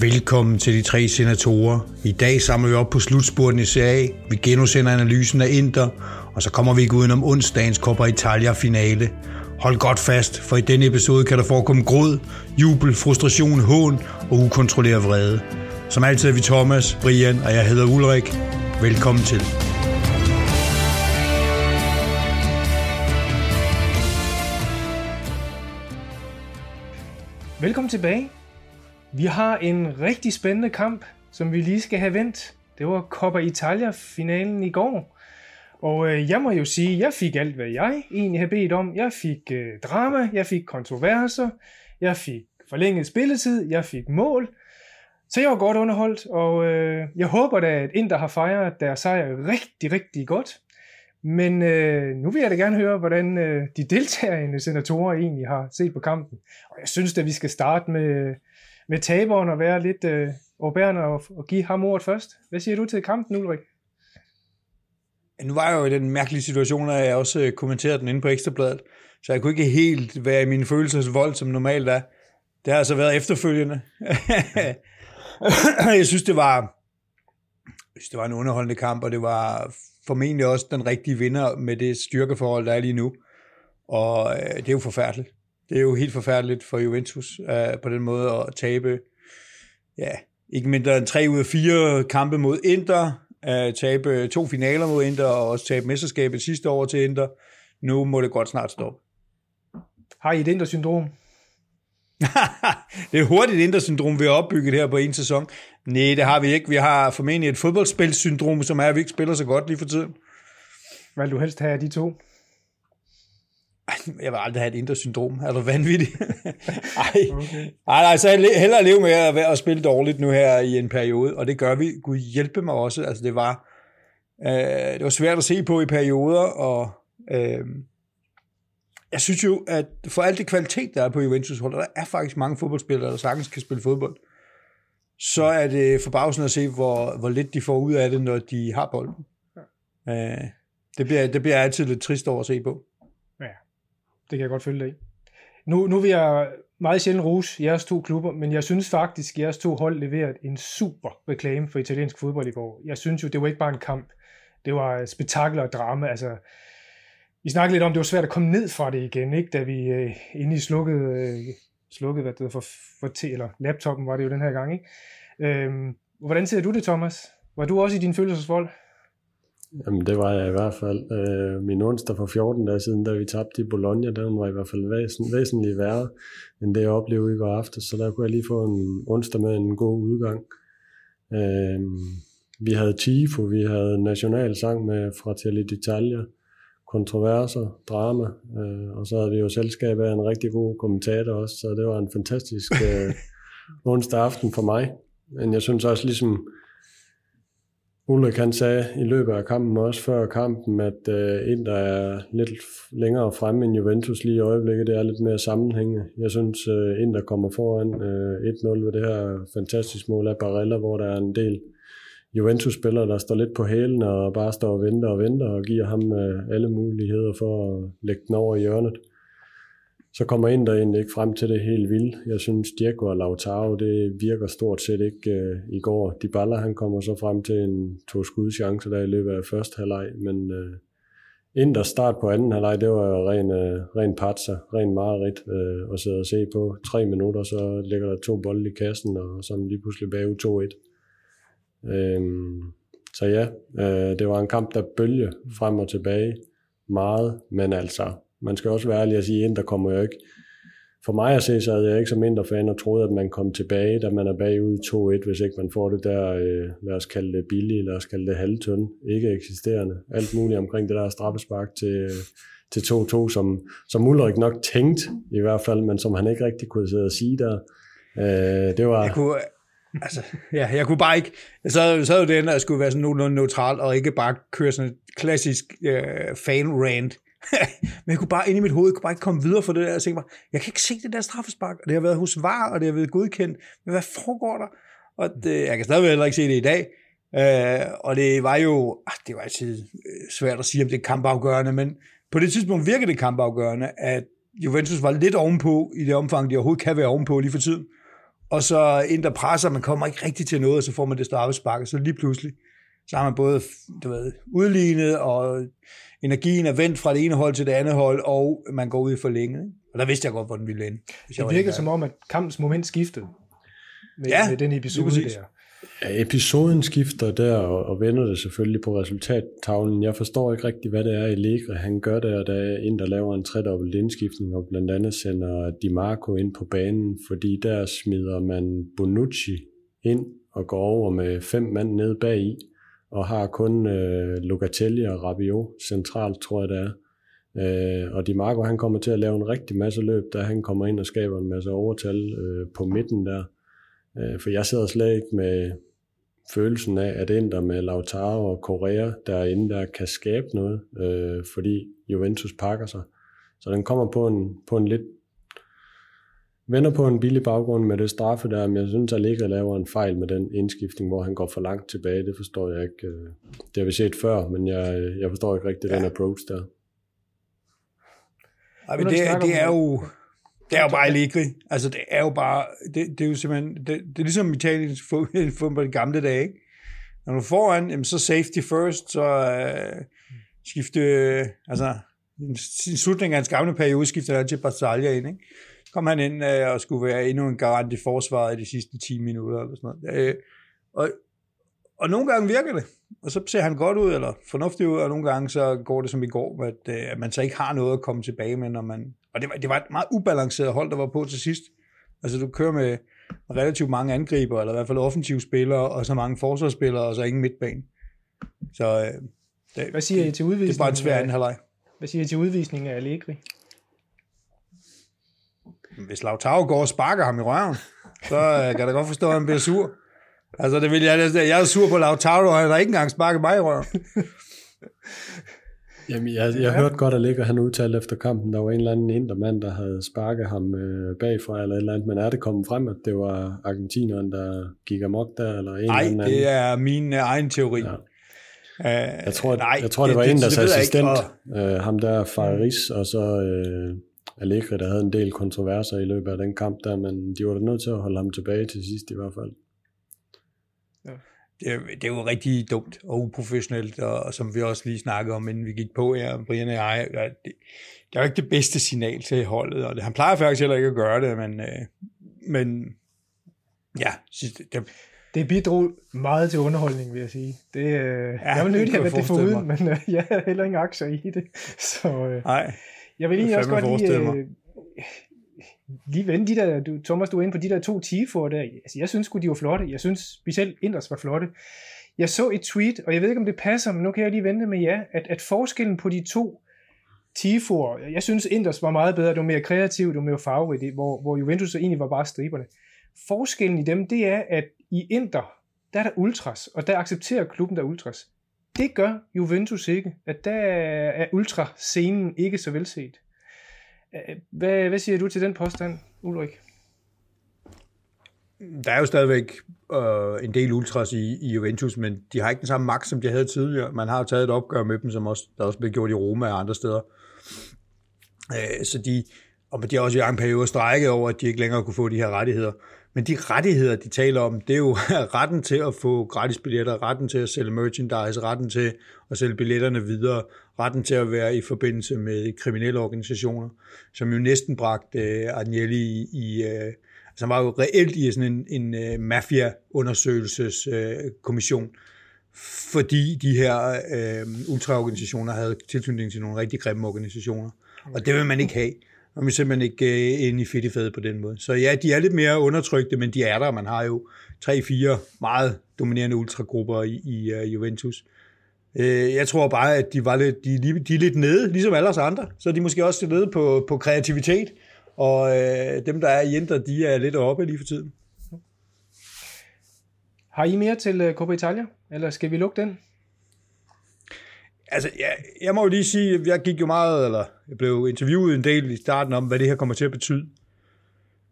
Velkommen til de tre senatorer. I dag samler vi op på slutspurten i Serie A. Vi genudsender analysen af Inter, og så kommer vi ikke udenom onsdagens Coppa Italia finale. Hold godt fast, for i denne episode kan der forekomme gråd, jubel, frustration, hån og ukontrolleret vrede. Som altid er vi Thomas, Brian og jeg hedder Ulrik. Velkommen til. Velkommen tilbage. Vi har en rigtig spændende kamp, som vi lige skal have vendt. Det var Coppa Italia-finalen i går. Og øh, jeg må jo sige, jeg fik alt, hvad jeg egentlig havde bedt om. Jeg fik øh, drama, jeg fik kontroverser, jeg fik forlænget spilletid, jeg fik mål. Så jeg var godt underholdt, og øh, jeg håber da, at Inter har fejret deres sejr rigtig, rigtig godt. Men øh, nu vil jeg da gerne høre, hvordan øh, de deltagende senatorer egentlig har set på kampen. Og jeg synes at vi skal starte med, med taberen og være lidt øh, overbærende og, og give ham ordet først. Hvad siger du til kampen, Ulrik? Nu var jeg jo i den mærkelige situation, at jeg også øh, kommenterede den inde på Ekstrabladet, så jeg kunne ikke helt være i mine følelsesvold, som normalt er. Det har altså været efterfølgende. jeg synes, det var, jeg synes, det var en underholdende kamp, og det var formentlig også den rigtige vinder med det styrkeforhold, der er lige nu. Og øh, det er jo forfærdeligt. Det er jo helt forfærdeligt for Juventus øh, på den måde at tabe, ja, ikke mindre end tre ud af fire kampe mod Inter, øh, tabe to finaler mod Inter, og også tabe mesterskabet sidste år til Inter. Nu må det godt snart stoppe. Har I et Inter-syndrom? det er hurtigt Inter-syndrom, vi har opbygget her på en sæson. Nej, det har vi ikke. Vi har formentlig et fodboldspilsyndrom, som er, at vi ikke spiller så godt lige for tiden. Hvad vil du helst have af de to? Jeg vil aldrig have et indre syndrom. Er du vanvittig? Ej. Okay. Ej, nej, så hellere leve med at, at spille dårligt nu her i en periode, og det gør vi. Gud hjælpe mig også. Altså, det var, øh, det var svært at se på i perioder, og øh, jeg synes jo, at for alt det kvalitet, der er på Juventus hold, der er faktisk mange fodboldspillere, der sagtens kan spille fodbold, så er det forbavsende at se, hvor, hvor lidt de får ud af det, når de har bolden. Ja. Øh, det, bliver, det bliver altid lidt trist over at se på. Det kan jeg godt følge dig i. Nu, nu vil jeg meget sjældent rose jeres to klubber, men jeg synes faktisk, at jeres to hold leverede en super reklame for italiensk fodbold i går. Jeg synes jo, det var ikke bare en kamp. Det var spektakel og drama. Altså, vi snakkede lidt om, det var svært at komme ned fra det igen, ikke? da vi øh, inde i slukket, øh, slukket hvad det for, for eller laptopen var det jo den her gang. Ikke? Øhm, hvordan ser du det, Thomas? Var du også i din følelsesvold? Jamen, det var jeg i hvert fald. Øh, min onsdag for 14 dage siden, da vi tabte i Bologna, den var i hvert fald væsen, væsentligt værre, end det jeg oplevede i går aftes, så der kunne jeg lige få en onsdag med en god udgang. Øh, vi havde Tifo, vi havde nationalsang med Fratelli d'Italia, kontroverser, drama, øh, og så havde vi jo selskab af en rigtig god kommentator også, så det var en fantastisk øh, onsdag aften for mig. Men jeg synes også ligesom, Ulrik han sagde i løbet af kampen, også før kampen, at uh, Inter er lidt længere fremme end Juventus lige i øjeblikket. Det er lidt mere sammenhængende. Jeg synes, uh, Inter kommer foran øh, 1-0 ved det her fantastiske mål af Barella, hvor der er en del Juventus-spillere, der står lidt på hælen og bare står og venter og venter og giver ham øh, alle muligheder for at lægge den over i hjørnet så kommer ind der egentlig ikke frem til det helt vildt. Jeg synes, Diego og Lautaro, det virker stort set ikke øh, i går. Dybala, han kommer så frem til en to skudchance der i løbet af første halvleg, men uh, Inders start på anden halvleg, det var jo ren, øh, ren patsa, ren mareridt øh, at sidde og se på. Tre minutter, så ligger der to bolde i kassen, og så lige pludselig bagud 2-1. Øh, så ja, øh, det var en kamp, der bølge frem og tilbage meget, men altså man skal også være ærlig at sige, at der kommer jeg ikke. For mig at se, så havde jeg ikke som mindre fan og troede, at man kom tilbage, da man er bagud 2-1, hvis ikke man får det der, øh, lad os kalde det billige, lad os kalde det halvtønde, ikke eksisterende. Alt muligt omkring det der straffespark til, øh, til 2-2, som, som Ulrik nok tænkte i hvert fald, men som han ikke rigtig kunne sidde og sige der. Øh, det var... Jeg kunne, altså, ja, jeg kunne bare ikke, så, så er det, at jeg skulle være sådan nogenlunde neutral, og ikke bare køre sådan et klassisk øh, fan-rant men jeg kunne bare ind i mit hoved, jeg kunne bare ikke komme videre for det der. Jeg tænkte mig, jeg kan ikke se det der straffespark, og det har været hos VAR, og det har været godkendt. Men hvad foregår der? Og det, jeg kan stadigvæk heller ikke se det i dag. Øh, og det var jo, ah, det var altid øh, svært at sige, om det er kampafgørende, men på det tidspunkt virkede det kampafgørende, at Juventus var lidt ovenpå i det omfang, de overhovedet kan være ovenpå lige for tiden. og så ind der presser, man kommer ikke rigtig til noget, og så får man det straffespark, og så lige pludselig, så har man både du ved, udlignet, og energien er vendt fra det ene hold til det andet hold, og man går ud i forlænget. Ikke? Og der vidste jeg godt, hvor den ville ende. Det virker som om, at kampens moment skiftede med, Ja, med den episode der. Ja, episoden skifter der, og, og vender det selvfølgelig på resultattavlen. Jeg forstår ikke rigtig, hvad det er, Allegri han gør der, der er en, der laver en tredobbelt indskiftning, og blandt andet sender Di Marco ind på banen, fordi der smider man Bonucci ind og går over med fem mand nede bag i, og har kun øh, Locatelli og Rabiot centralt, tror jeg det er. Øh, og Di Marco han kommer til at lave en rigtig masse løb, da han kommer ind og skaber en masse overtal øh, på midten der. Øh, for jeg sidder slet ikke med følelsen af, at Inter med Lautaro og Correa derinde der kan skabe noget, øh, fordi Juventus pakker sig. Så den kommer på en, på en lidt vender på en billig baggrund med det straffe der, men jeg synes, at Allegri laver en fejl med den indskiftning, hvor han går for langt tilbage. Det forstår jeg ikke. øh, Det har vi set før, men jeg, jeg forstår ikke rigtig ja. den approach der. Ej, men det, det er jo... Det er jo bare Allegri. Altså, det er jo bare... Det, det er jo simpelthen... Det, det er ligesom Italiens fodbold de gamle dage, ikke? Når du er foran, jamen, så safety first, så øh, skifte... Øh, altså, i slutningen af hans gamle periode skifter han til Barzaglia ind, ikke? Kom han ind øh, og skulle være endnu en garant i forsvaret i de sidste 10 minutter, eller sådan noget. Øh, og, og nogle gange virker det, og så ser han godt ud, eller fornuftig ud, og nogle gange så går det som i går, at, øh, at man så ikke har noget at komme tilbage med, når man... Og det var, det var et meget ubalanceret hold, der var på til sidst. Altså du kører med relativt mange angriber, eller i hvert fald offensive spillere, og så mange forsvarsspillere, og så ingen midtbane. Så øh, det, Hvad siger I til udvisningen? det er bare en svær anden halvleg. Hvad siger I til udvisningen af Allegri? Hvis Lautaro går og sparker ham i røven, så øh, kan jeg da godt forstå, at han bliver sur. Altså, det vil jeg, jeg er sur på Lautaro, og han har ikke engang sparket mig i røven. Jamen, jeg, jeg ja. hørte godt, at Ligger han udtalte efter kampen, der var en eller anden intermand, der havde sparket ham øh, bagfra eller et eller andet, men er det kommet frem, at det var argentineren, der gik amok der, eller en Nej, eller anden? det er min øh, egen teori. Ja. Ja. Jeg tror, nej, jeg tror det, det var en, der assistent, og... øh, ham der Faris, og så øh, Allegri, der havde en del kontroverser i løbet af den kamp der, men de var da nødt til at holde ham tilbage til sidst i hvert fald. det, det er jo rigtig dumt og uprofessionelt, og, og som vi også lige snakkede om, inden vi gik på her, Brian og jeg, ja, det, det er jo ikke det bedste signal til holdet, og det, han plejer faktisk heller ikke at gøre det, men, øh, men ja, det, det, Det bidrog meget til underholdning, vil jeg sige. Det, øh, ja, jeg vil det nødt have jeg det forestille foruden, men øh, jeg havde heller ingen aktier i det. Så øh, nej, jeg vil Det også godt lige, øh, lige vende de der, du, Thomas, du var inde på de der to tifor der. Altså, jeg synes de var flotte. Jeg synes specielt Inders var flotte. Jeg så et tweet, og jeg ved ikke, om det passer, men nu kan jeg lige vente med jer, at, at forskellen på de to tifor, jeg synes Inders var meget bedre, det var mere kreativt, det var mere farverigt, hvor, hvor Juventus egentlig var bare striberne. Forskellen i dem, det er, at i Inter, der er der ultras, og der accepterer klubben der ultras. Det gør Juventus ikke, at der er ultrascenen ikke så velset. Øh, hvad, hvad siger du til den påstand, Ulrik? der er jo stadigvæk øh, en del ultras i, i Juventus, men de har ikke den samme magt, som de havde tidligere. Man har jo taget et opgør med dem, som også, der også blev gjort i Roma og andre steder. Øh, så de, og de har også i en periode strækket over, at de ikke længere kunne få de her rettigheder. Men de rettigheder, de taler om, det er jo retten til at få gratis billetter, retten til at sælge merchandise, retten til at sælge billetterne videre, retten til at være i forbindelse med kriminelle organisationer, som jo næsten bragte øh, Agnelli i, i øh, altså han var jo reelt i sådan en, en øh, mafia-undersøgelseskommission, fordi de her øh, ultraorganisationer havde tilknytning til nogle rigtig grimme organisationer. Og det vil man ikke have. Man er simpelthen ikke øh, ind i fedtifade på den måde. Så ja, de er lidt mere undertrykte, men de er der. Man har jo tre-fire meget dominerende ultragrupper i, i uh, Juventus. Uh, jeg tror bare, at de, var lidt, de, de er lidt nede, ligesom alle os andre. Så er de måske også nede på, på kreativitet. Og øh, dem, der er i Inter, de er lidt oppe lige for tiden. Har I mere til uh, Coppa Italia, eller skal vi lukke den? Altså, jeg, jeg må jo lige sige, at jeg gik jo meget, eller jeg blev interviewet en del i starten om, hvad det her kommer til at betyde.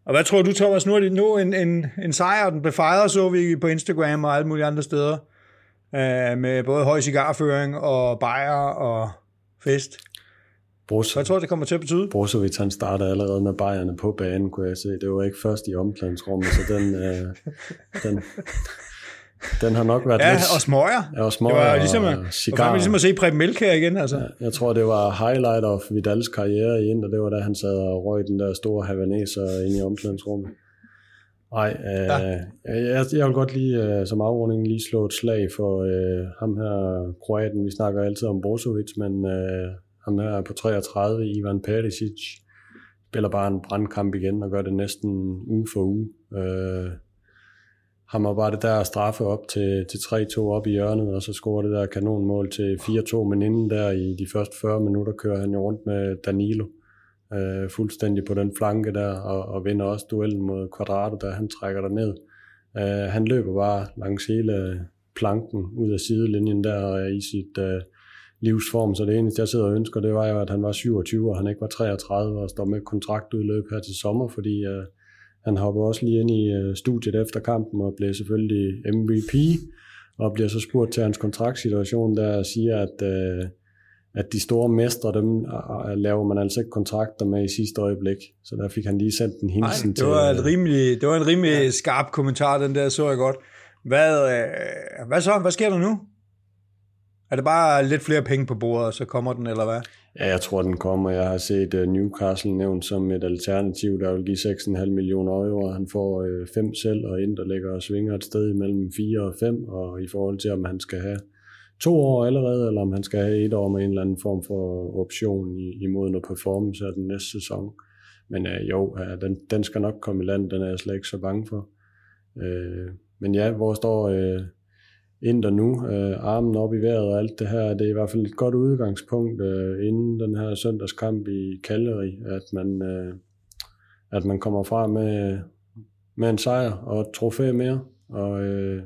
Og hvad tror du, Thomas? Nu er det nu en, en, en sejr, den blev fejret, så vi på Instagram og alle mulige andre steder, øh, med både høj cigarføring og bajer og fest. Bros, Hvad tror du, det kommer til at betyde? Brozovic, han startede allerede med bajerne på banen, kunne jeg se. Det var ikke først i omklædningsrummet, så den, øh, den, den har nok været ja, lidt... og smøger. Ja, og smøger det var ligesom, og at, cigar. var ligesom at se Preben Milk her igen. Altså. Ja, jeg tror, det var highlight of Vidals karriere i Inter. Det var da han sad og røg den der store havaneser ind i omklædningsrummet. Nej, øh, ja. jeg, jeg vil godt lige øh, som afrunding lige slå et slag for øh, ham her, kroaten. Vi snakker altid om Brozovic, men øh, ham her på 33, Ivan Perisic, spiller bare en brandkamp igen og gør det næsten uge for uge. Øh, ham og bare det der straffe op til, til 3-2 op i hjørnet, og så scorer det der kanonmål til 4-2, men inden der i de første 40 minutter kører han jo rundt med Danilo øh, fuldstændig på den flanke der, og, og vinder også duellen mod Quadrado, der han trækker der ned. Øh, han løber bare langs hele planken ud af sidelinjen der og er i sit øh, livsform, så det eneste, jeg sidder og ønsker, det var jo, at han var 27, og han ikke var 33, og står med kontraktudløb her til sommer, fordi øh, han hopper også lige ind i øh, studiet efter kampen og bliver selvfølgelig MVP, og bliver så spurgt til hans kontraktsituation, der siger, at, øh, at de store mestre, dem øh, laver man altså ikke kontrakter med i sidste øjeblik. Så der fik han lige sendt en hilsen Ej, til... det var, et rimelig, det var en rimelig ja. skarp kommentar, den der så jeg godt. Hvad, øh, hvad så? Hvad sker der nu? Er det bare lidt flere penge på bordet, og så kommer den, eller hvad? Ja, jeg tror, den kommer. Jeg har set uh, Newcastle nævnt som et alternativ, der vil give 6,5 millioner euro. Han får øh, 5 uh, selv, og Inter ligger og svinger et sted imellem 4 og 5, og i forhold til, om han skal have to år allerede, eller om han skal have et år med en eller anden form for option imod noget performance af den næste sæson. Men uh, jo, uh, den, den skal nok komme i land, den er jeg slet ikke så bange for. Uh, men ja, hvor står ind der nu, øh, armen op i vejret og alt det her, det er i hvert fald et godt udgangspunkt øh, inden den her søndagskamp i Kalleri, at man, øh, at man kommer fra med, med en sejr og et trofæ mere, og øh,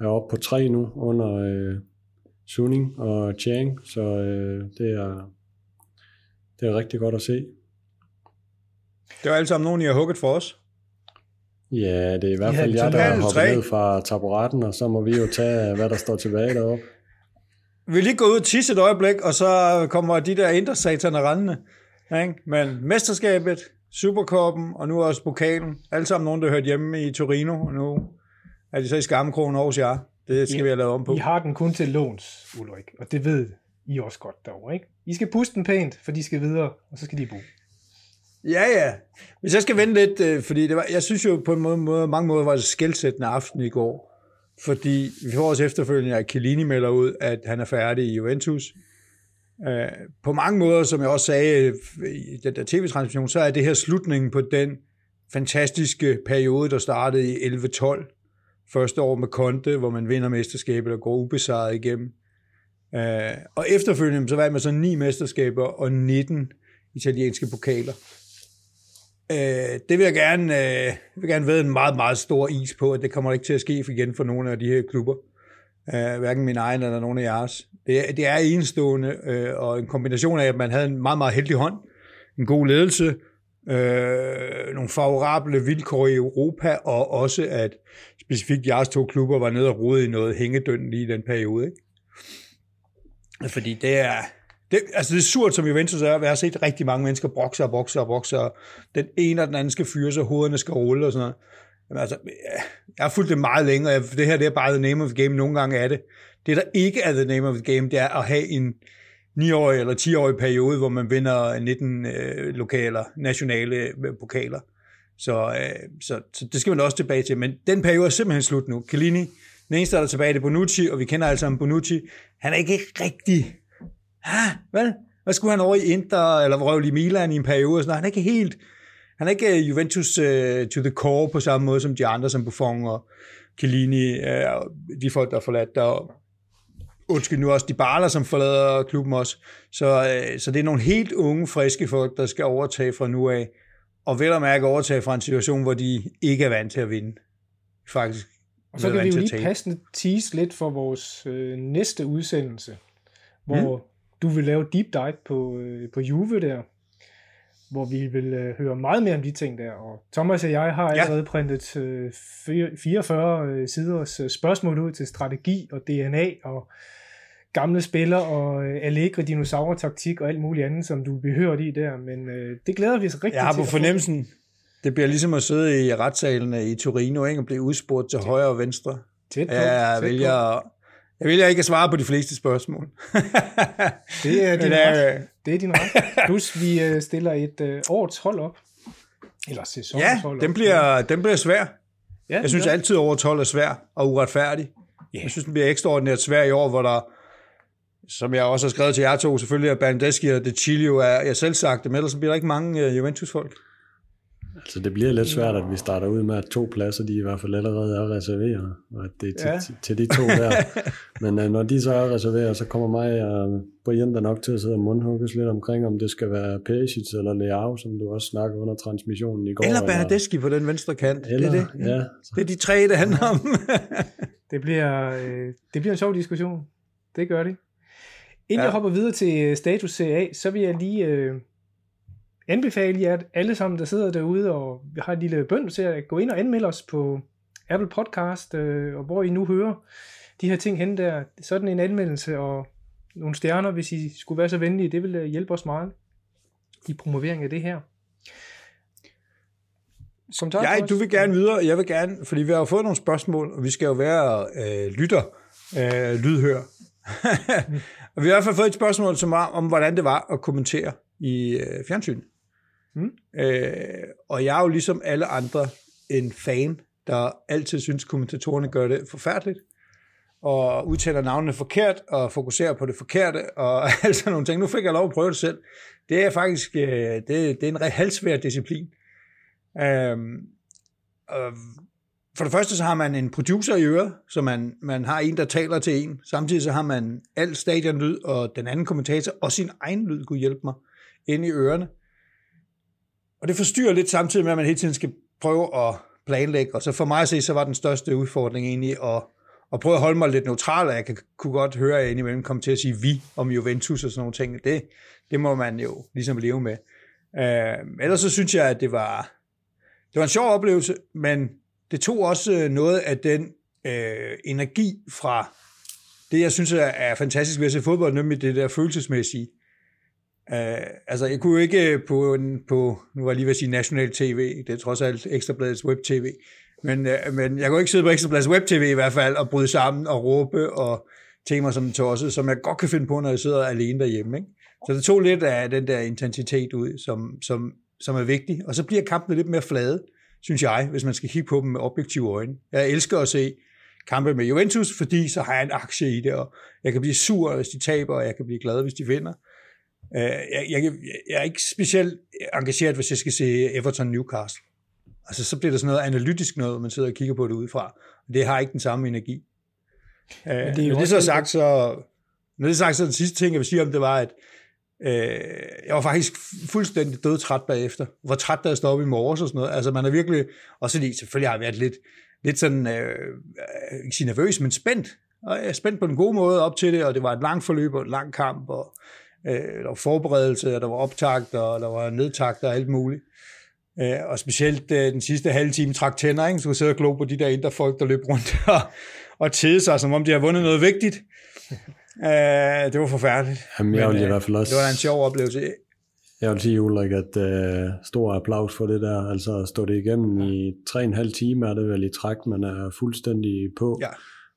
er oppe på tre nu under øh, Suning og Chang, så øh, det, er, det er rigtig godt at se. Det var alt sammen nogen, I har hugget for os. Ja, det er i hvert fald ja, jeg, der har hoppet ned fra taburetten, og så må vi jo tage, hvad der står tilbage deroppe. Vi lige gå ud og tisse et øjeblik, og så kommer de der indre sataner rendende. Ikke? Men mesterskabet, Superkoppen og nu også pokalen, alle sammen nogen, der hørt hjemme i Torino, og nu er de så i skammekrogen hos jer. Det skal I, vi have lavet om på. I har den kun til låns, Ulrik, og det ved I også godt derovre, ikke? I skal puste den pænt, for de skal videre, og så skal de bo. Ja, ja. Hvis jeg skal vente lidt, øh, fordi det var, jeg synes jo på en måde, måde mange måder var det skældsættende aften i går, fordi vi får også efterfølgende, at Chiellini melder ud, at han er færdig i Juventus. Øh, på mange måder, som jeg også sagde øh, i den der tv-transmission, så er det her slutningen på den fantastiske periode, der startede i 11-12. Første år med Conte, hvor man vinder mesterskabet og går ubesejret igennem. Og efterfølgende, så var man så ni mesterskaber og 19 italienske pokaler. Øh, det vil jeg gerne, øh, vil gerne ved en meget, meget stor is på, at det kommer ikke til at ske igen for nogle af de her klubber. Øh, hverken min egen eller nogen af jeres. Det, det er enestående, øh, og en kombination af, at man havde en meget, meget heldig hånd, en god ledelse, øh, nogle favorable vilkår i Europa, og også at specifikt jeres to klubber var nede og rode i noget hængedøn lige i den periode. Ikke? Fordi det er, det, altså det er surt, som Juventus er, jeg har set rigtig mange mennesker brokse og brokse og brokse, og den ene og den anden skal fyre, så hovederne skal rulle og sådan noget. Jamen, altså, jeg har fulgt det meget længere, det her det er bare the name of the game, nogle gange er det. Det, der ikke er the name of the game, det er at have en 9-årig eller 10-årig periode, hvor man vinder 19 øh, lokaler, nationale øh, pokaler. Så, øh, så, så det skal man også tilbage til. Men den periode er simpelthen slut nu. Kalini, den eneste, der er tilbage, det er Bonucci, og vi kender alle sammen Bonucci. Han er ikke rigtig Vel? Hvad skulle han over i Inter, eller røvle i Milan i en periode? Sådan, han er ikke helt, han er ikke øh, Juventus uh, to the core på samme måde som de andre, som Buffon og Chiellini, uh, de folk, der har forladt der. Og, undskyld nu også de baler, som forlader klubben også. Så, uh, så det er nogle helt unge, friske folk, der skal overtage fra nu af. Og vel at mærke overtage fra en situation, hvor de ikke er vant til at vinde. Faktisk. Og så kan vi jo lige passende tease lidt for vores øh, næste udsendelse, hvor mm du vil lave deep dive på, øh, på Juve der, hvor vi vil øh, høre meget mere om de ting der. Og Thomas og jeg har allerede ja. printet øh, 44 øh, siders øh, spørgsmål ud til strategi og DNA og gamle spiller og øh, Allegri dinosaur-taktik og alt muligt andet, som du hørt i der, men øh, det glæder vi os rigtig Jeg har til. på fornemmelsen, det bliver ligesom at sidde i retssalene i Torino, ikke? og blive udspurgt til højre og venstre. Tæt på, Jeg tæt på. Jeg vælger ikke svare på de fleste spørgsmål. Det er din Men, ret. øh, Det er din ret. Plus, vi øh, stiller et øh, årets hold op. Eller sæsonens Ja, hold den op. bliver, den bliver svær. ja, Jeg synes ja. altid, over 12 er svær og uretfærdig. Ja. Jeg synes, den bliver ekstraordinært svær i år, hvor der, som jeg også har skrevet til jer to, selvfølgelig er Bandeschi og De Chilio er jeg selv sagt, men ellers bliver der ikke mange uh, Juventus-folk. Altså det bliver lidt svært, at vi starter ud med, at to pladser, de i hvert fald allerede er reserveret, og at det er til, Ja. til, til de to der. Men uh, når de så er reserveret, så kommer mig og Brian der nok til at sidde og mundhugges lidt omkring, om det skal være Perisic eller Leao, som du også snakkede under transmissionen i går. Eller Bernadeschi på den venstre kant. Eller, det er det. Ja, Det er de tre, det handler om. Det bliver, øh, det bliver en sjov diskussion. Det gør det. Inden Ja. jeg hopper videre til status CA, så vil jeg lige øh, anbefale jer alle sammen, der sidder derude og har et lille bøn til at gå ind og anmelde os på Apple Podcast, øh, og hvor I nu hører de her ting hen der. Sådan en anmeldelse og nogle stjerner, hvis I skulle være så venlige, det vil øh, hjælpe os meget i promovering af det her. Kommentarer Jeg, Claus? du vil gerne videre, jeg vil gerne, fordi vi har jo fået nogle spørgsmål, og vi skal jo være øh, lytter, øh, lydhør. og vi har i hvert fald fået et spørgsmål som var, om, hvordan det var at kommentere i øh, fjernsyn. Mm. Øh, og jeg er jo ligesom alle andre en fan, der altid synes, kommentatorerne gør det forfærdeligt, og udtaler navnene forkert, og fokuserer på det forkerte, og alt sådan nogle ting. Nu fik jeg lov at prøve det selv. Det er faktisk øh, det, det er en ret halvsvær disciplin. Øh, øh, for det første så har man en producer i øret, så man, man har en, der taler til en. Samtidig så har man al stadionlyd og den anden kommentator og sin egen lyd, kunne hjælpe mig, inde i ørerne. Og det forstyrrer lidt samtidig med, at man hele tiden skal prøve at planlægge. Og så for mig at se, så var den største udfordring egentlig at, at prøve at holde mig lidt neutral, og jeg kan, kunne godt høre, at jeg indimellem kom til at sige vi om Juventus og sådan nogle ting. Det, det må man jo ligesom leve med. Øh, ellers så synes jeg, at det var, det var en sjov oplevelse, men det tog også øh, noget af den øh, energi fra det, jeg synes er, er fantastisk ved at se fodbold, nemlig det der følelsesmæssige. Øh, altså, jeg kunne jo ikke øh, på, en, på, nu var jeg lige ved at sige national tv, det er trods alt Ekstrabladets web-tv, men, uh, men jeg kunne ikke sidde på Ekstrabladets web-tv i hvert fald og bryde sammen og råbe og tænke mig som tosset, som jeg godt kan finde på, når jeg sidder alene derhjemme. Ikke? Så det tog lidt af den der intensitet ud, som, som, som er vigtig. Og så bliver kampene lidt mere flade, synes jeg, hvis man skal kigge på dem med objektive øjne. Jeg elsker at se kampe med Juventus, fordi så har jeg en aktie i det, og jeg kan blive sur, hvis de taber, og jeg kan blive glad, hvis de vinder. Øh, Jeg, jeg, jeg er ikke specielt engageret, hvis jeg skal se Everton Newcastle. Altså, så bliver det sådan noget analytisk noget, man sidder og kigger på det udefra. Det har ikke den samme energi. Øh, det er Men jo det, også så sagt, så, når det er sagt, så den sidste ting, jeg vil sige om det, var, at øh, jeg var faktisk fuldstændig dødtræt bagefter. Hvor træt, da jeg stod op i morges og sådan noget. Altså, man er virkelig, også fordi selvfølgelig har jeg været lidt, lidt sådan, øh, øh, ikke sige nervøs, men spændt. Og jeg er spændt på den gode måde op til det, og det var et langt forløb og en lang kamp, og øh, der var forberedelse, og der var optakt, og der var nedtakt og alt muligt. Øh, og specielt øh, den sidste halve time trak tænder, ikke? så kunne sidde og glo på de der indre folk, der løb rundt og, og tede sig, som om de har vundet noget vigtigt. Øh, det var forfærdeligt. Jamen, jeg Men, i hvert fald også... Det var en sjov oplevelse. Jeg vil sige, Ulrik, at øh, stor applaus for det der. Altså at stå det igennem i tre og en halv time er det vel i træk, man er fuldstændig på. Ja.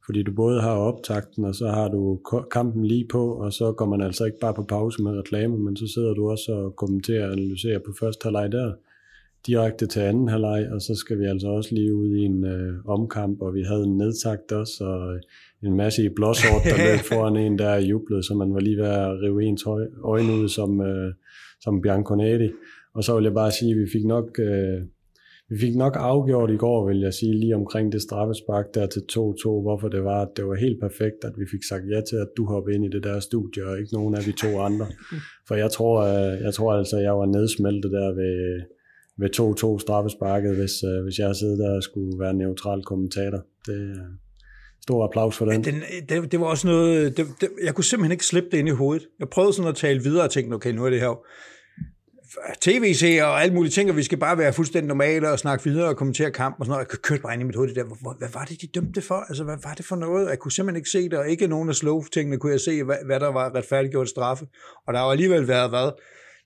Fordi du både har optakten, og så har du kampen lige på, og så går man altså ikke bare på pause med reklame, men så sidder du også og kommenterer og analyserer på første halvleg der, direkte til anden halvleg, og så skal vi altså også lige ud i en øh, omkamp, og vi havde en nedtakt også, og øh, en masse i blåsort, der løb foran en, der jublede, så man var lige ved at rive ens øj- øjne ud som, øh, som Bianconetti. Og så vil jeg bare sige, at vi fik nok... Øh, vi fik nok afgjort i går, vil jeg sige, lige omkring det straffespark der til 2-2, hvorfor det var, at det var helt perfekt, at vi fik sagt ja til, at du hoppede ind i det der studie, og ikke nogen af de to andre. For jeg tror, øh, jeg tror altså, jeg var nedsmeltet der ved, ved 2-2 straffesparket, hvis, øh, hvis jeg sidder der og skulle være neutral kommentator. Det øh, stor applaus for den. Den, det, det var også noget, det, det, jeg kunne simpelthen ikke slippe det ind i hovedet. Jeg prøvede sådan at tale videre og tænkte, okay, nu er det her tv-seere og alle mulige ting, og vi skal bare være fuldstændig normale og snakke videre og kommentere kampen og sådan noget. Jeg kørte bare ind i mit hoved det der, hvad, hvad var det, de dømte for? Altså, hvad var det for noget? Jeg kunne simpelthen ikke se det, og ikke nogen af slow-tingene kunne jeg se, hvad, hvad der var retfærdiggjort straffe. Og der har alligevel været, hvad,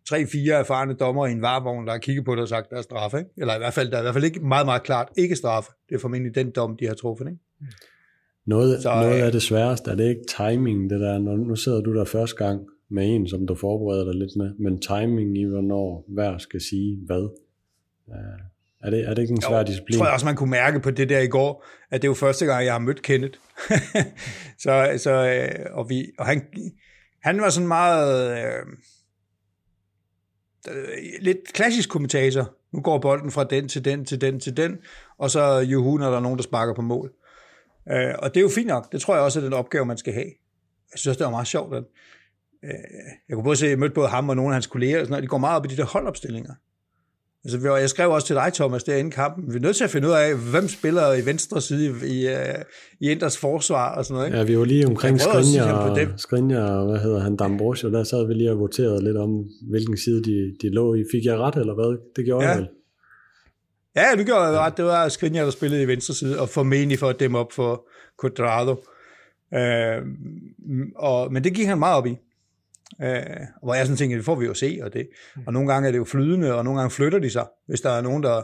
tre-fire erfarne dommer i en varevogn, der har kigget på det og sagt, der er straffe. Ikke? Eller i hvert fald, der er i hvert fald ikke meget, meget klart ikke straffe. Det er formentlig den dom, de har truffet. Ikke? Noget, så, noget af det sværeste, er det ikke timing, det der, når nu sidder du der første gang med en, som du forbereder dig lidt med, men timing i, hvornår hver skal sige hvad. Er det, er det ikke en svær jo, disciplin? Jeg tror også, man kunne mærke på det der i går, at det er jo første gang, jeg har mødt Kenneth. så, så, øh, og, vi, og han, han var sådan meget... Øh, lidt klassisk kommentator. Nu går bolden fra den til den til den til den, og så juhu, når der er nogen, der sparker på mål. Øh, og det er jo fint nok. Det tror jeg også er den opgave, man skal have. Jeg synes det var meget sjovt. Øh, jeg kunne både se, at jeg mødte både ham og nogle af hans kolleger, og sådan noget. de går meget op i de der holdopstillinger. Altså, jeg skrev også til dig, Thomas, der inden kampen. Vi er nødt til at finde ud af, hvem spiller i venstre side i, i, i Inders forsvar og sådan noget. Ikke? Ja, vi var lige omkring Skrinja og, Skrinja og, hvad hedder han, Dambrosio. Der sad vi lige og voterede lidt om, hvilken side de, de lå i. Fik jeg ret, eller hvad? Det gjorde ja. jeg vel. Ja, du gjorde ret. Det var Skrinja, der spillede i venstre side, og formentlig for at dæmme op for Quadrado. Øh, og, men det gik han meget op i. Øh, hvor jeg sådan tænker, det får vi jo se, og, det, mm. og nogle gange er det jo flydende, og nogle gange flytter de sig, hvis der er nogen, der,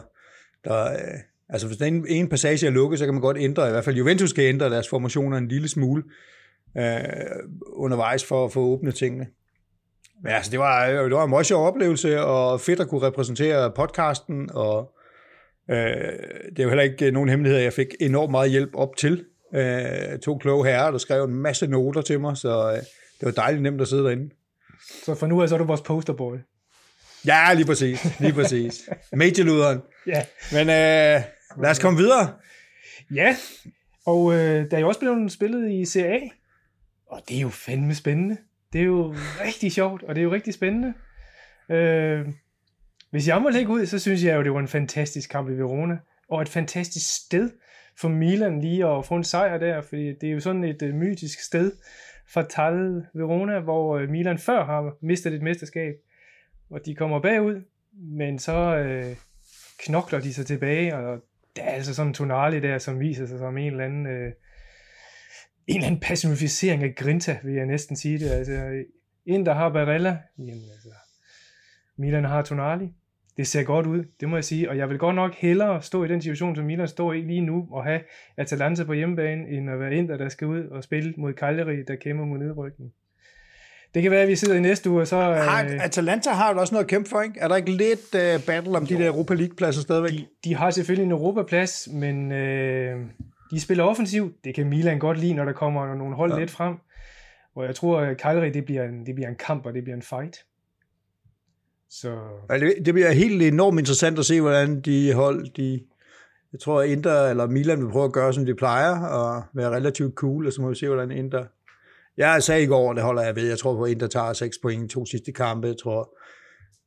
der øh, altså hvis den en passage er lukket, så kan man godt ændre, i hvert fald Juventus kan ændre deres formationer en lille smule øh, undervejs for at få åbne tingene. Men altså, det var, det var en meget sjov oplevelse, og fedt at kunne repræsentere podcasten, og øh, det er jo heller ikke nogen hemmelighed, jeg fik enormt meget hjælp op til. Øh, to kloge herrer, der skrev en masse noter til mig, så øh, det var dejligt nemt at sidde derinde. Så for nu af, så er du vores posterboy. Ja, lige præcis. Lige præcis. Majorluderen. ja. Men øh, lad os komme videre. Ja, og øh, der er jo også blevet spillet i CA, og det er jo fandme spændende. Det er jo rigtig sjovt, og det er jo rigtig spændende. Øh, hvis jeg må lægge ud, så synes jeg jo, det var en fantastisk kamp i Verona, og et fantastisk sted for Milan lige at få en sejr der, fordi det er jo sådan et uh, mytisk sted, Fatale Verona, hvor øh, Milan før har mistet et mesterskab, og de kommer bagud, men så øh, knokler de sig tilbage, og der er altså sådan en tonale der, som viser sig som en eller anden, øh, en eller anden personificering af Grinta, vil jeg næsten sige det. Altså, en, der har Barella, jamen altså, Milan har Tonali, det ser godt ud, det må jeg sige. Og jeg vil godt nok hellere stå i den situation, som Milan står i lige nu, og have Atalanta på hjemmebane, end at være Inter, der skal ud og spille mod Cagliari, der kæmper mod nedrykning. Det kan være, at vi sidder i næste uge, og så... Har, øh, Atalanta har jo også noget at kæmpe for, ikke? Er der ikke lidt uh, battle om jo. de der Europa League-pladser stadigvæk? De, de har selvfølgelig en Europaplads, men øh, de spiller offensivt. Det kan Milan godt lide, når der kommer nogle hold ja. lidt frem. Og jeg tror, at Cagliari, det bliver, en, det bliver en kamp, og det bliver en fight. Så... Altså, det bliver helt enormt interessant at se, hvordan de hold, de, jeg tror, Inter eller Milan vil prøve at gøre, som de plejer, og være relativt cool, og så må vi se, hvordan Inter... Jeg sagde i går, det holder jeg ved, jeg tror på, at Inter tager 6 point i to sidste kampe, jeg tror,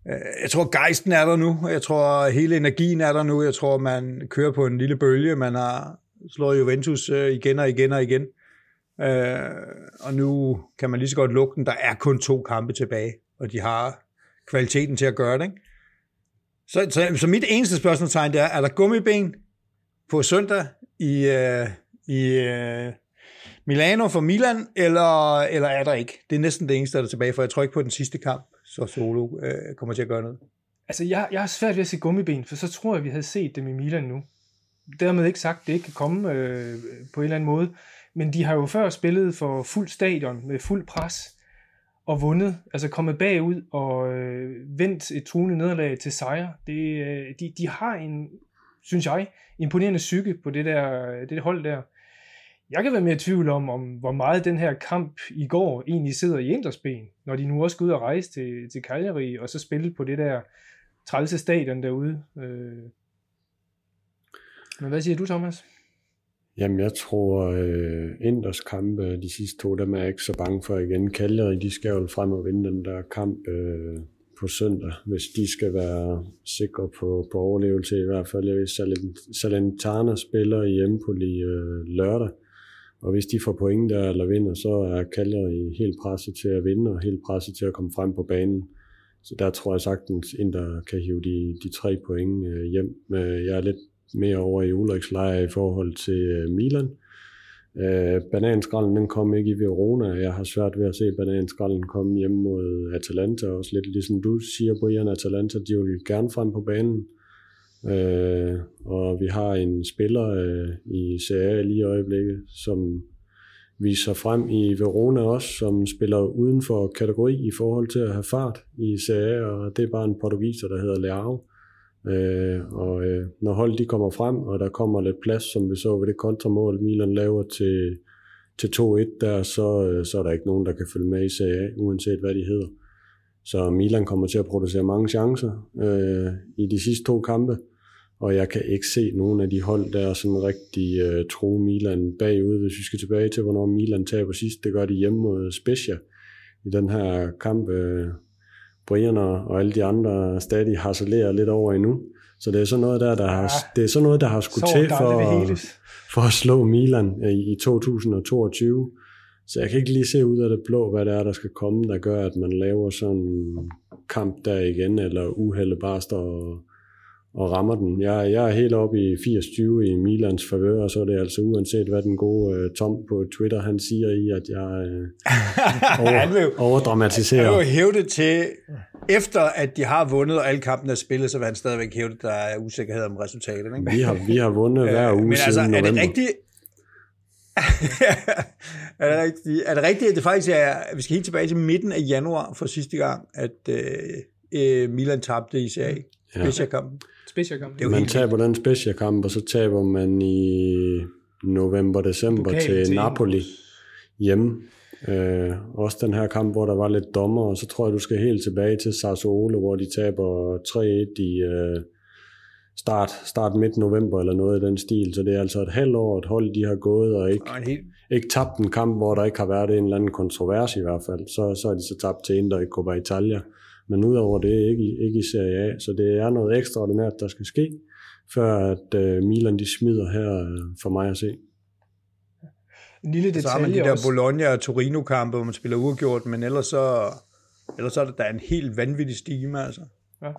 øh, jeg tror, gejsten er der nu. Jeg tror, hele energien er der nu. Jeg tror, man kører på en lille bølge. Man har slået Juventus øh, igen og igen og igen. Øh, og nu kan man lige så godt lukke den. Der er kun to kampe tilbage, og de har kvaliteten til at gøre det. Ikke? Så, så, så mit eneste spørgsmålstegn det er, er der gummiben på søndag i, uh, i uh, Milano for Milan, eller, eller er der ikke? Det er næsten det eneste, der er tilbage, for jeg tror ikke på den sidste kamp, så Solo uh, kommer til at gøre noget. Altså, jeg, jeg har svært ved at se gummiben, for så tror jeg, vi havde set dem i Milan nu. Dermed ikke sagt, at det ikke kan komme øh, på en eller anden måde, men de har jo før spillet for fuld stadion med fuld pres, og vundet, altså kommet bagud og øh, vendt et truende nederlag til sejr. Det, øh, de, de har en, synes jeg, imponerende psyke på det der det hold der. Jeg kan være mere i tvivl om, om, hvor meget den her kamp i går egentlig sidder i Inders ben, når de nu også skal ud og rejse til, til Cagliari, og så spille på det der trælse stadion derude. Øh. Men hvad siger du, Thomas? Jamen, jeg tror, øh, Inders kampe, de sidste to, dem er jeg ikke så bange for igen. Cagliari, de skal jo frem og vinde den der kamp øh, på søndag, hvis de skal være sikre på, på overlevelse i hvert fald. hvis Salentana spiller i Empoli øh, lørdag, og hvis de får point der eller vinder, så er Cagliari helt presset til at vinde og helt presset til at komme frem på banen. Så der tror jeg sagtens, Inter kan hive de, de tre point øh, hjem. Øh, jeg er lidt mere over i Ulriks lejr i forhold til øh, Milan. Øh, bananskralden den kom ikke i Verona. Jeg har svært ved at se bananskrallen komme hjem mod Atalanta. Også lidt ligesom du siger, Brian, Atalanta, de vil gerne frem på banen. Øh, og vi har en spiller øh, i Serie A lige i øjeblikket, som viser frem i Verona også, som spiller uden for kategori i forhold til at have fart i Serie A, og det er bare en portugiser, der hedder Leao. Øh, og øh, når holdet de kommer frem, og der kommer lidt plads, som vi så ved det kontramål, Milan laver til, til 2-1 der, så, øh, så er der ikke nogen, der kan følge med i Serie A, uanset hvad de hedder. Så Milan kommer til at producere mange chancer øh, i de sidste to kampe, og jeg kan ikke se nogen af de hold, der er sådan rigtig øh, tro Milan bagud, hvis vi skal tilbage til, hvornår Milan taber sidst. Det gør de hjemme mod Spezia i den her kamp. Øh, Brian og alle de andre stadig harcelerer lidt over endnu. Så det er sådan noget der, der har, det er sådan noget, der har skulle til for, for at slå Milan i, i 2022. Så jeg kan ikke lige se ud af det blå, hvad det er, der skal komme, der gør, at man laver sådan en kamp der igen, eller uheldet bare står og rammer den. Jeg, jeg er helt oppe i 80-20 i Milans favør, og så er det altså uanset, hvad den gode uh, Tom på Twitter, han siger i, at jeg uh, over, han vil, overdramatiserer. Han vil jo hæve det til, efter at de har vundet, og alle kampen er spillet, så vil han stadigvæk hæve det, der er usikkerhed om resultatet. Ikke? Vi, har, vi har vundet hver uge Men siden altså, er november. det rigtigt, er, det rigtigt, er det rigtigt, at det faktisk er, vi skal helt tilbage til midten af januar for sidste gang, at øh, Milan tabte i CA, ja. kampen Specialkamp. Det er man taber den specialkamp, og så taber man i november-december til, til Napoli hjemme. Øh, også den her kamp, hvor der var lidt dommer, og så tror jeg, du skal helt tilbage til Sassuolo, hvor de taber 3-1 i øh, start, start midt november eller noget i den stil. Så det er altså et halvt år, et hold de har gået og ikke, og helt... ikke tabt en kamp, hvor der ikke har været en eller anden kontrovers i hvert fald. Så, så er de så tabt til Inter i Coppa Italia. Men udover det ikke, ikke i Serie A. Så det er noget ekstraordinært, der skal ske, før at uh, Milan de smider her uh, for mig at se. En lille detalje Så har man de der Bologna og Torino-kampe, hvor man spiller uafgjort, men ellers så, ellers så er det der en helt vanvittig stime, altså. Ja.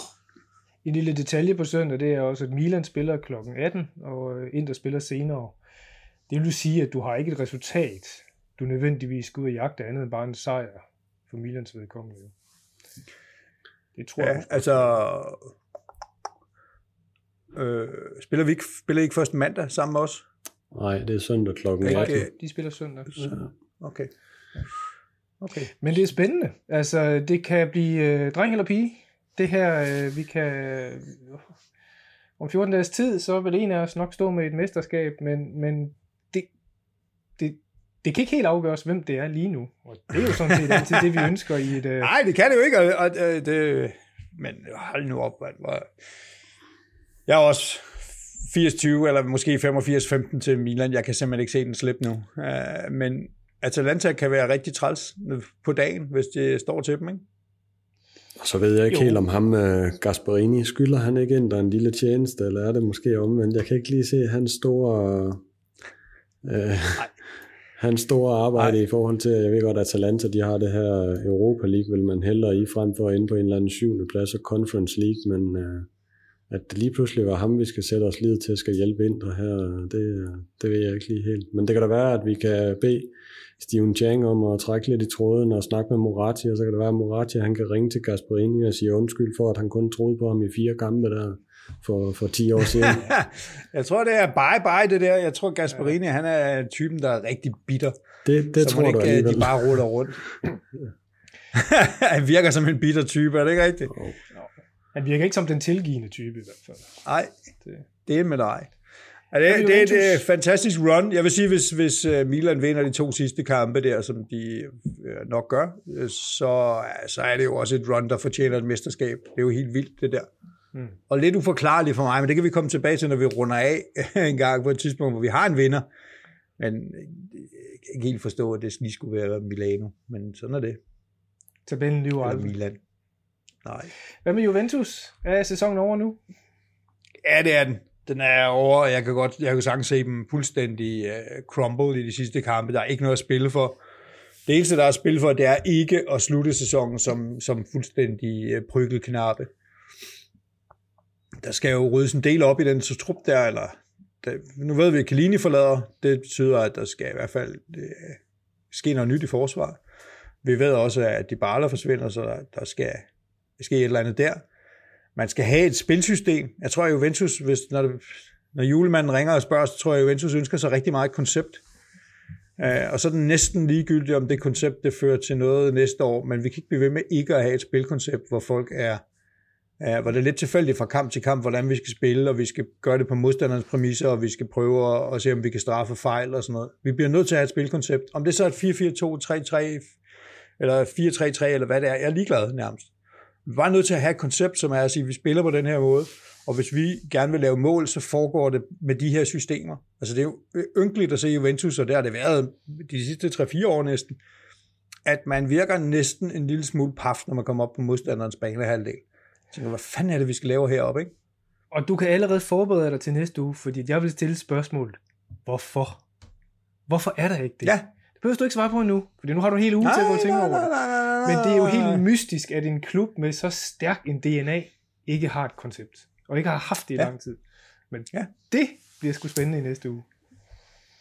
En lille detalje på søndag, det er også, at Milan spiller kl. 18, og Inter spiller senere. Det vil sige, at du har ikke et resultat, du nødvendigvis skal ud og jagte andet end bare en sejr for Milans vedkommende. Det tror ja, jeg. altså... Øh, spiller vi ikke, spiller I ikke først mandag sammen med os? Nej, det er søndag klokken 18. Okay. De spiller søndag. Så, okay. Okay. Men det er spændende. Altså, det kan blive øh, dreng eller pige. Det her, øh, vi kan... Øh, om 14 dages tid, så vil en af os nok stå med et mesterskab, men, men det, det, det kan ikke helt afgøres, hvem det er lige nu. Og det er jo sådan set altid det, vi ønsker i et... Uh... Nej, det kan det jo ikke. Og, og, og det, men hold nu op, man. Jeg er også 80-20, eller måske 85-15 til Milan. Jeg kan simpelthen ikke se den slippe nu. Uh, men Atalanta kan være rigtig træls på dagen, hvis det står til dem, ikke? Og så ved jeg ikke jo. helt om ham, uh, Gasparini, skylder han ikke ind der en lille tjeneste, eller er det måske omvendt? Jeg kan ikke lige se hans store... Uh, hans store arbejde Ej. i forhold til, jeg ved godt, at Atalanta, de har det her Europa League, vil man hellere i frem for at inde på en eller anden syvende plads og Conference League, men uh, at det lige pludselig var ham, vi skal sætte os lid til, skal hjælpe ind her, det, det ved jeg ikke lige helt. Men det kan da være, at vi kan bede Steven Chang om at trække lidt i tråden og snakke med Moratti, og så kan det være, at Moratti han kan ringe til Gasparini og sige undskyld for, at han kun troede på ham i fire kampe der for, for 10 år siden. jeg tror, det er bye-bye det der. Jeg tror, Gasparini, ja. han er typen, der er rigtig bitter. Det, det tror ikke, du alligevel. de bare ruller rundt. han virker som en bitter type, er det ikke rigtigt? Oh. Han virker ikke som den tilgivende type i hvert fald. Nej, det, det er med dig. Ja, det, det, det er et fantastisk run. Jeg vil sige, hvis, hvis øh, Milan vinder de to sidste kampe der, som de øh, nok gør, øh, så, så er det jo også et run, der fortjener et mesterskab. Det er jo helt vildt, det der. Mm. Og lidt uforklarligt for mig, men det kan vi komme tilbage til, når vi runder af en gang på et tidspunkt, hvor vi har en vinder. Men jeg kan ikke helt forstå, at det lige skulle være Milano, men sådan er det. Tabellen lyver aldrig. Milan. Nej. Hvad med Juventus? Er sæsonen over nu? Ja, det er den. Den er over, og jeg kan godt, jeg kan sagtens se dem fuldstændig uh, crumble i de sidste kampe. Der er ikke noget at spille for. det eneste, der er spil for, det er ikke at slutte sæsonen som, som fuldstændig øh, prykkelknappe. Der skal jo ryddes en del op i den så trup der, eller der, nu ved vi, at Kalini forlader. Det betyder, at der skal i hvert fald øh, ske noget nyt i forsvaret. Vi ved også, at de barler forsvinder, så der, der skal ske et eller andet der. Man skal have et spilsystem. Jeg tror, at Juventus, hvis, når, det, når julemanden ringer og spørger, så tror jeg, at Juventus ønsker sig rigtig meget et koncept. Uh, og så er det næsten ligegyldigt, om det koncept det fører til noget næste år, men vi kan ikke blive ved med ikke at have et spilkoncept, hvor folk er, uh, hvor det er lidt tilfældigt fra kamp til kamp, hvordan vi skal spille, og vi skal gøre det på modstanderens præmisser, og vi skal prøve at, at se, om vi kan straffe fejl og sådan noget. Vi bliver nødt til at have et spilkoncept. Om det så er et 4-4-2, 3-3, eller 4-3-3, eller hvad det er, jeg er ligeglad nærmest. Vi var nødt til at have et koncept, som er at sige, at vi spiller på den her måde, og hvis vi gerne vil lave mål, så foregår det med de her systemer. Altså det er jo ynkeligt at se Juventus, og det har det været de sidste 3-4 år næsten, at man virker næsten en lille smule paf, når man kommer op på modstanderens banehalvdel. Så hvad fanden er det, vi skal lave heroppe, ikke? Og du kan allerede forberede dig til næste uge, fordi jeg vil stille spørgsmålet. Hvorfor? Hvorfor er der ikke det? Ja. Det behøver du ikke svare på nu, fordi nu har du en hel uge Nej, til at gå og tænke over det. Men det er jo helt mystisk, at en klub med så stærk en DNA ikke har et koncept. Og ikke har haft det i Ja. lang tid. Men Ja. det bliver sgu spændende i næste uge.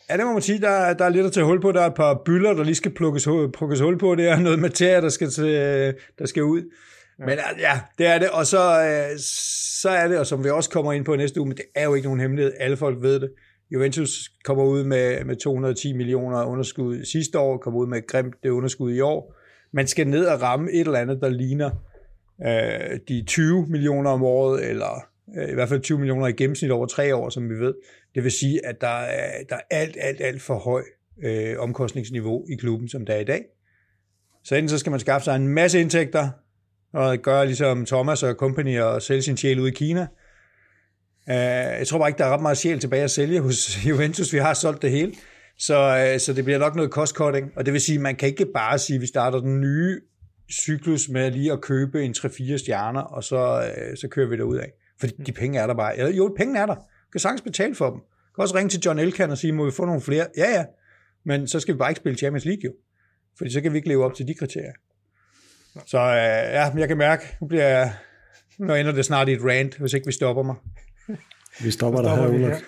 Ja, det må man sige. Der, er- der er lidt at tage hul på. Der er et par byller, der lige skal plukkes, plukkes hul på. Det er noget materie, der skal, til, der skal ud. Ja. Men øh, ja, det er det. Og så, øh, så er det, og som vi også kommer ind på i næste uge, men det er jo ikke nogen hemmelighed. Alle folk ved det. Juventus kommer ud med, med 210 millioner underskud sidste år, kommer ud med et grimt det underskud i år. Man skal ned og ramme et eller andet, der ligner øh, de 20 millioner om året, eller øh, i hvert fald 20 millioner i gennemsnit over tre år, som vi ved. Det vil sige, at der er, der er alt, alt, alt for høj øh, omkostningsniveau i klubben, som der er i dag. Så enten så skal man skaffe sig en masse indtægter, og gøre ligesom Thomas og company og sælge sin sjæl ud i Kina. Øh, jeg tror bare ikke, der er ret meget sjæl tilbage at sælge hos Juventus. Vi har solgt det hele. Så, øh, så det bliver nok noget cost-cutting. Og det vil sige, man kan ikke bare sige, at vi starter den nye cyklus med lige at købe en 3-4 stjerner, og så, øh, så kører vi derud af. Fordi de penge er der bare. Eller, jo, pengene er der. Du kan sagtens betale for dem. Du kan også ringe til John Elkan og sige, må vi få nogle flere? Ja, ja. Men så skal vi bare ikke spille Champions League jo. Fordi så kan vi ikke leve op til de kriterier. Så øh, ja, jeg kan mærke, nu bliver jeg, nu ender det snart i et rant, hvis ikke vi stopper mig. Vi stopper, Så der her, stopper Ulrik.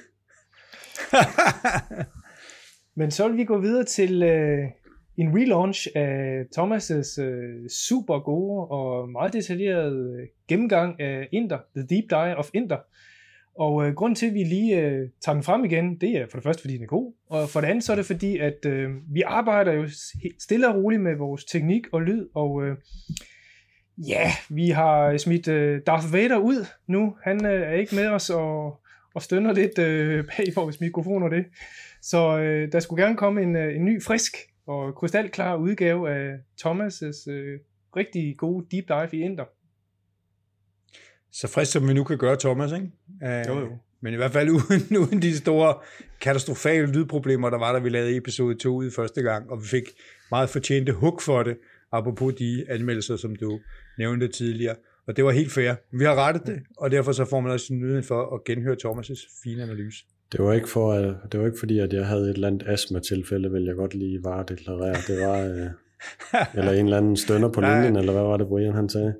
Men så vil vi gå videre til øh, en relaunch af Thomas' øh, super gode og meget detaljerede øh, gennemgang af Inter, The Deep Dive of Inter. Og øh, grunden til, at vi lige øh, tager den frem igen, det er for det første, fordi den er god, og for det andet, så er det fordi, at øh, vi arbejder jo stille og roligt med vores teknik og lyd, og øh, ja, vi har smidt øh, Darth Vader ud nu. Han øh, er ikke med os og, og stønner lidt øh, bag vores mikrofoner det. Så øh, der skulle gerne komme en, øh, en ny, frisk og krystalklar udgave af Thomas' øh, rigtig gode deep dive i Inter. Så frisk som vi nu kan gøre, Thomas, ikke? Øh, Jo, jo. Men i hvert fald uden, uden de store katastrofale lydproblemer, der var, da vi lavede episode 2 ud første gang, og vi fik meget fortjente hook for det, apropos de anmeldelser, som du nævnte tidligere. Og det var helt fair. Vi har rettet det, og derfor så får man også nyheden for at genhøre Thomas' fine analyse. Det var ikke, for, at- det var ikke fordi, at jeg havde et eller andet astma-tilfælde, vil jeg godt lige varedeklarere. Det var, øh, eller en eller anden stønner på linjen, eller hvad var det, Brian han sagde?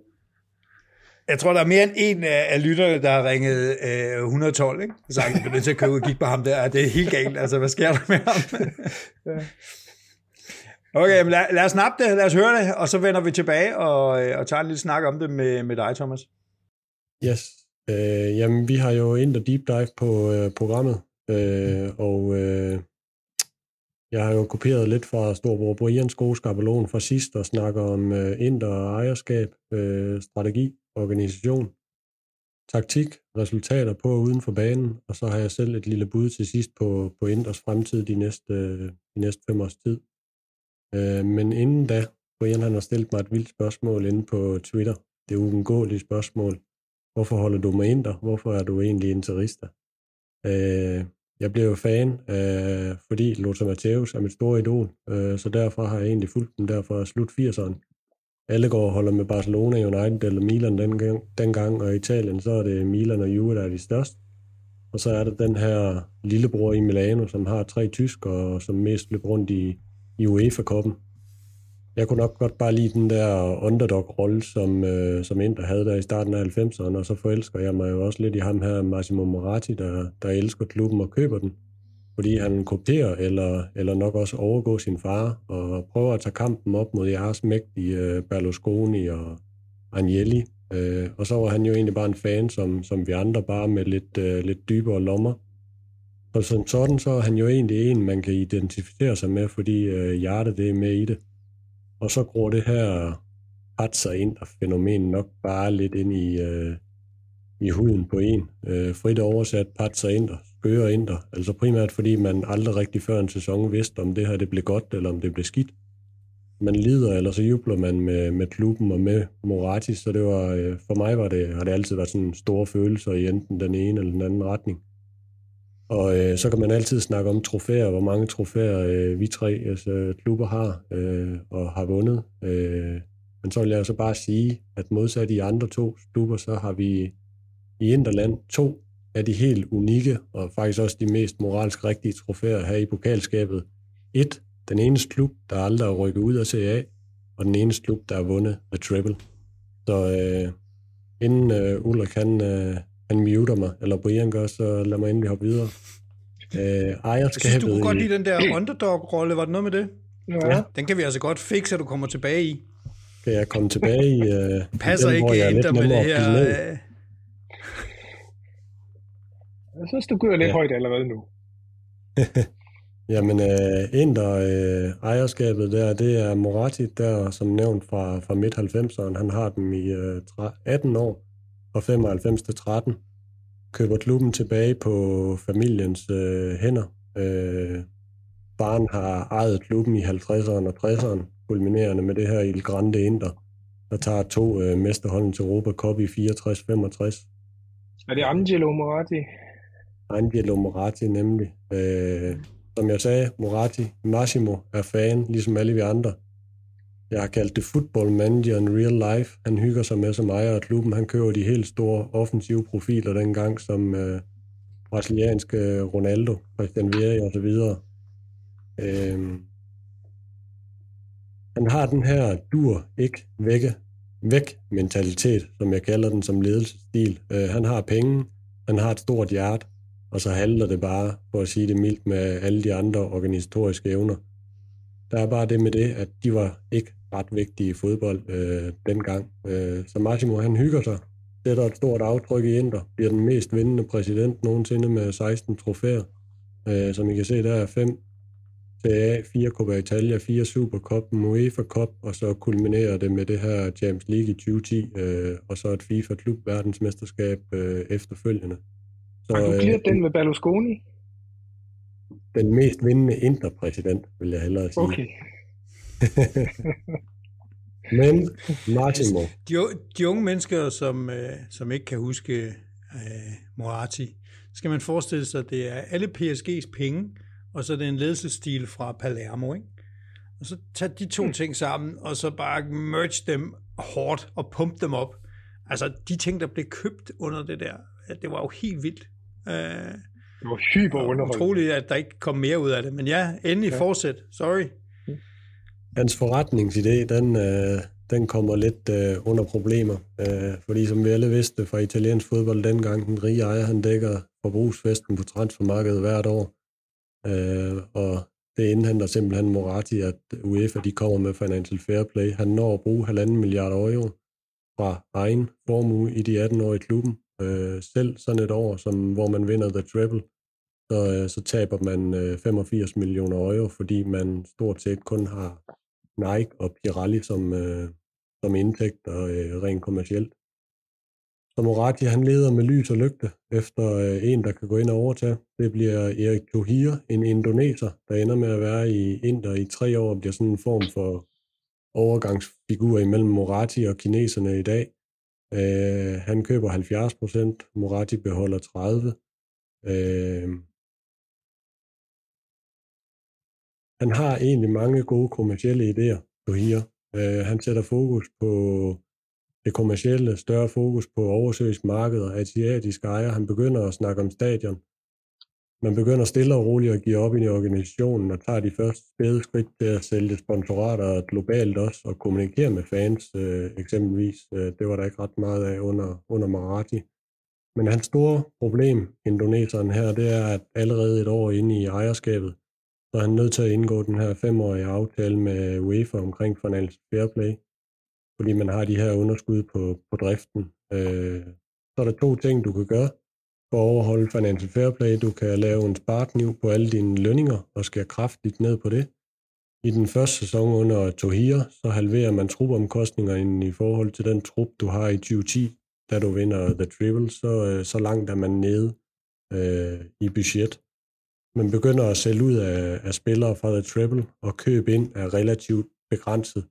Jeg tror, der er mere end en af lytterne, der har ringet øh, 112, ikke? Så jeg bliver nødt til at købe ud og kigge på ham der. Det er helt galt. Altså, hvad sker der med ham? Okay, men lad, lad os snappe det, lad os høre det, og så vender vi tilbage og, øh, og tager en lille snak om det med, med dig, Thomas. Yes. Øh, jamen, vi har jo Inter Deep Dive på øh, programmet, øh, og øh, jeg har jo kopieret lidt fra Storbror Brians gode skabelon fra sidst, og snakker om øh, Inter og ejerskab, øh, strategi, organisation, taktik, resultater på og uden for banen, og så har jeg selv et lille bud til sidst på, på Inders fremtid de næste, de næste fem års tid. Øh, men inden da, Brian han har stillet mig et vildt spørgsmål inde på Twitter. Det er uundgåelige spørgsmål. Hvorfor holder du med Inter? Hvorfor er du egentlig interister? Øh, jeg blev jo fan, øh, fordi Lothar Matthäus er mit store idol, øh, så derfor har jeg egentlig fulgt dem der fra slut 80'erne. Alle går og holder med Barcelona, United eller Milan dengang, dengang, og i Italien så er det Milan og Juve, der er de største. Og så er der den her lillebror i Milano, som har tre tyskere, og som mest løb rundt i, i UEFA-koppen. jeg kunne nok godt bare lide den der underdog-rolle, som, øh, som Inter havde der i starten af 90'erne, og så forelsker jeg mig jo også lidt i ham her, Massimo Moratti, der, der elsker klubben og køber den, fordi han kopierer eller, eller nok også overgår sin far, og prøver at tage kampen op mod jeres mægtige øh, Berlusconi og Agnelli, øh, og så var han jo egentlig bare en fan, som, som vi andre, bare med lidt, øh, lidt dybere lommer. Og som sådan, så er han jo egentlig en, man kan identificere sig med, fordi øh, hjertet det er med i det. Og så gror det her patser ind og fænomen nok bare lidt ind i, øh, i huden på en. Øh, frit oversat patser ind bøger skøre ind Altså primært fordi man aldrig rigtig før en sæson vidste, om det her det blev godt eller om det blev skidt. Man lider, eller så jubler man med, med klubben og med Moratis, så det var, øh, for mig var det, har det altid været sådan store følelser i enten den ene eller den anden retning. Og øh, så kan man altid snakke om trofæer, hvor mange trofæer øh, vi tre altså, klubber har øh, og har vundet. Øh, men så vil jeg så bare sige, at modsat i andre to klubber, så har vi i Interland to af de helt unikke og faktisk også de mest moralsk rigtige trofæer her i pokalskabet. Et, den eneste klub, der aldrig har rykket ud af CA, og den eneste klub, der har vundet The Treble. Så øh, inden øh, Ulrik han, øh, han muter mig, eller Brian gør, så lad mig endelig hoppe videre. Øh, ejerskabet... Jeg synes, du kunne godt lide den der underdog-rolle. Var det noget med det? Ja. Den kan vi altså godt fikse, at du kommer tilbage i. Kan jeg komme tilbage i... Uh, Passer den, ikke ind med det her... Uh... Jeg synes, du gør lidt ja. højt allerede nu. Jamen, uh, Inter uh, ejerskabet der, det er Moratti der, som nævnt fra, fra midt-90'eren. Han har dem i uh, 18 år fra 95 til 13, køber klubben tilbage på familiens øh, hænder. Øh, faren har ejet klubben i 50'erne og 60'erne, kulminerende med det her Il Grande Inter, der tager to øh, mesterholden til Europa Cup i 64-65. Er det Angelo Moratti? Angelo Moratti nemlig. Øh, som jeg sagde, Moratti, Massimo er fan, ligesom alle vi andre. Jeg har kaldt det football manager in real life. Han hygger sig med som ejer af klubben. Han kører de helt store offensive profiler dengang, som øh, brasilianske øh, Ronaldo, Christian Vieri og så videre. Øh, han har den her dur ikke vække, væk mentalitet, som jeg kalder den som ledelsesstil. Øh, han har penge, han har et stort hjerte, og så handler det bare, for at sige det mildt, med alle de andre organisatoriske evner. Der er bare det med det, at de var ikke ret vigtige i fodbold øh, dengang. Øh, så Massimo han hygger sig, sætter et stort aftryk i Inter, bliver den mest vindende præsident nogensinde med 16 trofæer. Øh, som I kan se, der er fem CA, fire Copa Italia, fire Supercup, UEFA Cup, og så kulminerer det med det her Champions League i 2010, øh, og så et FIFA Klub verdensmesterskab øh, efterfølgende. Så, Har du givet øh, den med Berlusconi? Den mest vindende interpræsident, vil jeg hellere sige. Okay. Men Martimo. De, de unge mennesker, som, øh, som ikke kan huske øh, Moratti, skal man forestille sig, at det er alle PSG's penge, og så er det en ledelsesstil fra Palermo, ikke? Og så tag de to mm. ting sammen, og så bare merge dem hårdt og pumpe dem op. Altså, de ting, der blev købt under det der, det var jo helt vildt. Øh, det var hyper underholdende. Utroligt, at der ikke kom mere ud af det. Men ja, endelig ja. fortsæt. Sorry hans forretningsidé, den, øh, den kommer lidt øh, under problemer. Øh, fordi som vi alle vidste fra italiensk fodbold dengang, den rige ejer, han dækker forbrugsfesten på transfermarkedet hvert år. Øh, og det indhenter simpelthen Moratti, at UEFA de kommer med Financial Fair Play. Han når at bruge halvanden milliard euro fra egen formue i de 18 år i klubben. Øh, selv sådan et år, som, hvor man vinder The Treble, så, øh, så taber man øh, 85 millioner euro, fordi man stort set kun har Nike og Pirelli som, øh, som indtægt og øh, rent kommercielt. Så Moratti han leder med lys og lygte efter øh, en, der kan gå ind og overtage. Det bliver Erik Tohir, en indoneser, der ender med at være i Inder i tre år og bliver sådan en form for overgangsfigur imellem Moratti og kineserne i dag. Øh, han køber 70 procent, Moratti beholder 30. Øh, han har egentlig mange gode kommercielle idéer du her. Øh, han sætter fokus på det kommercielle, større fokus på oversøisk markeder, asiatiske ejere. Han begynder at snakke om stadion man begynder stille og roligt at give op i organisationen og tager de første spæde skridt til at sælge sponsorater globalt også og kommunikere med fans øh, eksempelvis. Øh, det var der ikke ret meget af under, under Marathi. Men hans store problem, indoneseren her, det er, at allerede et år inde i ejerskabet, så er han nødt til at indgå den her femårige aftale med UEFA omkring Financial Fair Play, fordi man har de her underskud på, på driften. Øh, så er der to ting, du kan gøre overholde Financial Fair Play. Du kan lave en sparkniv på alle dine lønninger og skære kraftigt ned på det. I den første sæson under Tohir, så halverer man trupomkostninger i forhold til den trup, du har i 2010, da du vinder The Triple, så, øh, så langt er man nede øh, i budget. Man begynder at sælge ud af, af spillere fra The Triple, og købe ind er relativt begrænset.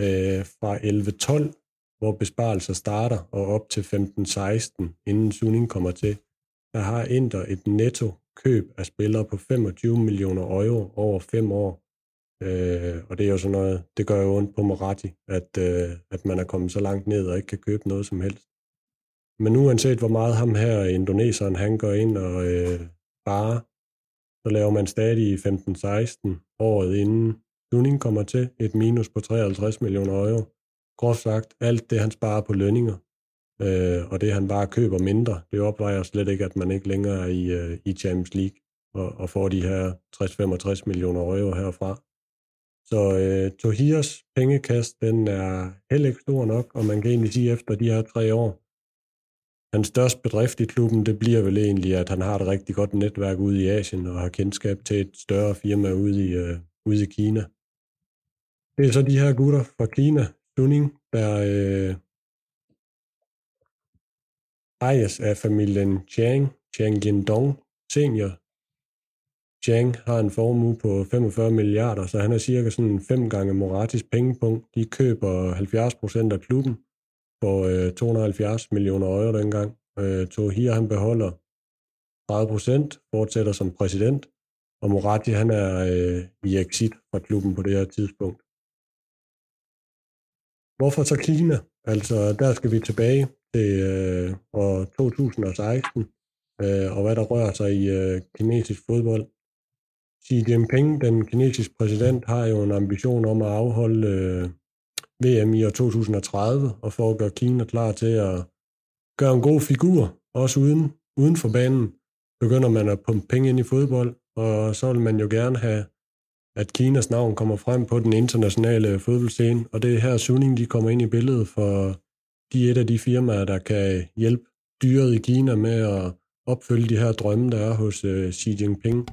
Øh, fra 11-12, hvor besparelser starter, og op til 15-16, inden Suning kommer til, der har Inter et netto køb af spillere på 25 millioner euro over fem år. Øh, og det er jo sådan noget, det gør jo ondt på Moratti, at, øh, at man er kommet så langt ned og ikke kan købe noget som helst. Men uanset hvor meget ham her, indoneseren, han går ind og øh, bare, så laver man stadig i 15-16 året inden Tuning kommer til et minus på 53 millioner euro. Groft sagt, alt det han sparer på lønninger, øh, og det han bare køber mindre, det opvejer slet ikke, at man ikke længere er i, øh, i Champions League og, og får de her 60-65 millioner euro herfra. Så øh, Tohias pengekast, den er heller ikke stor nok, og man kan egentlig sige, efter de her tre år, Hans største bedrift i klubben, det bliver vel egentlig, at han har et rigtig godt netværk ude i Asien og har kendskab til et større firma ude i, øh, ude i Kina. Det er så de her gutter fra Kina, Suning, der øh, ejes af familien Chang, Chang Yindong senior. Chang har en formue på 45 milliarder, så han er cirka sådan fem gange Moratis pengepunkt. De køber 70 procent af klubben, for øh, 270 millioner euro dengang. Øh, Tohir han beholder 30 procent, fortsætter som præsident, og Moratti han er øh, i exit fra klubben på det her tidspunkt. Hvorfor så Kina? Altså, der skal vi tilbage til øh, år 2016, øh, og hvad der rører sig i øh, kinesisk fodbold. Xi Jinping, den kinesiske præsident, har jo en ambition om at afholde øh, VM i år 2030, og for at gøre Kina klar til at gøre en god figur, også uden, uden for banen, begynder man at pumpe penge ind i fodbold, og så vil man jo gerne have, at Kinas navn kommer frem på den internationale fodboldscene, og det er her Suning, de kommer ind i billedet, for de er et af de firmaer, der kan hjælpe dyret i Kina med at opfylde de her drømme, der er hos uh, Xi Jinping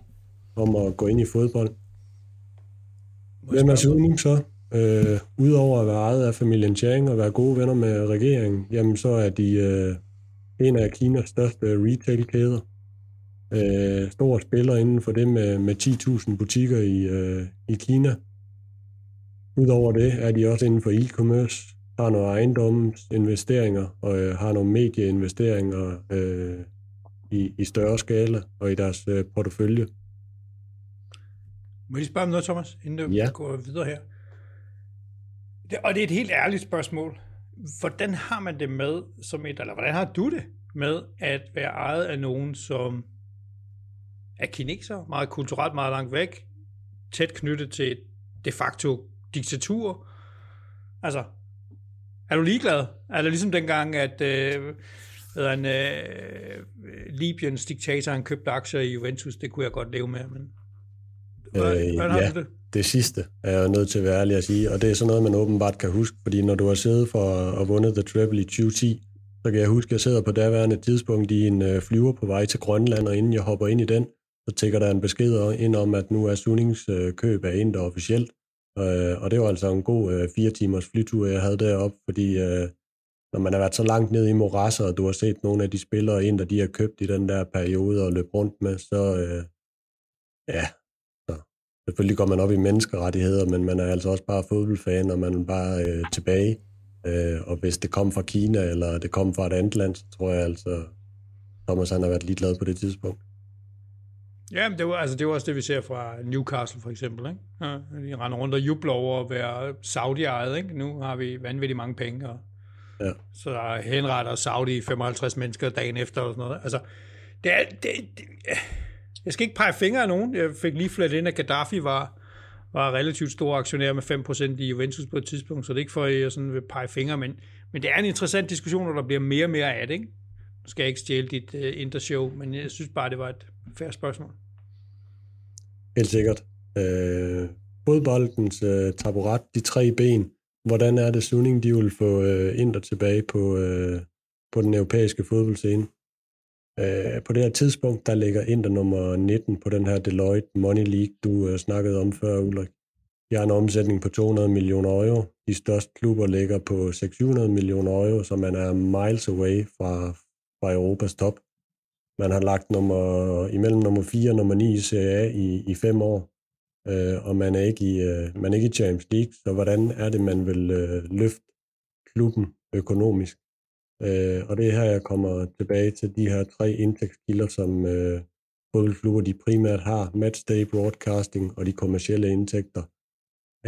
om at gå ind i fodbold. Hvem er Suning så? Øh, Udover at være ejet af familien Chang og være gode venner med regeringen, jamen så er de øh, en af Kinas største retail-kæder. Øh, stor spiller inden for det med, med 10.000 butikker i, øh, i Kina. Udover det er de også inden for e-commerce, har nogle ejendomsinvesteringer og øh, har nogle medieinvesteringer øh, i, i større skala og i deres øh, portefølje. Må jeg lige spørge om noget, Thomas, inden du ja. går videre her? Det, og det er et helt ærligt spørgsmål. Hvordan har man det med, som et, eller hvordan har du det med at være ejet af nogen, som er kineser, meget kulturelt, meget langt væk, tæt knyttet til de facto diktatur? Altså, er du ligeglad? Er det ligesom dengang, at øh, en, øh, Libyens diktator, han købte aktier i Juventus, det kunne jeg godt leve med, men hvordan, øh, hvordan ja. du det? det sidste, er jeg nødt til at være ærlig at sige. Og det er sådan noget, man åbenbart kan huske, fordi når du har siddet for at vundet The Treble i 2010, så kan jeg huske, at jeg sidder på daværende tidspunkt i en øh, flyver på vej til Grønland, og inden jeg hopper ind i den, så tækker der en besked ind om, at nu er Sunings øh, køb af Inder officielt. Øh, og det var altså en god øh, fire timers flytur, jeg havde deroppe, fordi øh, når man har været så langt ned i morasser, og du har set nogle af de spillere ind, der de har købt i den der periode og løb rundt med, så øh, ja, så Selvfølgelig går man op i menneskerettigheder, men man er altså også bare fodboldfan, og man er bare øh, tilbage. Øh, og hvis det kom fra Kina, eller det kom fra et andet land, så tror jeg altså, Thomas han har været ligeglad på det tidspunkt. Ja, men det var, altså, det var også det, vi ser fra Newcastle for eksempel. Ikke? Ja, de render rundt og jubler over at være Saudi-ejet. Ikke? Nu har vi vanvittigt mange penge, og ja. så der henretter Saudi 55 mennesker dagen efter. Og sådan noget. Altså, det er, det, det, jeg skal ikke pege fingre af nogen. Jeg fik lige flet ind, at Gaddafi var, var relativt stor aktionær med 5% i Juventus på et tidspunkt, så det er ikke for, at jeg sådan vil pege fingre, men, men det er en interessant diskussion, og der bliver mere og mere af det. Ikke? Nu skal jeg ikke stjæle dit uh, intershow, men jeg synes bare, det var et færre spørgsmål. Helt sikkert. Øh, fodboldens øh, taburet, de tre ben, hvordan er det Sunning, de vil få øh, Inter tilbage på, øh, på den europæiske fodboldscene? Øh, på det her tidspunkt, der ligger Inter nummer 19 på den her Deloitte Money League, du øh, snakkede om før, Ulrik. De har en omsætning på 200 millioner euro. De største klubber ligger på 600 millioner euro, så man er miles away fra, fra Europas top. Man har lagt nummer, imellem nummer 4 og nummer 9 i Serie A i, i fem år, øh, og man er, ikke i, øh, man er ikke i Champions League, så hvordan er det, man vil øh, løfte klubben økonomisk? Øh, og det er her, jeg kommer tilbage til de her tre indtægtskilder, som øh, fodboldklubber de primært har, matchday broadcasting og de kommercielle indtægter.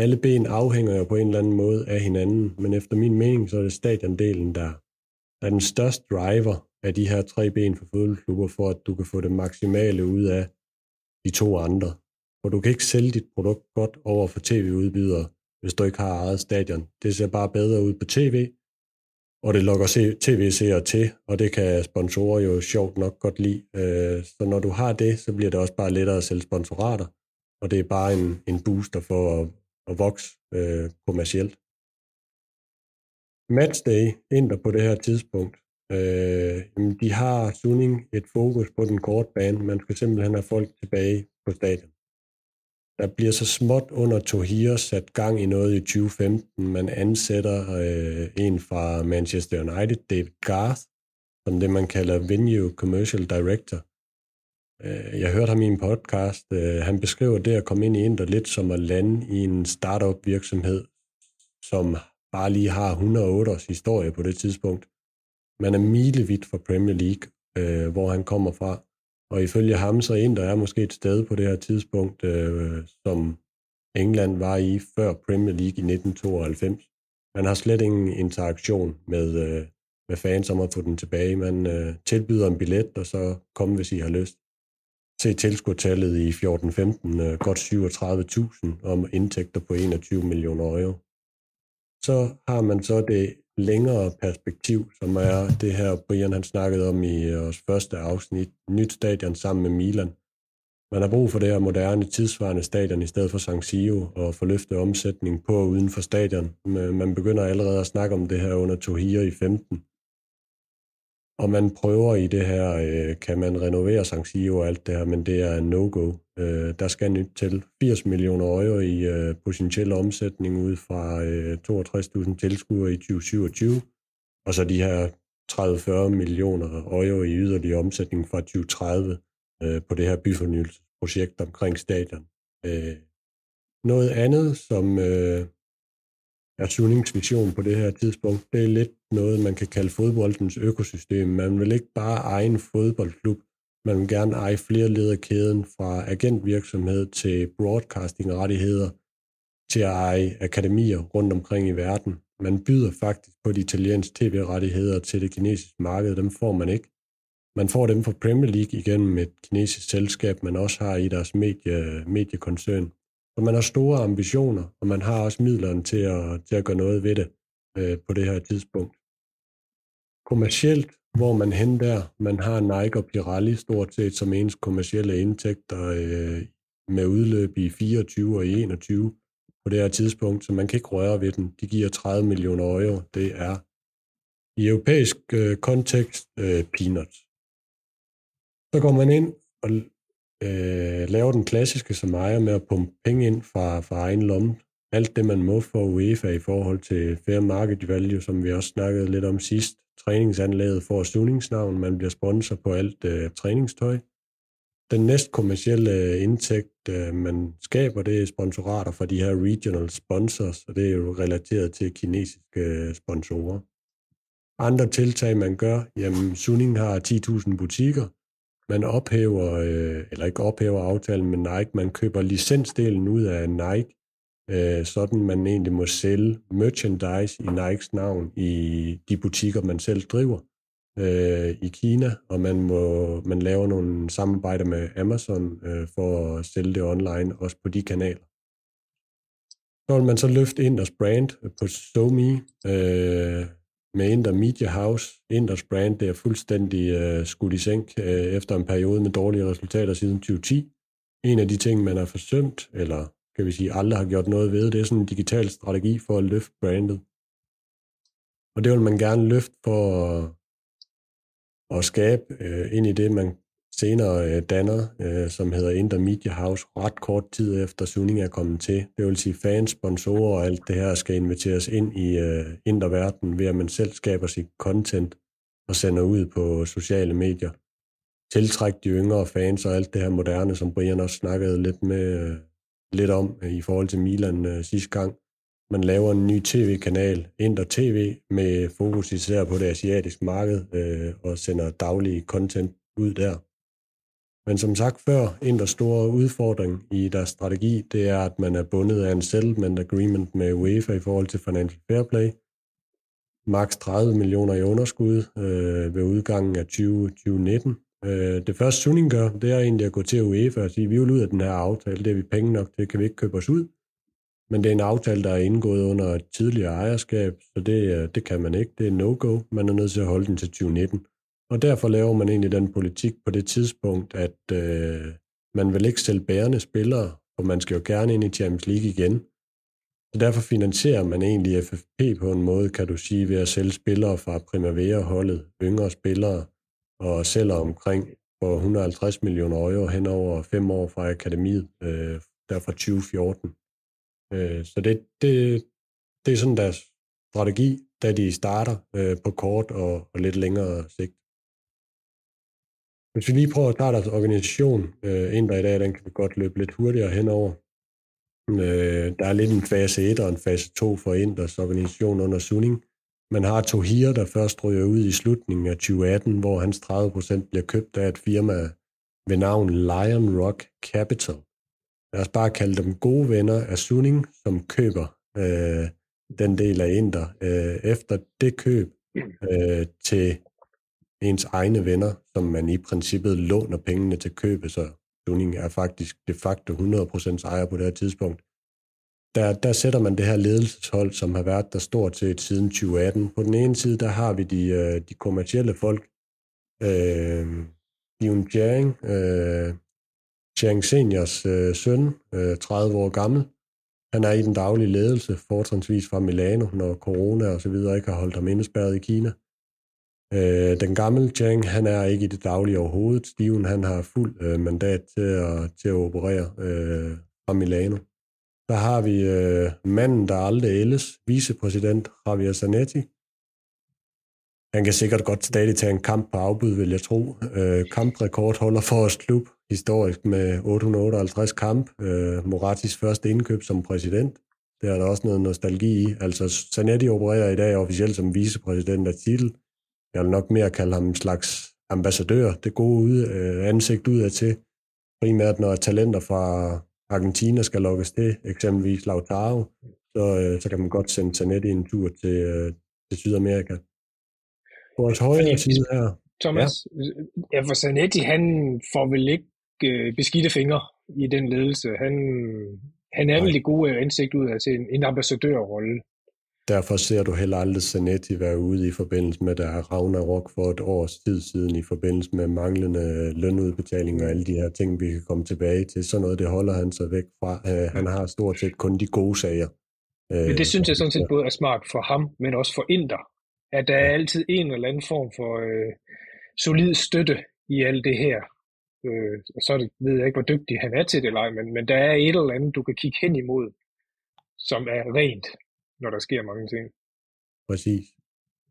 Alle ben afhænger jo på en eller anden måde af hinanden, men efter min mening, så er det stadiondelen, der er den største driver af de her tre ben for fodboldklubber, for at du kan få det maksimale ud af de to andre. For du kan ikke sælge dit produkt godt over for tv-udbydere, hvis du ikke har eget stadion. Det ser bare bedre ud på tv, og det lokker tv-seere til, og det kan sponsorer jo sjovt nok godt lide. Øh, så når du har det, så bliver det også bare lettere at sælge sponsorater, og det er bare en, en booster for at, at vokse øh, kommercielt. Matchday ændrer på det her tidspunkt. Øh, de har Sunning et fokus på den korte bane. Man skal simpelthen have folk tilbage på stadion. Der bliver så småt under Tohir sat gang i noget i 2015. Man ansætter øh, en fra Manchester United, David Garth, som det man kalder Venue Commercial Director. Øh, jeg hørte ham i en podcast. Øh, han beskriver det at komme ind i Inter lidt som at lande i en startup virksomhed, som bare lige har 108 års historie på det tidspunkt. Man er milevidt fra Premier League, øh, hvor han kommer fra. Og ifølge ham, så Inter er måske et sted på det her tidspunkt, øh, som England var i før Premier League i 1992. Man har slet ingen interaktion med, øh, med fans om at få den tilbage. Man øh, tilbyder en billet, og så kom, hvis I har lyst. Se tilskudtallet i 14-15, øh, godt 37.000 om indtægter på 21 millioner euro. Så har man så det længere perspektiv, som er det her, Brian han snakkede om i øh, vores første afsnit, nyt stadion sammen med Milan. Man har brug for det her moderne, tidsvarende stadion i stedet for San Siro og få løftet omsætning på uden for stadion. Man begynder allerede at snakke om det her under Tohira i 15. Og man prøver i det her, øh, kan man renovere San Siro og alt det her, men det er no-go. Øh, der skal nyt til 80 millioner euro i øh, potentiel omsætning ud fra øh, 62.000 tilskuere i 2027, og så de her 30-40 millioner euro i yderligere omsætning fra 2030 øh, på det her byfornyelsesprojekt omkring stadion. Øh, noget andet, som er Sunnings vision på det her tidspunkt, det er lidt noget, man kan kalde fodboldens økosystem. Man vil ikke bare eje en fodboldklub, man vil gerne eje flere led af kæden fra agentvirksomhed til broadcastingrettigheder til at eje akademier rundt omkring i verden. Man byder faktisk på de italienske tv-rettigheder til det kinesiske marked. Dem får man ikke. Man får dem fra Premier League igennem et kinesisk selskab, man også har i deres medie, mediekoncern. Så man har store ambitioner, og man har også midlerne til at, til at gøre noget ved det øh, på det her tidspunkt. Kommercielt, hvor man hen der, man har Nike og Pirelli stort set som ens kommercielle indtægter øh, med udløb i 24 og i 21 på det her tidspunkt, så man kan ikke røre ved den. De giver 30 millioner euro. Det er i europæisk øh, kontekst øh, peanuts. Så går man ind og øh, laver den klassiske som ejer med at pumpe penge ind fra, fra egen lomme. Alt det, man må for UEFA i forhold til fair market value, som vi også snakkede lidt om sidst. Træningsanlægget får Sunningsnavn, man bliver sponsor på alt øh, træningstøj. Den næst kommercielle øh, indtægt, øh, man skaber, det er sponsorater fra de her regional sponsors, og det er jo relateret til kinesiske øh, sponsorer. Andre tiltag, man gør, jamen Suning har 10.000 butikker, man ophæver, øh, eller ikke ophæver aftalen med Nike, man køber licensdelen ud af Nike, øh, sådan man egentlig må sælge merchandise i Nikes navn i de butikker, man selv driver. øh, i Kina, og man, må, man laver nogle samarbejder med Amazon øh, for at sælge det online, også på de kanaler. Så vil man så løfte Inders brand på SoMe øh, med Inter Media House. Inders brand det er fuldstændig øh, skudt i sænk øh, efter en periode med dårlige resultater siden 2010. En af de ting, man har forsømt, eller kan vi sige aldrig har gjort noget ved, det er sådan en digital strategi for at løfte brandet. Og det vil man gerne løfte for at, at skabe øh, ind i det, man senere øh, danner, øh, som hedder Inter Media House, ret kort tid efter Suning er kommet til. Det vil sige, fans, sponsorer og alt det her skal inviteres ind i øh, interverden ved at man selv skaber sit content og sender ud på sociale medier. Tiltræk de yngre fans og alt det her moderne, som Brian også snakkede lidt med lidt om i forhold til Milan sidste gang. Man laver en ny tv-kanal, Inter TV, med fokus især på det asiatiske marked øh, og sender daglig content ud der. Men som sagt før, en der store udfordring i deres strategi, det er, at man er bundet af en settlement agreement med UEFA i forhold til Financial Fair Play. Max 30 millioner i underskud øh, ved udgangen af 2019. Øh, det første Suning gør, det er egentlig at gå til UEFA og sige, vi vil ud af den her aftale, det er vi penge nok til, kan vi ikke købe os ud. Men det er en aftale, der er indgået under et tidligere ejerskab, så det, øh, det kan man ikke. Det er no-go. Man er nødt til at holde den til 2019. Og derfor laver man egentlig den politik på det tidspunkt, at øh, man vil ikke sælge bærende spillere, og man skal jo gerne ind i Champions League igen. Så derfor finansierer man egentlig FFP på en måde, kan du sige, ved at sælge spillere fra Primavera-holdet, yngre spillere, og sælger omkring for 150 millioner euro hen over fem år fra akademiet, øh, der fra 2014. Øh, så det, det, det er sådan deres strategi, da de starter øh, på kort og, og lidt længere sigt. Hvis vi lige prøver at tage deres organisation øh, ind der i dag, den kan vi godt løbe lidt hurtigere henover. Øh, der er lidt en fase 1 og en fase 2 for Inders organisation under Sunning. Man har Tohir, der først ryger ud i slutningen af 2018, hvor hans 30% bliver købt af et firma ved navn Lion Rock Capital. Lad os bare kalde dem gode venner af Sunning, som køber øh, den del af Inder. Øh, efter det køb øh, til ens egne venner, som man i princippet låner pengene til købe, så Dunning er faktisk de facto 100% ejer på det her tidspunkt. Der, der sætter man det her ledelseshold, som har været der stort set siden 2018. På den ene side, der har vi de, øh, de kommercielle folk, øh, Yun Jiang, øh, Jiang Seniors øh, søn, øh, 30 år gammel. Han er i den daglige ledelse, fortrinsvis fra Milano, når corona og så videre ikke har holdt ham indespærret i Kina. Øh, den gamle Chang, han er ikke i det daglige overhovedet. Steven, han har fuld øh, mandat til at, til at operere øh, fra Milano. Der har vi øh, manden, der aldrig ældes, vicepræsident Javier Zanetti. Han kan sikkert godt stadig tage en kamp på afbud, vil jeg tro. Øh, kamprekord holder for os klub historisk med 858 kamp. Øh, Moratis første indkøb som præsident. Det er der også noget nostalgi i. Altså, Zanetti opererer i dag officielt som vicepræsident af titel jeg vil nok mere kalde ham en slags ambassadør, det gode ud, øh, ansigt udad til. Primært når talenter fra Argentina skal lokkes til, eksempelvis Lautaro, så, øh, så kan man godt sende Zanetti en tur til, øh, til Sydamerika. På vores højre side her. Thomas, ja. ja, for Zanetti, han får vel ikke øh, beskidte fingre i den ledelse. Han, han er vel det gode ansigt ud af til en, en ambassadørrolle. Derfor ser du heller aldrig Zanetti være ude i forbindelse med, der Ragnarok for et års tid siden, i forbindelse med manglende lønudbetaling og alle de her ting, vi kan komme tilbage til. Så noget, det holder han sig væk fra. Øh, han har stort set kun de gode sager. Men det synes jeg sådan set både er smart for ham, men også for Inder. At der er altid en eller anden form for øh, solid støtte i alt det her. Øh, og så ved jeg ikke, hvor dygtig han er til det, eller men, men der er et eller andet, du kan kigge hen imod, som er rent når der sker mange ting. Præcis.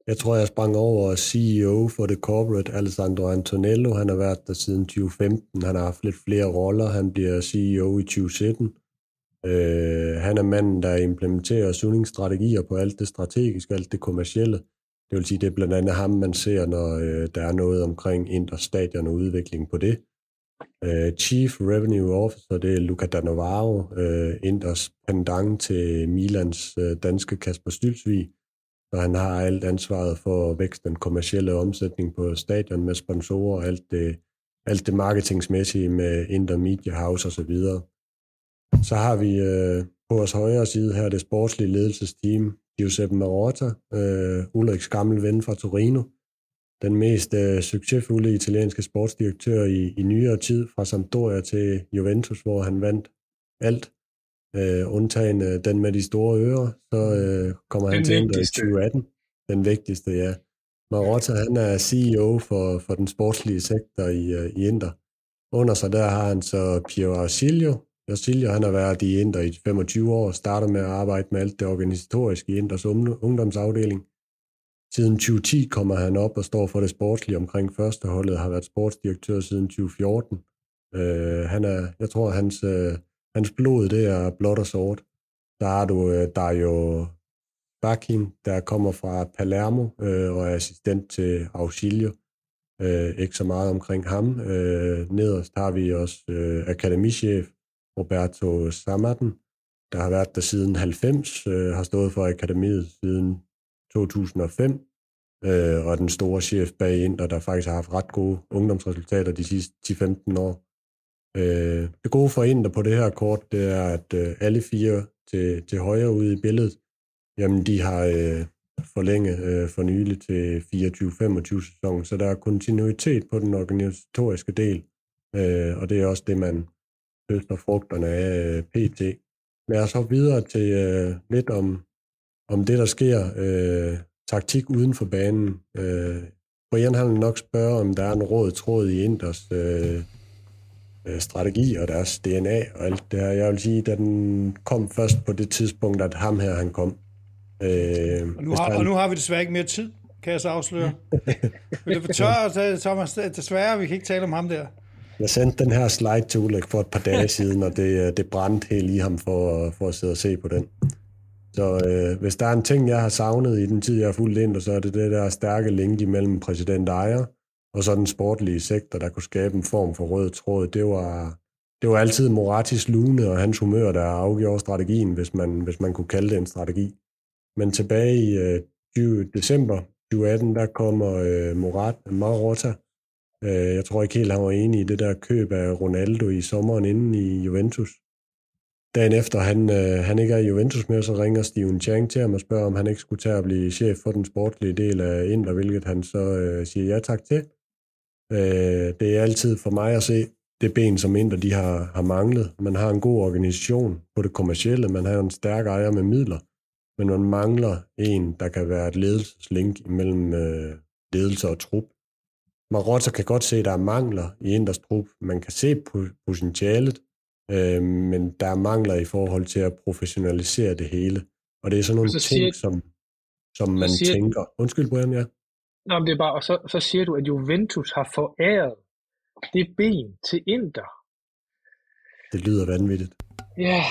Jeg tror, jeg sprang over CEO for The corporate, Alessandro Antonello. Han har været der siden 2015. Han har haft lidt flere roller. Han bliver CEO i 2017. Øh, han er manden, der implementerer sunningsstrategier på alt det strategiske, alt det kommercielle. Det vil sige, det er blandt andet ham, man ser, når øh, der er noget omkring interstadion og udvikling på det. Øh, Chief Revenue Officer, det er Luca Danovaro, uh, øh, Inders pendant til Milans øh, danske Kasper Stylsvig, og han har alt ansvaret for at vækste den kommercielle omsætning på stadion med sponsorer og alt det, alt det marketingsmæssige med Inter Media House osv. Så, så har vi øh, på vores højre side her det sportslige ledelsesteam, Giuseppe Marotta, øh, Ulriks gammel ven fra Torino, den mest øh, succesfulde italienske sportsdirektør i, i nyere tid, fra Sampdoria til Juventus, hvor han vandt alt, øh, undtagen øh, den med de store ører, så øh, kommer den han til i 2018. Den vigtigste, ja. Marotta, han er CEO for, for den sportslige sektor i, øh, i Inter. Under sig der har han så Piero Arsilio. Arsilio, han har været i Inter i 25 år, starter med at arbejde med alt det organisatoriske i Inters ungdomsafdeling. Siden 2010 kommer han op og står for det sportslige omkring førsteholdet, har været sportsdirektør siden 2014. Øh, han er, jeg tror, hans, øh, hans blod det er blåt og sort. Der har du øh, Dario Bakin, der kommer fra Palermo øh, og er assistent til Auxilio. Øh, ikke så meget omkring ham. Øh, nederst har vi også øh, akademichef Roberto Samaden, der har været der siden 90, øh, har stået for akademiet siden 2005, øh, og den store chef bag Inter, der faktisk har haft ret gode ungdomsresultater de sidste 10-15 år. Øh, det gode for Inter på det her kort, det er, at øh, alle fire til, til højre ude i billedet, jamen de har øh, forlænget øh, for nylig til 24-25 sæsonen, så der er kontinuitet på den organisatoriske del, øh, og det er også det, man høster frugterne af øh, PT. Lad os hoppe videre til øh, lidt om, om det, der sker, øh, taktik uden for banen. Øh, Brian har nok spørge, om der er en råd tråd i Inders øh, øh, strategi og deres DNA og alt det her. Jeg vil sige, at den kom først på det tidspunkt, at ham her han kom. Øh, og, nu har, han... og nu har vi desværre ikke mere tid, kan jeg så afsløre. Men det fortør, Thomas, desværre, vi kan ikke tale om ham der. Jeg sendte den her slide til Ulrik for et par dage siden, og det, det brændte helt i ham for, for at sidde og se på den. Så øh, hvis der er en ting, jeg har savnet i den tid, jeg har fulgt ind, så er det det der stærke link imellem præsident ejer og så den sportlige sektor, der kunne skabe en form for rød tråd. Det var, det var altid Moratis lune og hans humør, der afgjorde strategien, hvis man, hvis man kunne kalde det en strategi. Men tilbage i øh, 20, december 2018, der kommer øh, Morat, Marotta. Øh, jeg tror ikke helt, han var enig i det der køb af Ronaldo i sommeren inden i Juventus dagen efter han, øh, han ikke er i Juventus mere, så ringer Steven Chang til ham og spørger, om han ikke skulle tage at blive chef for den sportlige del af Inter, hvilket han så øh, siger ja tak til. Øh, det er altid for mig at se det ben, som Inter de har, har manglet. Man har en god organisation på det kommercielle, man har en stærk ejer med midler, men man mangler en, der kan være et ledelseslink imellem øh, ledelse og trup. Marotta kan godt se, at der er mangler i Inders trup. Man kan se potentialet, øh, men der er mangler i forhold til at professionalisere det hele. Og det er sådan nogle så ting, siger, som, som man siger, tænker. Undskyld, Brian, ja. Nå, men det er bare, og så, så siger du, at Juventus har foræret det ben til Inter. Det lyder vanvittigt. Ja.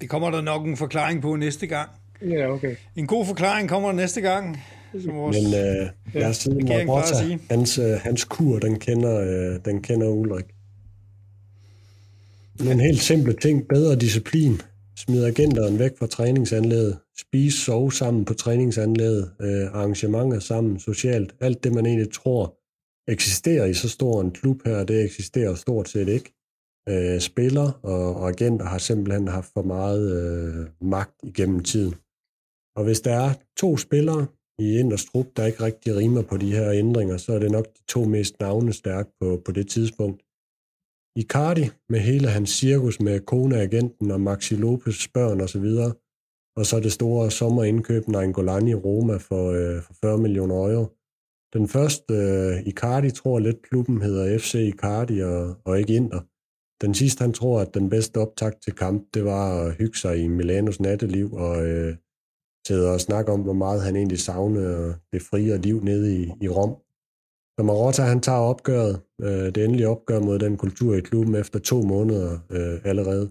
Det kommer der nok en forklaring på næste gang. Ja, okay. En god forklaring kommer der næste gang. Som vores Men øh, lad os sige, hans, øh, hans kur, den kender, øh, den kender Ulrik. Men helt simple ting. Bedre disciplin. Smid agenteren væk fra træningsanlægget, Spise, sove sammen på træningsanlægget, Øh, arrangementer sammen, socialt. Alt det, man egentlig tror eksisterer i så stor en klub her, det eksisterer stort set ikke. Øh, spiller og, og agenter har simpelthen haft for meget øh, magt igennem tiden. Og hvis der er to spillere i Inders trup, der ikke rigtig rimer på de her ændringer, så er det nok de to mest navnestærke på, på det tidspunkt. Icardi med hele hans cirkus med Kona-agenten og Maxi Lopez børn osv., og så det store sommerindkøb Nainggolan i Roma for, øh, for 40 millioner euro. Den første, øh, Icardi, tror lidt klubben hedder FC Icardi og, og ikke Inter. Den sidste, han tror, at den bedste optakt til kamp, det var at hygge sig i Milanos natteliv og øh, sidde og snakke om, hvor meget han egentlig savnede det frie liv nede i, i Rom. Så Marotta, han tager opgøret, øh, det endelige opgør mod den kultur i klubben efter to måneder øh, allerede.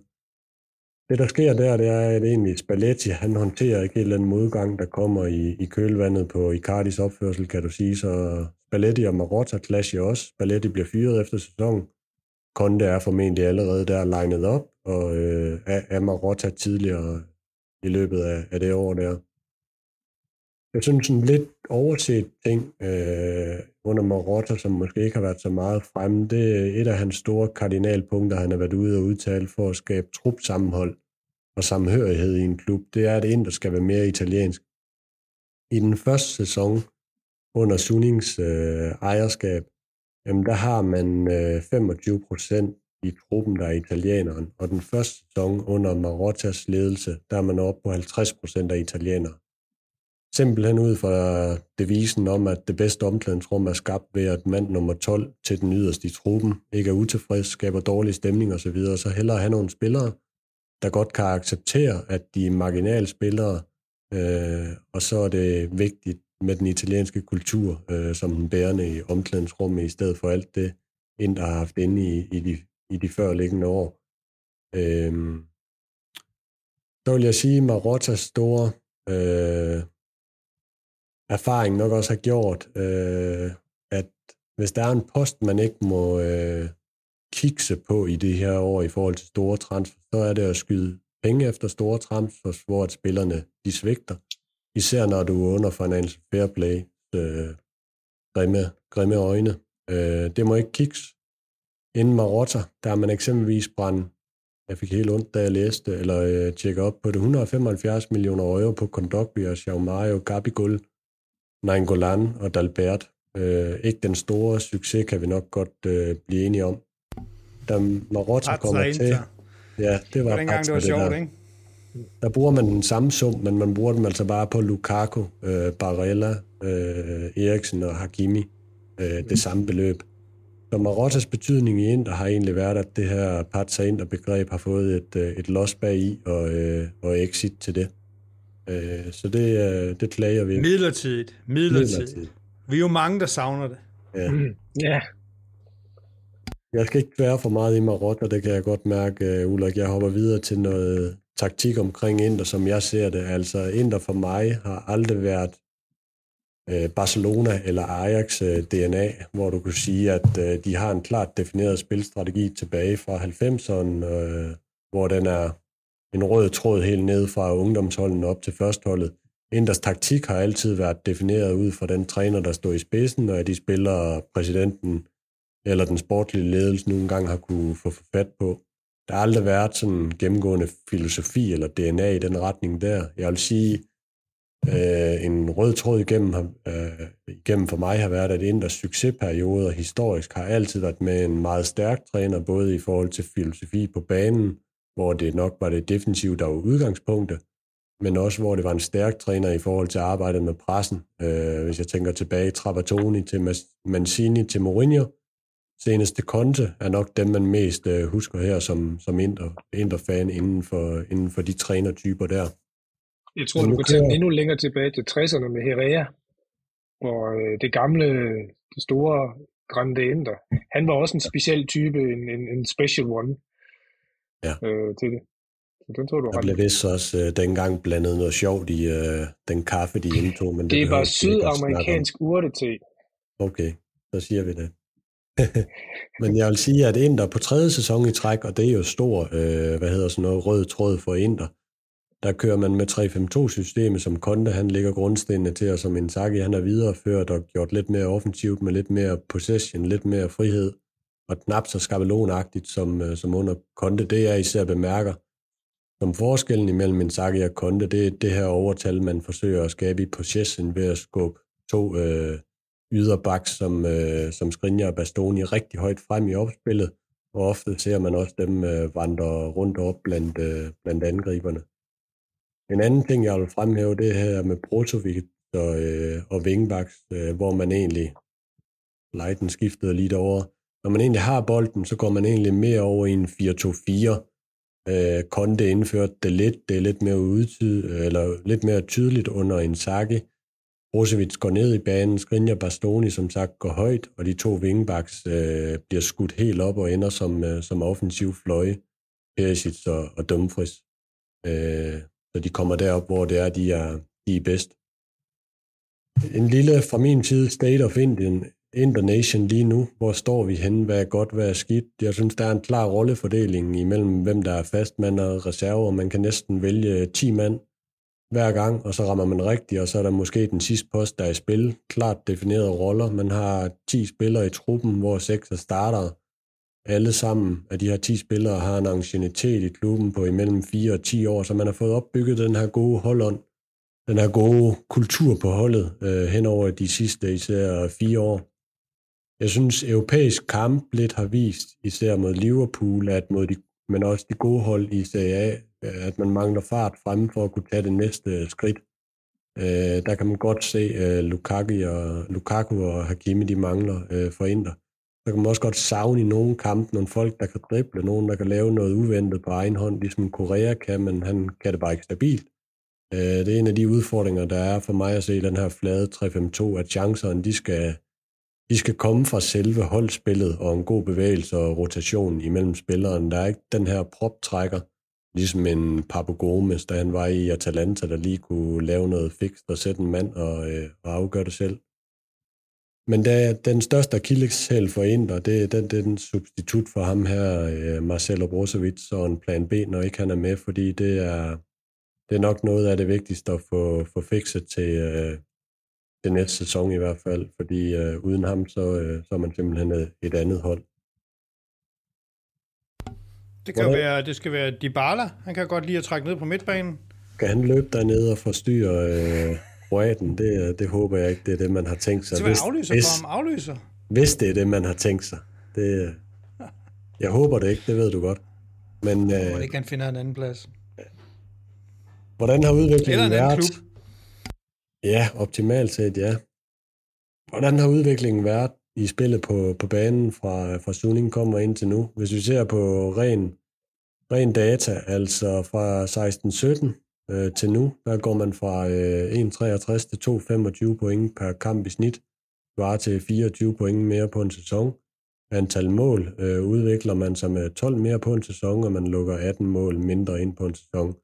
Det, der sker der, det er, at egentlig Spalletti, han håndterer ikke en eller modgang, der kommer i, i kølvandet på Icardis opførsel, kan du sige. Så Spalletti og Marotta clasher også. Spalletti bliver fyret efter sæsonen. Conte er formentlig allerede der legnet op, og øh, er, er Marotta tidligere i løbet af, af det år der. jeg synes en lidt overset ting øh, under Marotta, som måske ikke har været så meget fremme, det er et af hans store kardinalpunkter, han har været ude og udtale for at skabe trupsammenhold og samhørighed i en klub. Det er, at Inter skal være mere italiensk. I den første sæson under Sunnings øh, ejerskab, jamen der har man øh, 25 procent i truppen, der er italieneren, og den første sæson under Marottas ledelse, der er man oppe på 50 procent af italienere. Simpelthen ud fra devisen om, at det bedste omklædningsrum er skabt ved, at mand nummer 12 til den yderste i truppen ikke er utilfreds, skaber dårlig stemning osv., så, så hellere have nogle spillere, der godt kan acceptere, at de er marginale spillere, øh, og så er det vigtigt med den italienske kultur øh, som den bærende i omklædningsrummet, i stedet for alt det, ind der har haft inde i, i, de, i de førliggende år. Øh, så vil jeg sige, at Marottas store øh, erfaring nok også har gjort, øh, at hvis der er en post, man ikke må øh, kikse på i det her år i forhold til store transfer, så er det at skyde penge efter store transfers, hvor at spillerne de svigter. Især når du er under Financial Fair Play, øh, grimme, grimme øjne. Øh, det må ikke kikse. Inden Marotta, der har man eksempelvis brændt, jeg fik helt ondt, da jeg læste, eller øh, tjekke op på det, 175 millioner euro på Kondogbia, Xiaomario, Gabigol, Nainggolan og Dalbert. Øh, ikke den store succes, kan vi nok godt øh, blive enige om. Da Marotta kommer til... Ja, det var dengang, det var sjovt, der. ikke? Der bruger man den samme sum, men man bruger dem altså bare på Lukaku, øh, Barella, øh, Eriksen og Hakimi. Øh, det samme beløb. Så Marottas betydning i Inter har egentlig været, at det her Patsa Inter-begreb har fået et, øh, et loss bag i og, øh, og exit til det. Øh, så det, øh, det klager vi. Midlertidigt. Midlertidigt. Midlertidigt. Vi er jo mange, der savner det. Ja. Mm, ja. Jeg skal ikke være for meget i Marot, og det kan jeg godt mærke, uh, Ulrik. Jeg hopper videre til noget taktik omkring Inter, som jeg ser det. Altså, Inter for mig har aldrig været uh, Barcelona eller Ajax uh, DNA, hvor du kan sige, at de har en klart defineret spilstrategi tilbage fra 90'erne, uh, hvor den er en rød tråd helt ned fra ungdomsholden op til førstholdet. Inders taktik har altid været defineret ud fra den træner, der står i spidsen, og at de spiller præsidenten eller den sportlige ledelse nogle gange har kunne få fat på. Der har aldrig været sådan en gennemgående filosofi eller DNA i den retning der. Jeg vil sige, øh, en rød tråd igennem, øh, igennem for mig har været, at Inders succesperioder historisk har altid været med en meget stærk træner, både i forhold til filosofi på banen, hvor det nok var det defensive, der var udgangspunktet, men også hvor det var en stærk træner i forhold til arbejdet med pressen. Øh, hvis jeg tænker tilbage, Trapattoni til Mancini til Mourinho, seneste Conte er nok dem, man mest øh, husker her som, som Inter, Inter-fan inden for, inden for de trænertyper der. Jeg tror, du kan tage endnu længere tilbage til 60'erne med Herrera, og øh, det gamle, det store Grande Inter. Han var også en speciel type, en, en, en special one ja. øh, til det. Så den tror du der blev vist også øh, dengang blandet noget sjovt i øh, den kaffe, de indtog. Men det, det var sydamerikansk urtete. Okay, så siger vi det. men jeg vil sige, at Inter på tredje sæson i træk, og det er jo stor, øh, hvad hedder sådan noget, rød tråd for Inter, der kører man med 3-5-2-systemet, som Konte han ligger grundstenene til, og som Inzaghi han har videreført og gjort lidt mere offensivt med lidt mere possession, lidt mere frihed og knap så skabelonagtigt som, øh, som under Konte. Det jeg især bemærker som forskellen imellem Inzaghi og Konte, det er det her overtal, man forsøger at skabe i possession ved at skubbe to øh, yderbaks som, øh, som Skrinja og Bastoni rigtig højt frem i opspillet, og ofte ser man også dem øh, vandre rundt op blandt, øh, blandt angriberne. En anden ting, jeg vil fremhæve, det her med Brozovic og, øh, og Vingbaks, øh, hvor man egentlig, Leiden skiftede lidt over, når man egentlig har bolden, så går man egentlig mere over i en 4-2-4. Øh, Konte indførte det lidt, det er lidt mere, udtyd, øh, eller lidt mere tydeligt under en sakke. Brozovic går ned i banen, Skrinja Bastoni som sagt går højt, og de to wingbacks øh, bliver skudt helt op og ender som, øh, som offensiv fløje, Perisic og, og Dumfries. Øh, så de kommer derop, hvor det er, de er, de er bedst. En lille fra min side State of Indien, Indonation lige nu? Hvor står vi henne? Hvad er godt, hvad er skidt? Jeg synes, der er en klar rollefordeling imellem, hvem der er fastmand og reserver. Man kan næsten vælge 10 mand, hver gang, og så rammer man rigtigt, og så er der måske den sidste post, der er i spil. Klart definerede roller. Man har 10 spillere i truppen, hvor 6 er starter. Alle sammen af de her 10 spillere har en ancienitet i klubben på imellem 4 og 10 år, så man har fået opbygget den her gode holdånd, den her gode kultur på holdet øh, hen over de sidste især fire år. Jeg synes, europæisk kamp lidt har vist, især mod Liverpool, at mod de, men også de gode hold i Serie A, øh, at man mangler fart frem for at kunne tage det næste øh, skridt. Øh, der kan man godt se, at øh, Lukaku og, Lukaku og Hakimi de mangler øh, for Inter. Så kan man også godt savne i nogle kampe nogle folk, der kan drible, nogen, der kan lave noget uventet på egen hånd, ligesom Korea kan, men han kan det bare ikke stabilt. Øh, det er en af de udfordringer, der er for mig at se den her flade 3-5-2, at chancerne, de skal, de skal komme fra selve holdspillet og en god bevægelse og rotation imellem spilleren. Der er ikke den her proptrækker, ligesom en Papu Gomes, da han var i Atalanta, der lige kunne lave noget fikst og sætte en mand og, øh, og afgøre det selv. Men er den største akilleshæl for Inter, det, det, det er den substitut for ham her, øh, Marcelo Brozovic, og en plan B, når ikke han er med, fordi det er, det er nok noget af det vigtigste at få, få fikset til, øh, til næste sæson i hvert fald, fordi øh, uden ham, så, øh, så er man simpelthen et andet hold. Det, kan være, det skal være Dybala. Han kan godt lide at trække ned på midtbanen. Kan han løbe dernede og forstyrre øh, kroaten? Det, det håber jeg ikke, det er det, man har tænkt sig. Det er aflyser hvis, for ham. Aflyser. Hvis det er det, man har tænkt sig. Det, jeg håber det ikke, det ved du godt. Men, jeg håber øh, ikke, han finder en anden plads. Hvordan har udviklingen været? Klub. Ja, optimalt set, ja. Hvordan har udviklingen været i spillet på, på banen fra, fra Suning kommer ind til nu? Hvis vi ser på ren, ren data, altså fra 16-17 øh, til nu, der går man fra øh, 1,63 til 2,25 point per kamp i snit, svarer til 24 point mere på en sæson. Antal mål øh, udvikler man sig med 12 mere på en sæson, og man lukker 18 mål mindre ind på en sæson.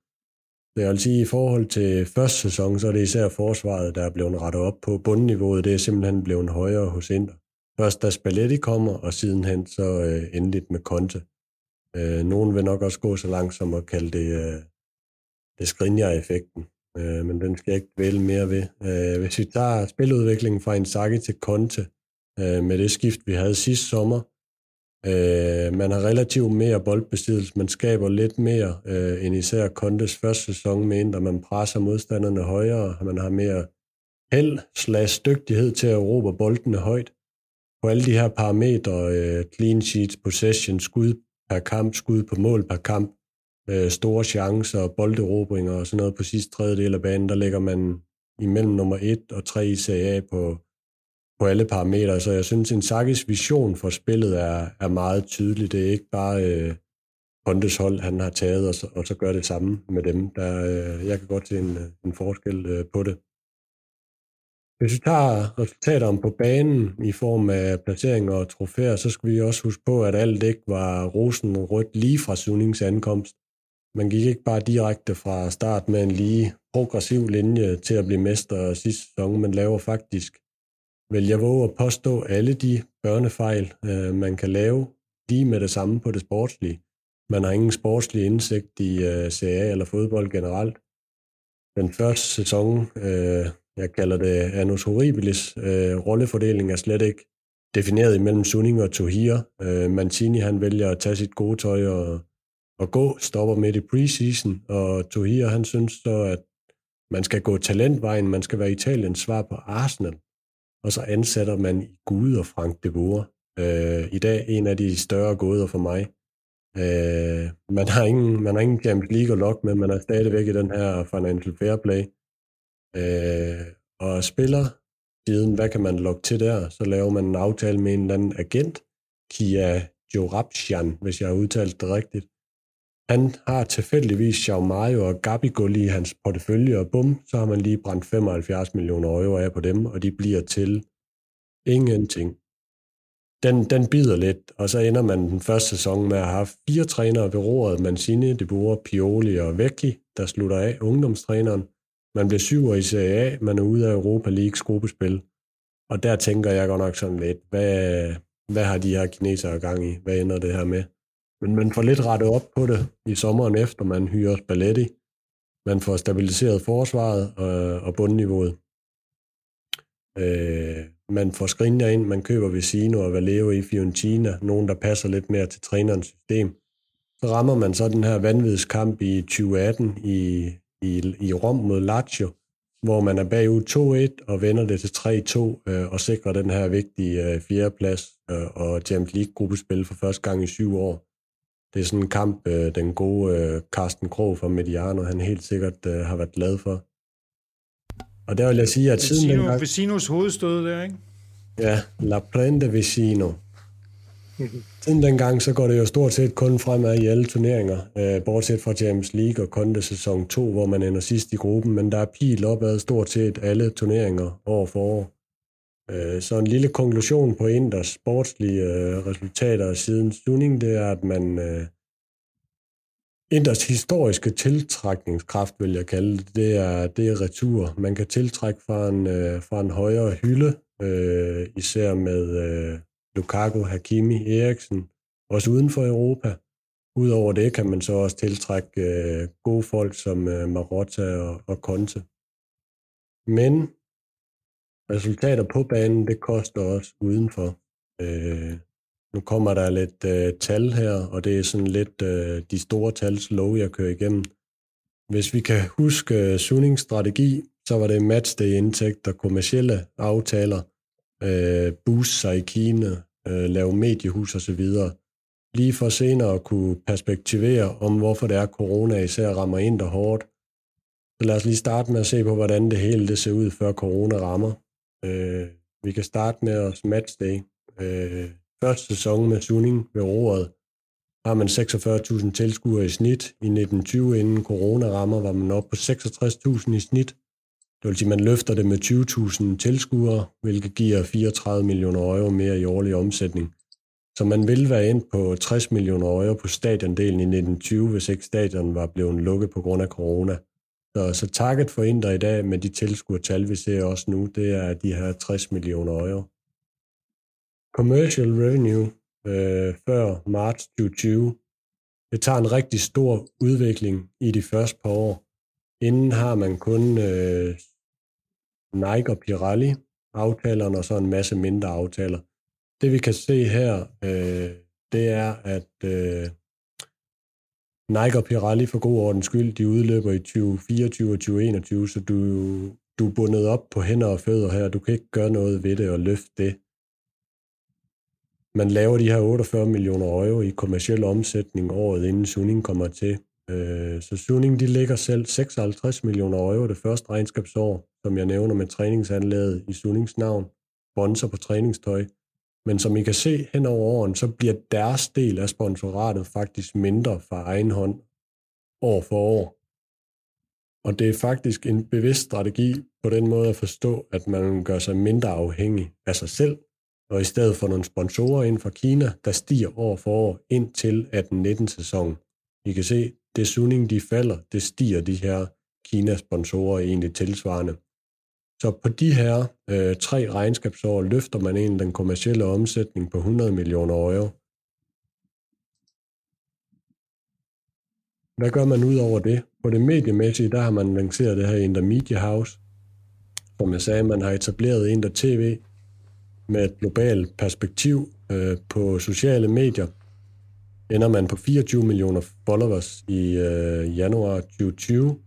Så jeg vil sige, at i forhold til første sæson, så er det især forsvaret, der er blevet rettet op på. Bundniveauet det er simpelthen blevet højere hos Inter. Først da Spalletti kommer, og sidenhen så øh, endeligt med Conte. Øh, nogen vil nok også gå så langt som at kalde det, øh, det Skriniar-effekten, øh, men den skal jeg ikke vælge mere ved. Øh, hvis vi tager spiludviklingen fra Inzaghi til Conte, øh, med det skift, vi havde sidste sommer, Øh, man har relativt mere boldbesiddelse, man skaber lidt mere øh, end især Kontes første sæson med ind, man presser modstanderne højere, man har mere held slags dygtighed til at råbe boldene højt. På alle de her parametre, øh, clean sheets, possession, skud per kamp, skud på mål per kamp, øh, store chancer, bolderobringer og sådan noget på sidste tredjedel af banen, der ligger man imellem nummer 1 og 3 i CA på på alle parametre, så jeg synes, en Sakis vision for spillet er, er meget tydelig. Det er ikke bare øh, Pontes hold, han har taget, og så, og så gør det samme med dem. Der, øh, jeg kan godt se en, øh, en forskel øh, på det. Hvis vi tager resultaterne på banen i form af placeringer og trofæer, så skal vi også huske på, at alt ikke var rosen rødt lige fra Sunings ankomst. Man gik ikke bare direkte fra start med en lige progressiv linje til at blive mester sidste sæson, men laver faktisk vil jeg våge at påstå alle de børnefejl, øh, man kan lave lige med det samme på det sportslige. Man har ingen sportslig indsigt i øh, CA eller fodbold generelt. Den første sæson, øh, jeg kalder det Anus Horribilis, øh, rollefordeling er slet ikke defineret imellem Sunning og Tohir. Øh, Mancini han vælger at tage sit gode tøj og, og gå, stopper midt i preseason, og Tohir han synes så, at man skal gå talentvejen, man skal være Italiens svar på Arsenal og så ansætter man Gud og Frank de Boer. Øh, I dag en af de større gåder for mig. Øh, man, har ingen, man har ingen Champions League at lokke med, man er stadigvæk i den her financial fair play. Øh, og spiller siden, hvad kan man lokke til der? Så laver man en aftale med en eller anden agent, Kia Jorapsjan, hvis jeg har udtalt det rigtigt. Han har tilfældigvis Xiao Mario og Gabigol i hans portefølje, og bum, så har man lige brændt 75 millioner euro af på dem, og de bliver til ingenting. Den, den bider lidt, og så ender man den første sæson med at have fire trænere ved roret, Mancini, De Boer, Pioli og Vecchi, der slutter af ungdomstræneren. Man bliver syver i Serie A, man er ude af Europa Leagues gruppespil. Og der tænker jeg godt nok sådan lidt, hvad, hvad har de her kinesere gang i? Hvad ender det her med? Men man får lidt rettet op på det i sommeren efter, man hyrer Balletti. Man får stabiliseret forsvaret og, og bundniveauet. Øh, man får Skriniar ind, man køber Vecino og Valeo i Fiorentina, nogen der passer lidt mere til trænerens system. Så rammer man så den her vanvidskamp i 2018 i, i, i Rom mod Lazio, hvor man er bagud 2-1 og vender det til 3-2 øh, og sikrer den her vigtige øh, fjerdeplads øh, og Champions League-gruppespil for første gang i syv år. Det er sådan en kamp, øh, den gode øh, Carsten Krog fra Mediano, han helt sikkert øh, har været glad for. Og der vil jeg sige, at siden Vecino, dengang... Vecinos hovedstød der, ikke? Ja, La Prende Vicino. Siden dengang, så går det jo stort set kun fremad i alle turneringer, øh, bortset fra Champions League og Conte sæson 2, hvor man ender sidst i gruppen, men der er pil opad stort set alle turneringer år for år. Øh, så en lille konklusion på Inders sportslige øh, resultater siden Suning, det er, at man øh, Inders historiske tiltrækningskraft, vil jeg kalde det, det er, det er retur. Man kan tiltrække fra en, øh, fra en højere hylde, især med Lukaku, Hakimi, Eriksen, også uden for Europa. Udover det kan man så også tiltrække øh, gode folk som øh, Marotta og, og Conte. Men resultater på banen, det koster også udenfor. Øh, nu kommer der lidt øh, tal her, og det er sådan lidt øh, de store tals lov, jeg kører igennem. Hvis vi kan huske øh, Sunnings strategi, så var det matchday-indtægter, kommercielle aftaler, øh, boost sig i Kina, øh, lave mediehus osv., lige for senere at kunne perspektivere om, hvorfor det er, at corona især rammer ind der hårdt. Så lad os lige starte med at se på, hvordan det hele det ser ud, før corona rammer. Øh, vi kan starte med os matchday. Øh, første sæson med Suning ved roret har man 46.000 tilskuere i snit. I 1920, inden corona rammer, var man oppe på 66.000 i snit. Det vil sige, at man løfter det med 20.000 tilskuere, hvilket giver 34 millioner euro mere i årlig omsætning. Så man ville være ind på 60 millioner euro på stadiondelen i 1920, hvis ikke stadion var blevet lukket på grund af corona. Så, så target for Inter i dag med de tilskuertal, vi ser også nu, det er de her 60 millioner euro. Commercial revenue øh, før marts 2020, det tager en rigtig stor udvikling i de første par år. Inden har man kun øh, Nike og Pirelli aftalerne, og så en masse mindre aftaler. Det vi kan se her, øh, det er, at øh, Nike og Pirelli for god ordens skyld, de udløber i 2024 og 2021, så du, du er bundet op på hænder og fødder her. Du kan ikke gøre noget ved det og løfte det. Man laver de her 48 millioner euro i kommersiel omsætning året inden Suning kommer til. Øh, så Suning de ligger selv 56 millioner euro det første regnskabsår, som jeg nævner med træningsanlæget i Sunings navn, bonser på træningstøj. Men som I kan se hen over åren, så bliver deres del af sponsoratet faktisk mindre fra egen hånd år for år. Og det er faktisk en bevidst strategi på den måde at forstå, at man gør sig mindre afhængig af sig selv, og i stedet for nogle sponsorer ind fra Kina, der stiger år for år ind til 18-19 sæsonen. I kan se, det Suning de falder, det stiger de her Kina-sponsorer egentlig tilsvarende. Så på de her øh, tre regnskabsår løfter man egentlig den kommercielle omsætning på 100 millioner euro. Hvad gør man ud over det? På det mediemæssige, der har man lanceret det her Intermedia House. Som jeg sagde, man har etableret Inter TV med et globalt perspektiv øh, på sociale medier. Ender man på 24 millioner followers i øh, januar 2020,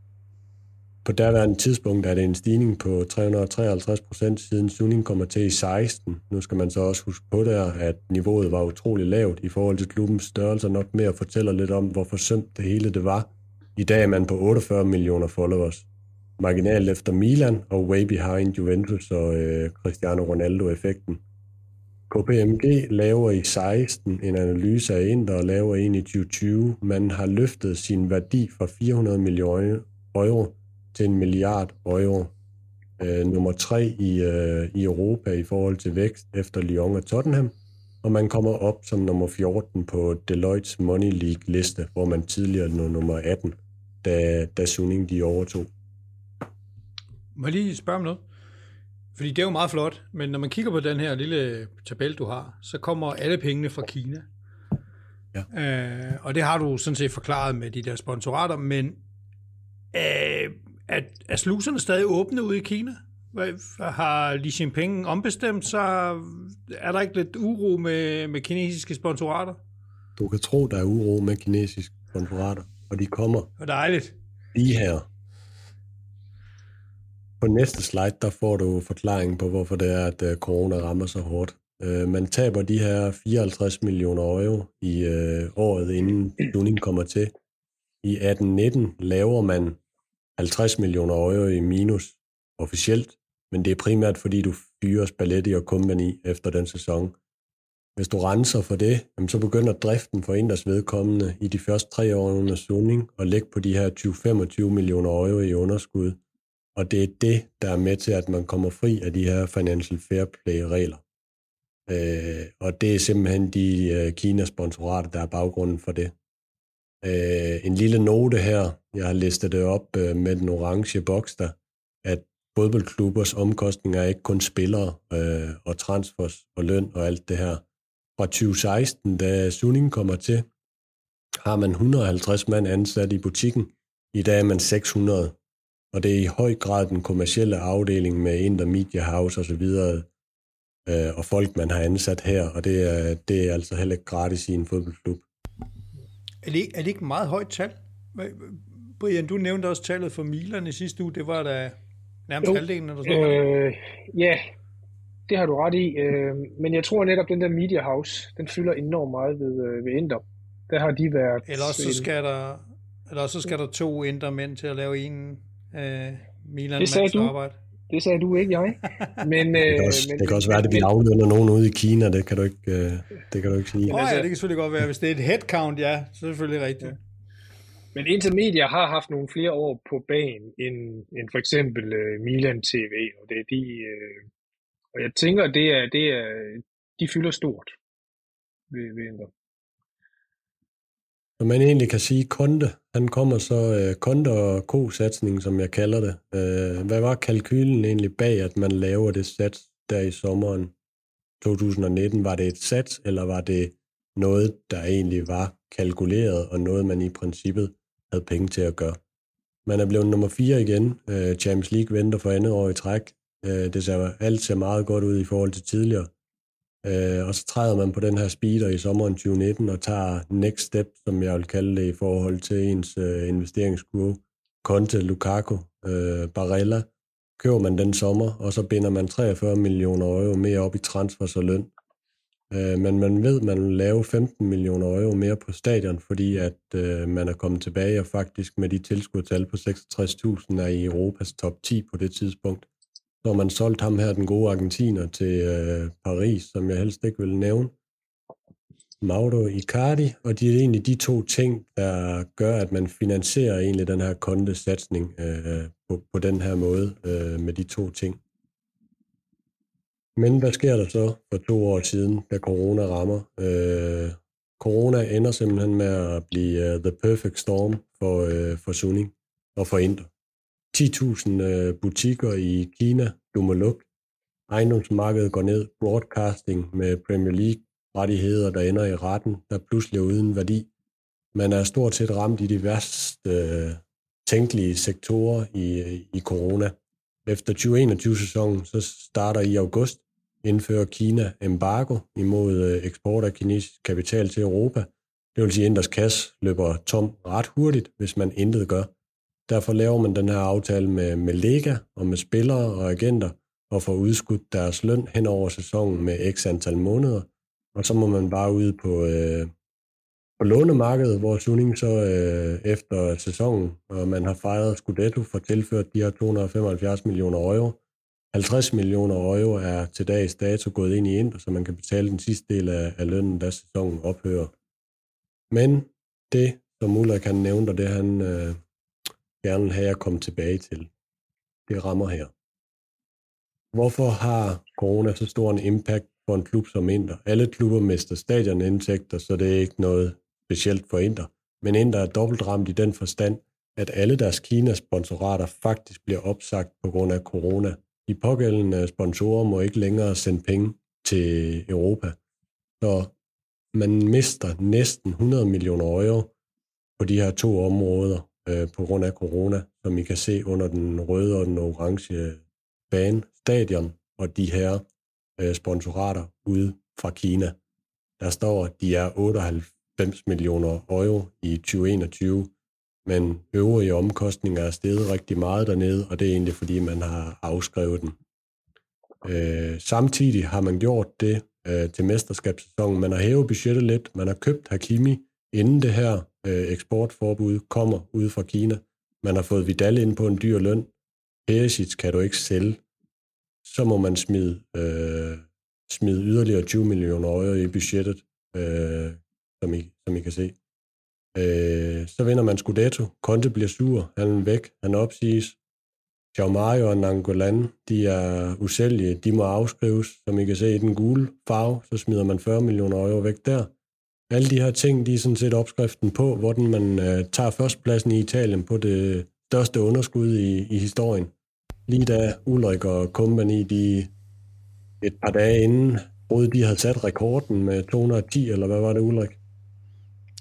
på daværende tidspunkt er det en stigning på 353 procent siden Suning kommer til i 16. Nu skal man så også huske på der, at niveauet var utrolig lavt i forhold til klubbens størrelse, nok mere fortæller lidt om, hvor forsømt det hele det var. I dag er man på 48 millioner followers. Marginalt efter Milan og way behind Juventus og øh, Cristiano Ronaldo-effekten. KPMG laver i 16 en analyse af Inter og laver en i 2020. Man har løftet sin værdi fra 400 millioner euro til en milliard euro. Øh, nummer tre i, øh, i Europa i forhold til vækst efter Lyon og Tottenham, og man kommer op som nummer 14 på Deloitte's Money League liste, hvor man tidligere lå nummer 18, da, da Suning de overtog. Må jeg lige spørge om noget? Fordi det er jo meget flot, men når man kigger på den her lille tabel, du har, så kommer alle pengene fra Kina. Ja. Øh, og det har du sådan set forklaret med de der sponsorater, men Øh, er, er sluserne stadig åbne ude i Kina? Har Xi Jinping ombestemt sig? Er der ikke lidt uro med, med kinesiske sponsorater? Du kan tro, der er uro med kinesiske sponsorater, og de kommer. Det dejligt. Lige her. På næste slide, der får du forklaringen på, hvorfor det er, at øh, corona rammer så hårdt. Øh, man taber de her 54 millioner euro i øh, året, inden Tuning kommer til. I 18-19 laver man 50 millioner euro i minus officielt, men det er primært fordi du fyrer Spalletti og Company efter den sæson. Hvis du renser for det, så begynder driften for Inders vedkommende i de første tre år under Suning at lægge på de her 20-25 millioner euro i underskud. Og det er det, der er med til, at man kommer fri af de her financial fair play-regler. Øh, og det er simpelthen de øh, Kina-sponsorater, der er baggrunden for det. Øh, en lille note her, jeg har listet det op øh, med den orange boks der, at fodboldklubbers omkostninger er ikke kun spillere øh, og transfers og løn og alt det her. Fra 2016, da Suning kommer til, har man 150 mand ansat i butikken. I dag er man 600. Og det er i høj grad den kommercielle afdeling med Inter Media House osv., øh, og folk, man har ansat her, og det er, det er altså heller ikke gratis i en fodboldklub. Er det, er det ikke meget højt tal? Brian, du nævnte også tallet for Milan i sidste uge. Det var da nærmest jo, halvdelen eller sådan noget. Øh, ja, det har du ret i. Øh, men jeg tror netop, at den der Media House, den fylder enormt meget ved, øh, ved Inter. Der har de været... Eller også så skal der, eller også så skal der to Inter mænd til at lave en øh, Milan det sagde du. arbejde. Det sagde du ikke, jeg. Men, det, kan også, men, det kan også være, at vi aflønner nogen ude i Kina, det kan du ikke, øh, det kan du ikke sige. Åh oh, ja, det kan selvfølgelig godt være. Hvis det er et headcount, ja, så er det selvfølgelig rigtigt. Ja. Men Intermedia har haft nogle flere år på banen end, end for eksempel uh, Milan TV, og det er de, uh, og jeg tænker, det er, det er, de fylder stort ved, ved Inter. Så man egentlig kan sige, Konte, han kommer så øh, Konte og ko som jeg kalder det. Øh, hvad var kalkylen egentlig bag, at man laver det sats der i sommeren 2019? Var det et sats, eller var det noget, der egentlig var kalkuleret, og noget, man i princippet havde penge til at gøre? Man er blevet nummer 4 igen. Øh, Champions League venter for andet år i træk. Øh, det ser, alt ser meget godt ud i forhold til tidligere. Øh, og så træder man på den her speeder i sommeren 2019 og tager next step, som jeg vil kalde det, i forhold til ens øh, investeringskurve. Conte, Lukaku, øh, Barella, køber man den sommer, og så binder man 43 millioner euro mere op i transfers og løn. Øh, men man ved, man vil lave 15 millioner euro mere på stadion, fordi at øh, man er kommet tilbage og faktisk med de tilskudtal på 66.000 er i Europas top 10 på det tidspunkt når man solgte ham her, den gode argentiner, til øh, Paris, som jeg helst ikke vil nævne. Mauro Icardi, og det er egentlig de to ting, der gør, at man finansierer egentlig den her kontesatsning øh, på, på den her måde øh, med de to ting. Men hvad sker der så for to år siden, da corona rammer? Øh, corona ender simpelthen med at blive uh, the perfect storm for, uh, for Suning og for Inter. 10.000 øh, butikker i Kina, du må lukke. Ejendomsmarkedet går ned. Broadcasting med Premier League rettigheder, der ender i retten, der pludselig er uden værdi. Man er stort set ramt i de værste øh, tænkelige sektorer i, i corona. Efter 2021-sæsonen, så starter i august, indfører Kina embargo imod øh, eksport af kinesisk kapital til Europa. Det vil sige, at Inders kasse løber tom ret hurtigt, hvis man intet gør. Derfor laver man den her aftale med, med Lega og med spillere og agenter og får udskudt deres løn hen over sæsonen med x antal måneder. Og så må man bare ud på, øh, på lånemarkedet, hvor Suning så øh, efter sæsonen, og man har fejret Scudetto, for tilført de her 275 millioner euro. 50 millioner euro er til dags dato gået ind i ind, så man kan betale den sidste del af, af lønnen, da sæsonen ophører. Men det, som Ulla kan nævne, og det han øh, gerne vil have jer komme tilbage til. Det rammer her. Hvorfor har corona så stor en impact på en klub som Inter? Alle klubber mister stadionindtægter, så det er ikke noget specielt for Inter. Men Inter er dobbelt ramt i den forstand, at alle deres Kina-sponsorater faktisk bliver opsagt på grund af corona. De pågældende sponsorer må ikke længere sende penge til Europa. Så man mister næsten 100 millioner euro på de her to områder øh, på grund af corona, som I kan se under den røde og den orange bane, stadion og de her øh, sponsorater ude fra Kina. Der står, at de er 98 millioner euro i 2021, men øvrige omkostninger er steget rigtig meget dernede, og det er egentlig fordi, man har afskrevet den. Øh, samtidig har man gjort det øh, til mesterskabssæsonen. Man har hævet budgettet lidt, man har købt Hakimi, inden det her øh, eksportforbud kommer ud fra Kina. Man har fået Vidal ind på en dyr løn. Perisic kan du ikke sælge. Så må man smide, øh, smide yderligere 20 millioner øre i budgettet, øh, som, I, som I kan se. Øh, så vinder man Scudetto. Conte bliver sur. Han er væk. Han opsiges. Joao Mario og Nangolan, de er usælgelige. De må afskrives, som I kan se i den gule farve. Så smider man 40 millioner euro væk der. Alle de her ting, de er sådan set opskriften på, hvordan man øh, tager førstpladsen i Italien på det største underskud i, i historien. Lige da Ulrik og company, de et par dage inden, troede de havde sat rekorden med 210, eller hvad var det, Ulrik?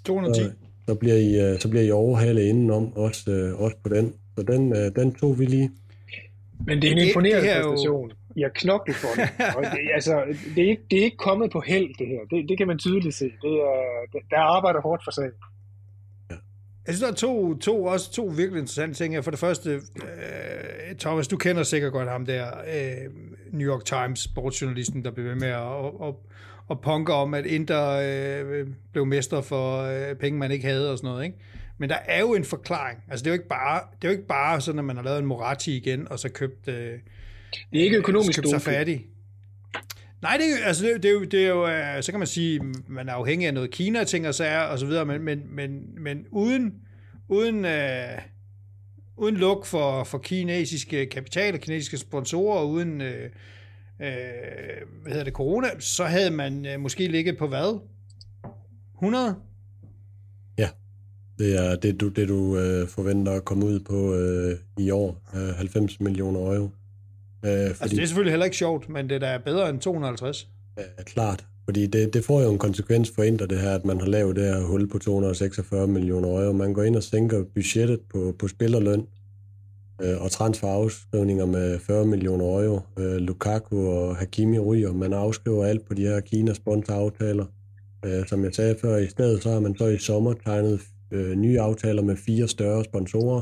210. Så, så bliver I, øh, så bliver I overhalet indenom, også, øh, også på den. Så den, øh, den tog vi lige. Men det er en imponerende det, det præstation. Jo... Jeg har knoklet for det. Og det, altså, det, er ikke, det er ikke kommet på held, det her. Det, det kan man tydeligt se. Det er, der arbejder hårdt for sagen. Jeg synes, der er to, to, også to virkelig interessante ting her. For det første, øh, Thomas, du kender sikkert godt ham der, øh, New York Times sportsjournalisten, der blev ved med at og, og punker om, at Inter øh, blev mester for øh, penge, man ikke havde og sådan noget. Ikke? Men der er jo en forklaring. Altså, det er jo ikke bare, det er jo ikke bare sådan, at man har lavet en Moratti igen, og så købt... Øh, det er ikke økonomisk købt sig fattig. Nej, det, altså, det, det, er jo, det er jo, øh, så kan man sige, man er afhængig af noget Kina-ting og sager og så videre, men, men, men, men uden, uden, øh, uden luk for, for kinesiske kapital og kinesiske sponsorer, og uden øh, øh, hvad hedder det, corona, så havde man øh, måske ligget på hvad? 100? Det er det, du, det, du øh, forventer at komme ud på øh, i år, øh, 90 millioner euro. Øh, fordi, altså, det er selvfølgelig heller ikke sjovt, men det er da bedre end 250. Ja, klart. Fordi det, det får jo en konsekvens for Inter, det her, at man har lavet det her hul på 246 millioner euro. Man går ind og sænker budgettet på, på spillerløn øh, og transferafskrivninger med 40 millioner euro. Øh, Lukaku og Hakimi ryger. Man afskriver alt på de her Kina-sponsoraftaler. Øh, som jeg sagde før, i stedet så har man så i sommer tegnet øh, nye aftaler med fire større sponsorer,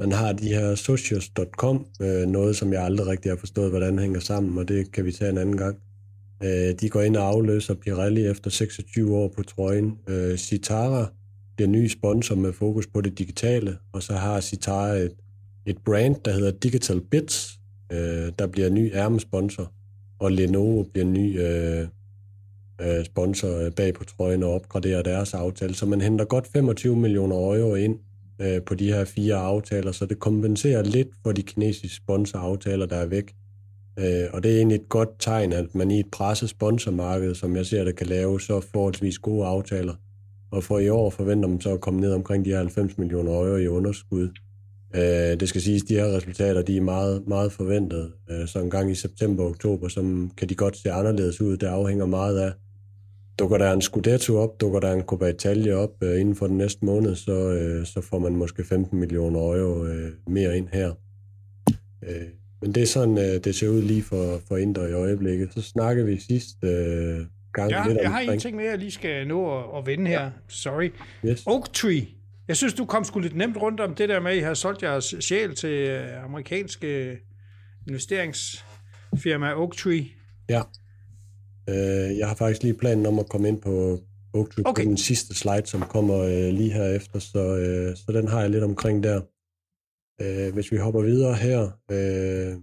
man har de her socios.com, øh, noget som jeg aldrig rigtig har forstået, hvordan det hænger sammen, og det kan vi tage en anden gang. Øh, de går ind og afløser Pirelli efter 26 år på trøjen. Øh, Citara bliver ny sponsor med fokus på det digitale, og så har Citara et, et brand, der hedder Digital Bits, øh, der bliver ny ærmesponsor, og Lenovo bliver ny øh, øh, sponsor øh, bag på trøjen og opgraderer deres aftale. Så man henter godt 25 millioner euro ind øh, på de her fire aftaler, så det kompenserer lidt for de kinesiske sponsoraftaler, der er væk. Øh, og det er egentlig et godt tegn, at man i et presset sponsormarked, som jeg ser det, kan lave så forholdsvis gode aftaler. Og for i år forventer man så at komme ned omkring de her 90 millioner euro i underskud. Øh, det skal siges, at de her resultater de er meget, meget forventet. Øh, så en gang i september og oktober, så kan de godt se anderledes ud. Det afhænger meget af, dukker der en Scudetto op, dukker der en Coppa Italia op øh, inden for den næste måned, så, øh, så får man måske 15 millioner euro øh, mere ind her. Øh, men det er sådan, øh, det ser ud lige for, for Inter i øjeblikket. Så snakker vi sidste øh, gang ja, lidt jeg har en ting mere, jeg lige skal nå at, at vende her. Ja. Sorry. Yes. Oak Tree. Jeg synes, du kom sgu lidt nemt rundt om det der med, at I har solgt jeres sjæl til øh, amerikanske investeringsfirma Oak Tree. Ja. Øh, jeg har faktisk lige planen om at komme ind på Oaktree okay. på den sidste slide, som kommer øh, lige herefter, så, øh, så den har jeg lidt omkring der. Øh, hvis vi hopper videre her, øh,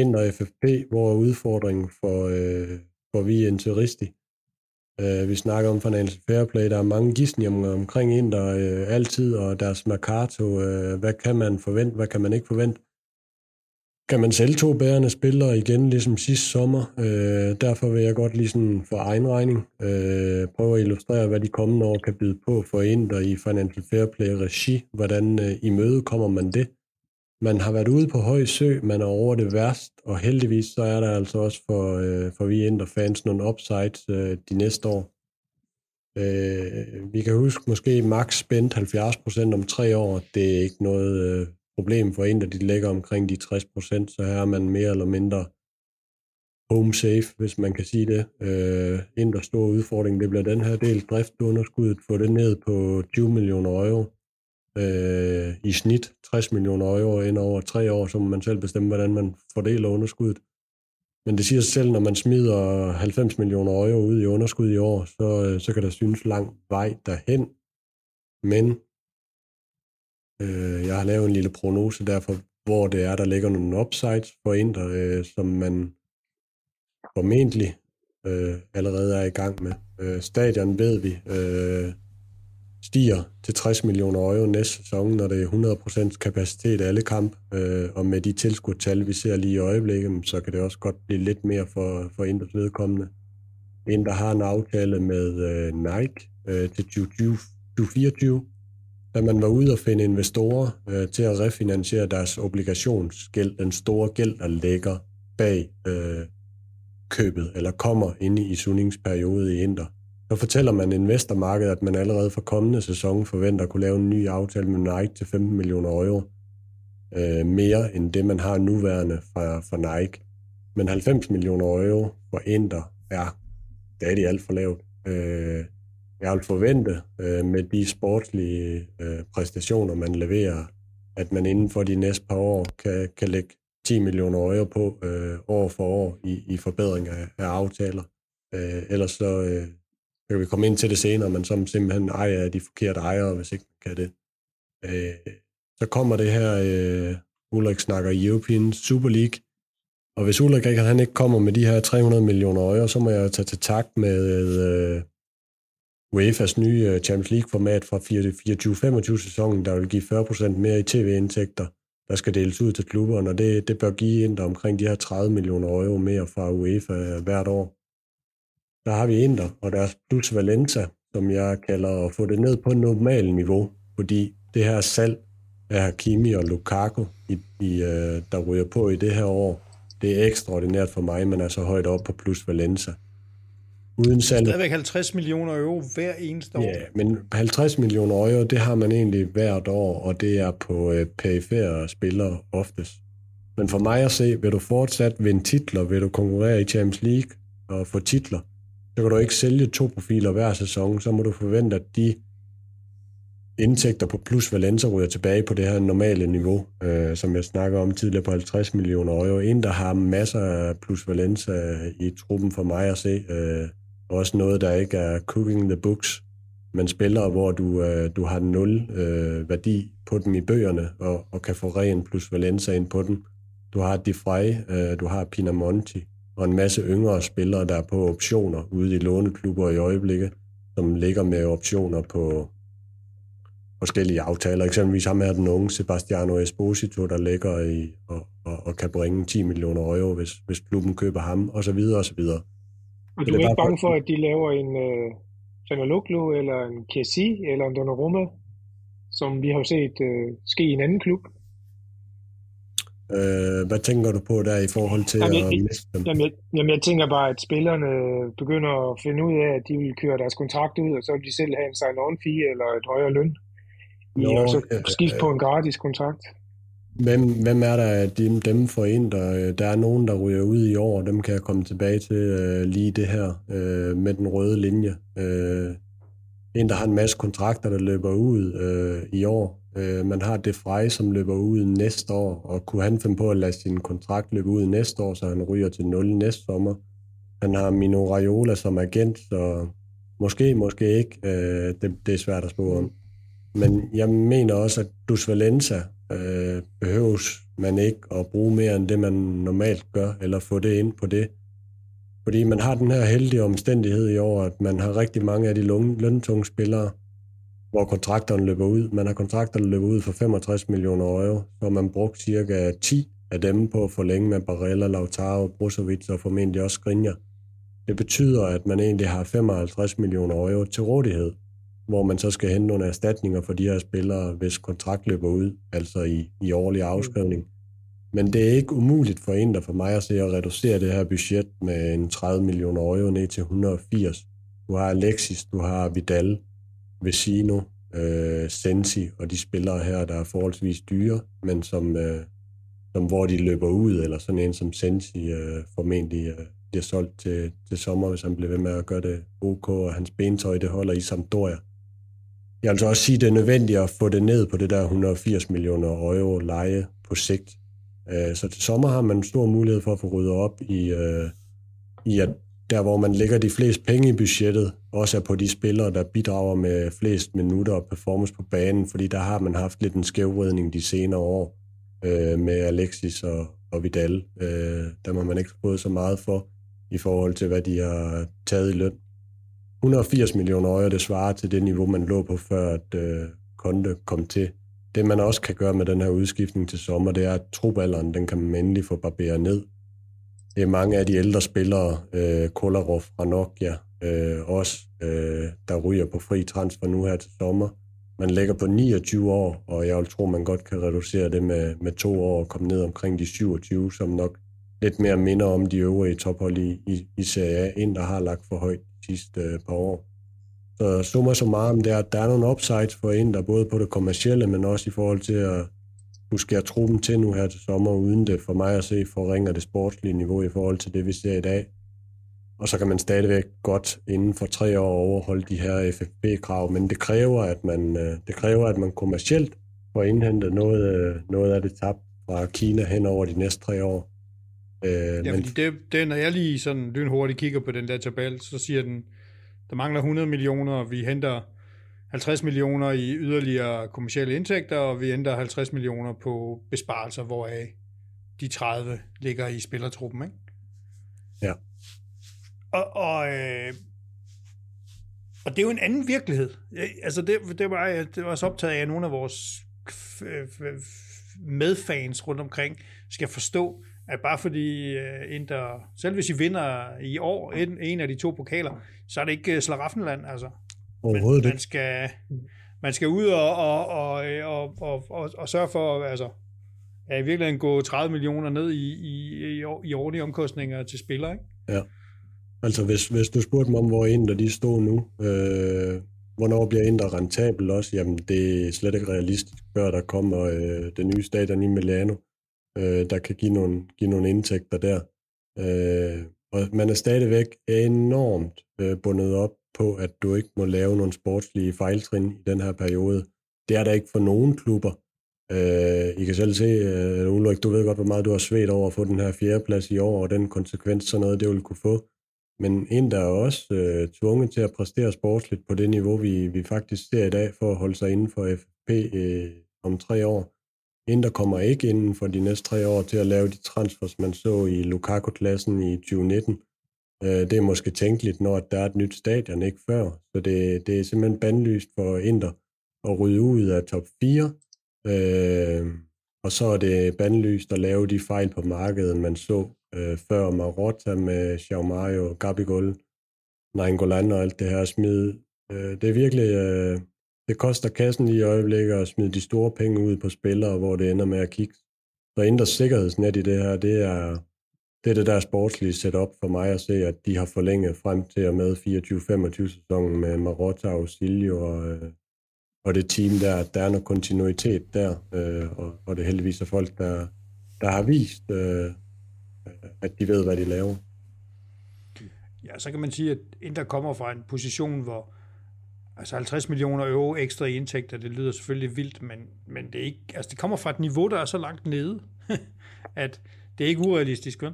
ind og FFP, hvor er udfordringen for, øh, for vi Interisti? Øh, vi snakker om Financial Fair Play, der er mange gidsninger omkring Inter øh, altid, og deres Mercato, øh, hvad kan man forvente, hvad kan man ikke forvente? Kan man sælge to bærende spillere igen, ligesom sidste sommer. Øh, derfor vil jeg godt lige sådan for egen regning øh, prøve at illustrere, hvad de kommende år kan byde på for Inter i Financial Fair Play regi. Hvordan øh, i møde kommer man det? Man har været ude på høj sø, man er over det værst, og heldigvis så er der altså også for, øh, for vi Inter fans nogle upsides øh, de næste år. Øh, vi kan huske, måske max spændt 70% om tre år. Det er ikke noget øh, problem for en, der de ligger omkring de 60%, så her er man mere eller mindre home safe, hvis man kan sige det. Øh, en der store udfordring, det bliver den her del driftunderskuddet, få det ned på 20 millioner euro øh, i snit, 60 millioner euro ind over tre år, så må man selv bestemme, hvordan man fordeler underskuddet. Men det siger sig selv, når man smider 90 millioner euro ud i underskud i år, så, øh, så kan der synes lang vej derhen. Men øh, jeg har lavet en lille prognose derfor, hvor det er, der ligger nogle upsides for Inter, øh, som man formentlig øh, allerede er i gang med. Øh, stadion ved vi øh, stiger til 60 millioner euro næste sæson, når det er 100% kapacitet af alle kamp, øh, og med de tilskudtal, vi ser lige i øjeblikket, så kan det også godt blive lidt mere for, for Inders vedkommende. Inter har en aftale med øh, Nike øh, til 2024, da man var ude og finde investorer øh, til at refinansiere deres obligationsgæld, den store gæld, der ligger bag øh, købet, eller kommer inde i sunningsperiode i Inter. Så fortæller man investormarkedet, at man allerede for kommende sæson forventer at kunne lave en ny aftale med Nike til 15 millioner euro. Øh, mere end det, man har nuværende fra, fra Nike. Men 90 millioner euro for Inter er stadig alt for lavt. Øh, jeg vil forvente øh, med de sportslige øh, præstationer, man leverer, at man inden for de næste par år kan, kan lægge 10 millioner euro på øh, år for år i, i forbedring af, af aftaler. Øh, ellers så øh, kan vi komme ind til det senere, men som simpelthen ejer de forkerte ejere, hvis ikke man kan det. Øh, så kommer det her, øh, Ulrik snakker European Super League, og hvis Ulrik ikke, han ikke kommer med de her 300 millioner euro, så må jeg tage til takt med øh, UEFA's nye øh, Champions League-format fra 24-25 sæsonen, der vil give 40% mere i tv-indtægter, der skal deles ud til klubberne, og det, det bør give ind omkring de her 30 millioner euro mere fra UEFA øh, hvert år. Der har vi Inter og deres plus Valenta, som jeg kalder at få det ned på et normalt niveau, fordi det her salg af Hakimi og Lukaku, i, i, øh, der ryger på i det her år, det er ekstraordinært for mig, men er så højt op på plus Valenza. Uden salg... Stadigvæk 50 millioner euro hver eneste år. Ja, men 50 millioner euro, det har man egentlig hvert år, og det er på øh, perifære spillere oftest. Men for mig at se, vil du fortsat vinde titler, vil du konkurrere i Champions League og få titler, så kan du ikke sælge to profiler hver sæson, så må du forvente, at de indtægter på plus Valenza ryger tilbage på det her normale niveau, øh, som jeg snakker om tidligere på 50 millioner euro. En, der har masser af plus Valenza i truppen for mig at se, øh, også noget, der ikke er cooking the books, men spillere, hvor du, øh, du har nul øh, værdi på dem i bøgerne, og, og kan få ren plus Valenza ind på dem. Du har De Frey, øh, du har Pinamonti, og en masse yngre spillere, der er på optioner ude i låneklubber i øjeblikket, som ligger med optioner på forskellige aftaler. Eksempelvis ham her den unge Sebastiano Esposito, der ligger i og, og, og kan bringe 10 millioner euro, hvis, hvis klubben køber ham, og så videre, og du er ikke bange for, at de laver en uh, Chanaloglu, eller en Kessi, eller en Donnarumma, som vi har set uh, ske i en anden klub? Øh, hvad tænker du på der i forhold til jamen, at miste dem? Jamen jeg, jamen, jeg tænker bare, at spillerne begynder at finde ud af, at de vil køre deres kontrakt ud, og så vil de selv have en sign-on fee eller et højere løn. Nå, og så skifte øh, på en gratis kontrakt. Hvem, hvem er der af dem, dem for en, der, øh, der er nogen, der ryger ud i år, dem kan jeg komme tilbage til øh, lige det her øh, med den røde linje. Øh, en, der har en masse kontrakter, der løber ud øh, i år, Øh, man har Defray, Frey, som løber ud næste år, og kunne han finde på at lade sin kontrakt løbe ud næste år, så han ryger til 0 næste sommer. Han har Mino Raiola som agent, så måske, måske ikke. Øh, det, det er svært at spå om. Men jeg mener også, at Dus Valenza øh, behøves man ikke at bruge mere end det, man normalt gør, eller få det ind på det. Fordi man har den her heldige omstændighed i år, at man har rigtig mange af de løntunge spillere, hvor kontrakterne løber ud. Man har kontrakter, der løber ud for 65 millioner euro, så man brugt cirka 10 af dem på at forlænge med Barella, Lautaro, Brozovic og formentlig også Skriniar. Det betyder, at man egentlig har 55 millioner euro til rådighed, hvor man så skal hente nogle erstatninger for de her spillere, hvis kontrakt løber ud, altså i, i årlig afskrivning. Men det er ikke umuligt for en, der for mig at se at reducere det her budget med en 30 millioner euro ned til 180 Du har Alexis, du har Vidal, Vecino, øh, Sensi og de spillere her, der er forholdsvis dyre, men som, øh, som hvor de løber ud, eller sådan en som Sensi øh, formentlig øh, bliver solgt til, til sommer, hvis han bliver ved med at gøre det ok, og hans bentøj det holder i Sampdoria. Jeg vil altså også sige, at det er nødvendigt at få det ned på det der 180 millioner euro leje på sigt. Øh, så til sommer har man en stor mulighed for at få ryddet op i, øh, i at der, hvor man lægger de fleste penge i budgettet, også er på de spillere, der bidrager med flest minutter og performance på banen, fordi der har man haft lidt en skævvridning de senere år øh, med Alexis og, og Vidal. Øh, der må man ikke få så meget for i forhold til, hvad de har taget i løn. 180 millioner euro, det svarer til det niveau, man lå på, før at øh, Konte kom til. Det, man også kan gøre med den her udskiftning til sommer, det er, at trobalderen, den kan man endelig få barberet ned. Det er mange af de ældre spillere, øh, Kolarov fra Nokia, øh, også, øh, der ryger på fri transfer nu her til sommer. Man ligger på 29 år, og jeg vil tro, man godt kan reducere det med, med to år og komme ned omkring de 27, som nok lidt mere minder om de øvrige tophold i, i, i Serie A, end der har lagt for højt sidste øh, par år. Så summa så meget, det er, at der er nogle upsides for en, der både på det kommercielle, men også i forhold til at kunne skære truppen til nu her til sommer, uden det for mig at se forringer det sportslige niveau i forhold til det, vi ser i dag. Og så kan man stadigvæk godt inden for tre år overholde de her FFP-krav, men det kræver, at man, øh, det kræver, at man kommercielt får indhentet noget, øh, noget af det tabt fra Kina hen over de næste tre år. Øh, ja, men... fordi det, det, når jeg lige sådan lynhurtigt kigger på den der tabel, så siger den, der mangler 100 millioner, og vi henter 50 millioner i yderligere kommersielle indtægter, og vi henter 50 millioner på besparelser, hvoraf de 30 ligger i spillertruppen, ikke? Ja. Og, og, øh, og det er jo en anden virkelighed. Altså, det, det, var, det var også optaget af, at nogle af vores medfans rundt omkring skal forstå, at bare fordi uh, Inter, selv hvis I vinder i år en, en af de to pokaler, så er det ikke uh, Slaraffenland, altså. Overhovedet man, man skal, man skal ud og, og, og, og, og, og, og sørge for, altså, ja, i virkeligheden gå 30 millioner ned i, i, i, i årlige omkostninger til spillere, ikke? Ja. Altså, hvis, hvis du spurgte mig om, hvor Inter de stod nu, øh, hvornår bliver Inter rentabel også, jamen det er slet ikke realistisk, før der kommer øh, det nye stadion i Milano øh, der kan give nogle, give nogle indtægter der. Øh, og man er stadigvæk enormt øh, bundet op på, at du ikke må lave nogle sportslige fejltrin i den her periode. Det er der ikke for nogen klubber. Øh, I kan selv se, øh, Ulrik, du ved godt, hvor meget du har svedt over at få den her fjerdeplads i år, og den konsekvens, så noget det vil kunne få. Men en, der er også øh, tvunget til at præstere sportsligt på det niveau, vi, vi faktisk ser i dag, for at holde sig inden for FP øh, om tre år. Inter kommer ikke inden for de næste tre år til at lave de transfers, man så i Lukaku-klassen i 2019. Øh, det er måske tænkeligt, når der er et nyt stadion, ikke før. Så det, det er simpelthen bandlyst for Inter at rydde ud af top 4. Øh, og så er det bandlyst at lave de fejl på markedet, man så øh, før Marotta med Xiao Mario, Gabigol, Nainggolan og alt det her smid. Øh, det er virkelig øh, det koster kassen i øjeblikket at smide de store penge ud på spillere, hvor det ender med at kigge. Så indre sikkerhedsnet i det her, det er, det er det der sportslige setup for mig at se, at de har forlænget frem til og med 24-25 sæsonen med Marotta og og, og det team der, at der er noget kontinuitet der, øh, og, og det heldigvis er folk, der, der har vist, øh, at de ved, hvad de laver. Ja, så kan man sige, at Inter kommer fra en position, hvor Altså 50 millioner euro ekstra i indtægter, det lyder selvfølgelig vildt, men, men det, er ikke, altså det kommer fra et niveau, der er så langt nede, at det er ikke urealistisk, vel?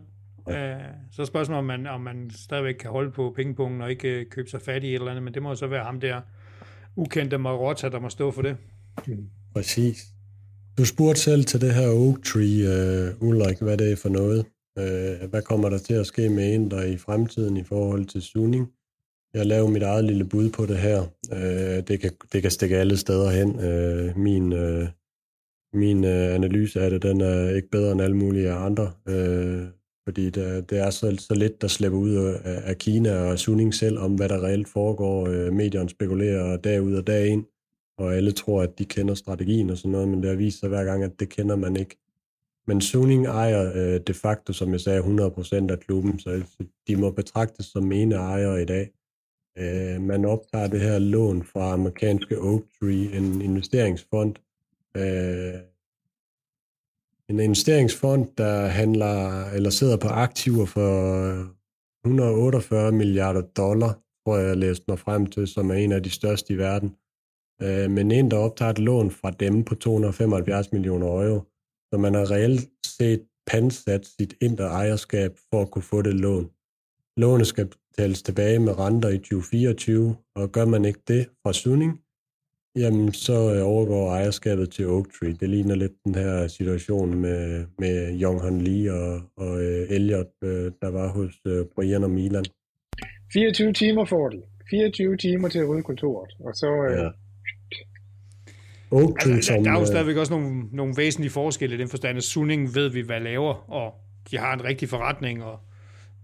Ja. Uh, så er spørgsmålet, om man, om man stadigvæk kan holde på pengepunkten og ikke uh, købe sig fat i et eller andet, men det må så være ham der ukendte Marotta, der må stå for det. Mm, præcis. Du spurgte selv til det her Oak Tree, uh, Ulrik, hvad det er for noget. Uh, hvad kommer der til at ske med en der i fremtiden i forhold til Suning? Jeg laver mit eget lille bud på det her. Øh, det, kan, det kan stikke alle steder hen. Øh, min øh, min øh, analyse af det, den er ikke bedre end alle mulige andre. Øh, fordi det, det er så, så lidt, der slipper ud af, af Kina og Suning selv om, hvad der reelt foregår. Øh, medierne spekulerer dag ud og dag ind, og alle tror, at de kender strategien og sådan noget, men det har vist sig hver gang, at det kender man ikke. Men Suning ejer øh, de facto, som jeg sagde, 100% af klubben, så de må betragtes som ene ejere i dag. Øh, man optager det her lån fra amerikanske Oak Tree, en investeringsfond. Øh, en investeringsfond, der handler eller sidder på aktiver for øh, 148 milliarder dollar, tror jeg, jeg læste mig frem til, som er en af de største i verden. Øh, men en, der optager et lån fra dem på 275 millioner euro. Så man har reelt set pansat sit indre ejerskab for at kunne få det lån. Lånet skal betales tilbage med renter i 2024, og gør man ikke det fra Sunning, jamen så øh, overgår ejerskabet til Oaktree. Det ligner lidt den her situation med, med Young Han Lee og, og uh, Elliot, uh, der var hos uh, Brian og Milan. 24 timer får de. 24 timer til at rydde kontoret, og så... Ja. Oaktree, altså, der, der er jo stadigvæk også nogle, nogle væsentlige forskelle i den forstand, at Sunning ved vi, hvad laver, og de har en rigtig forretning, og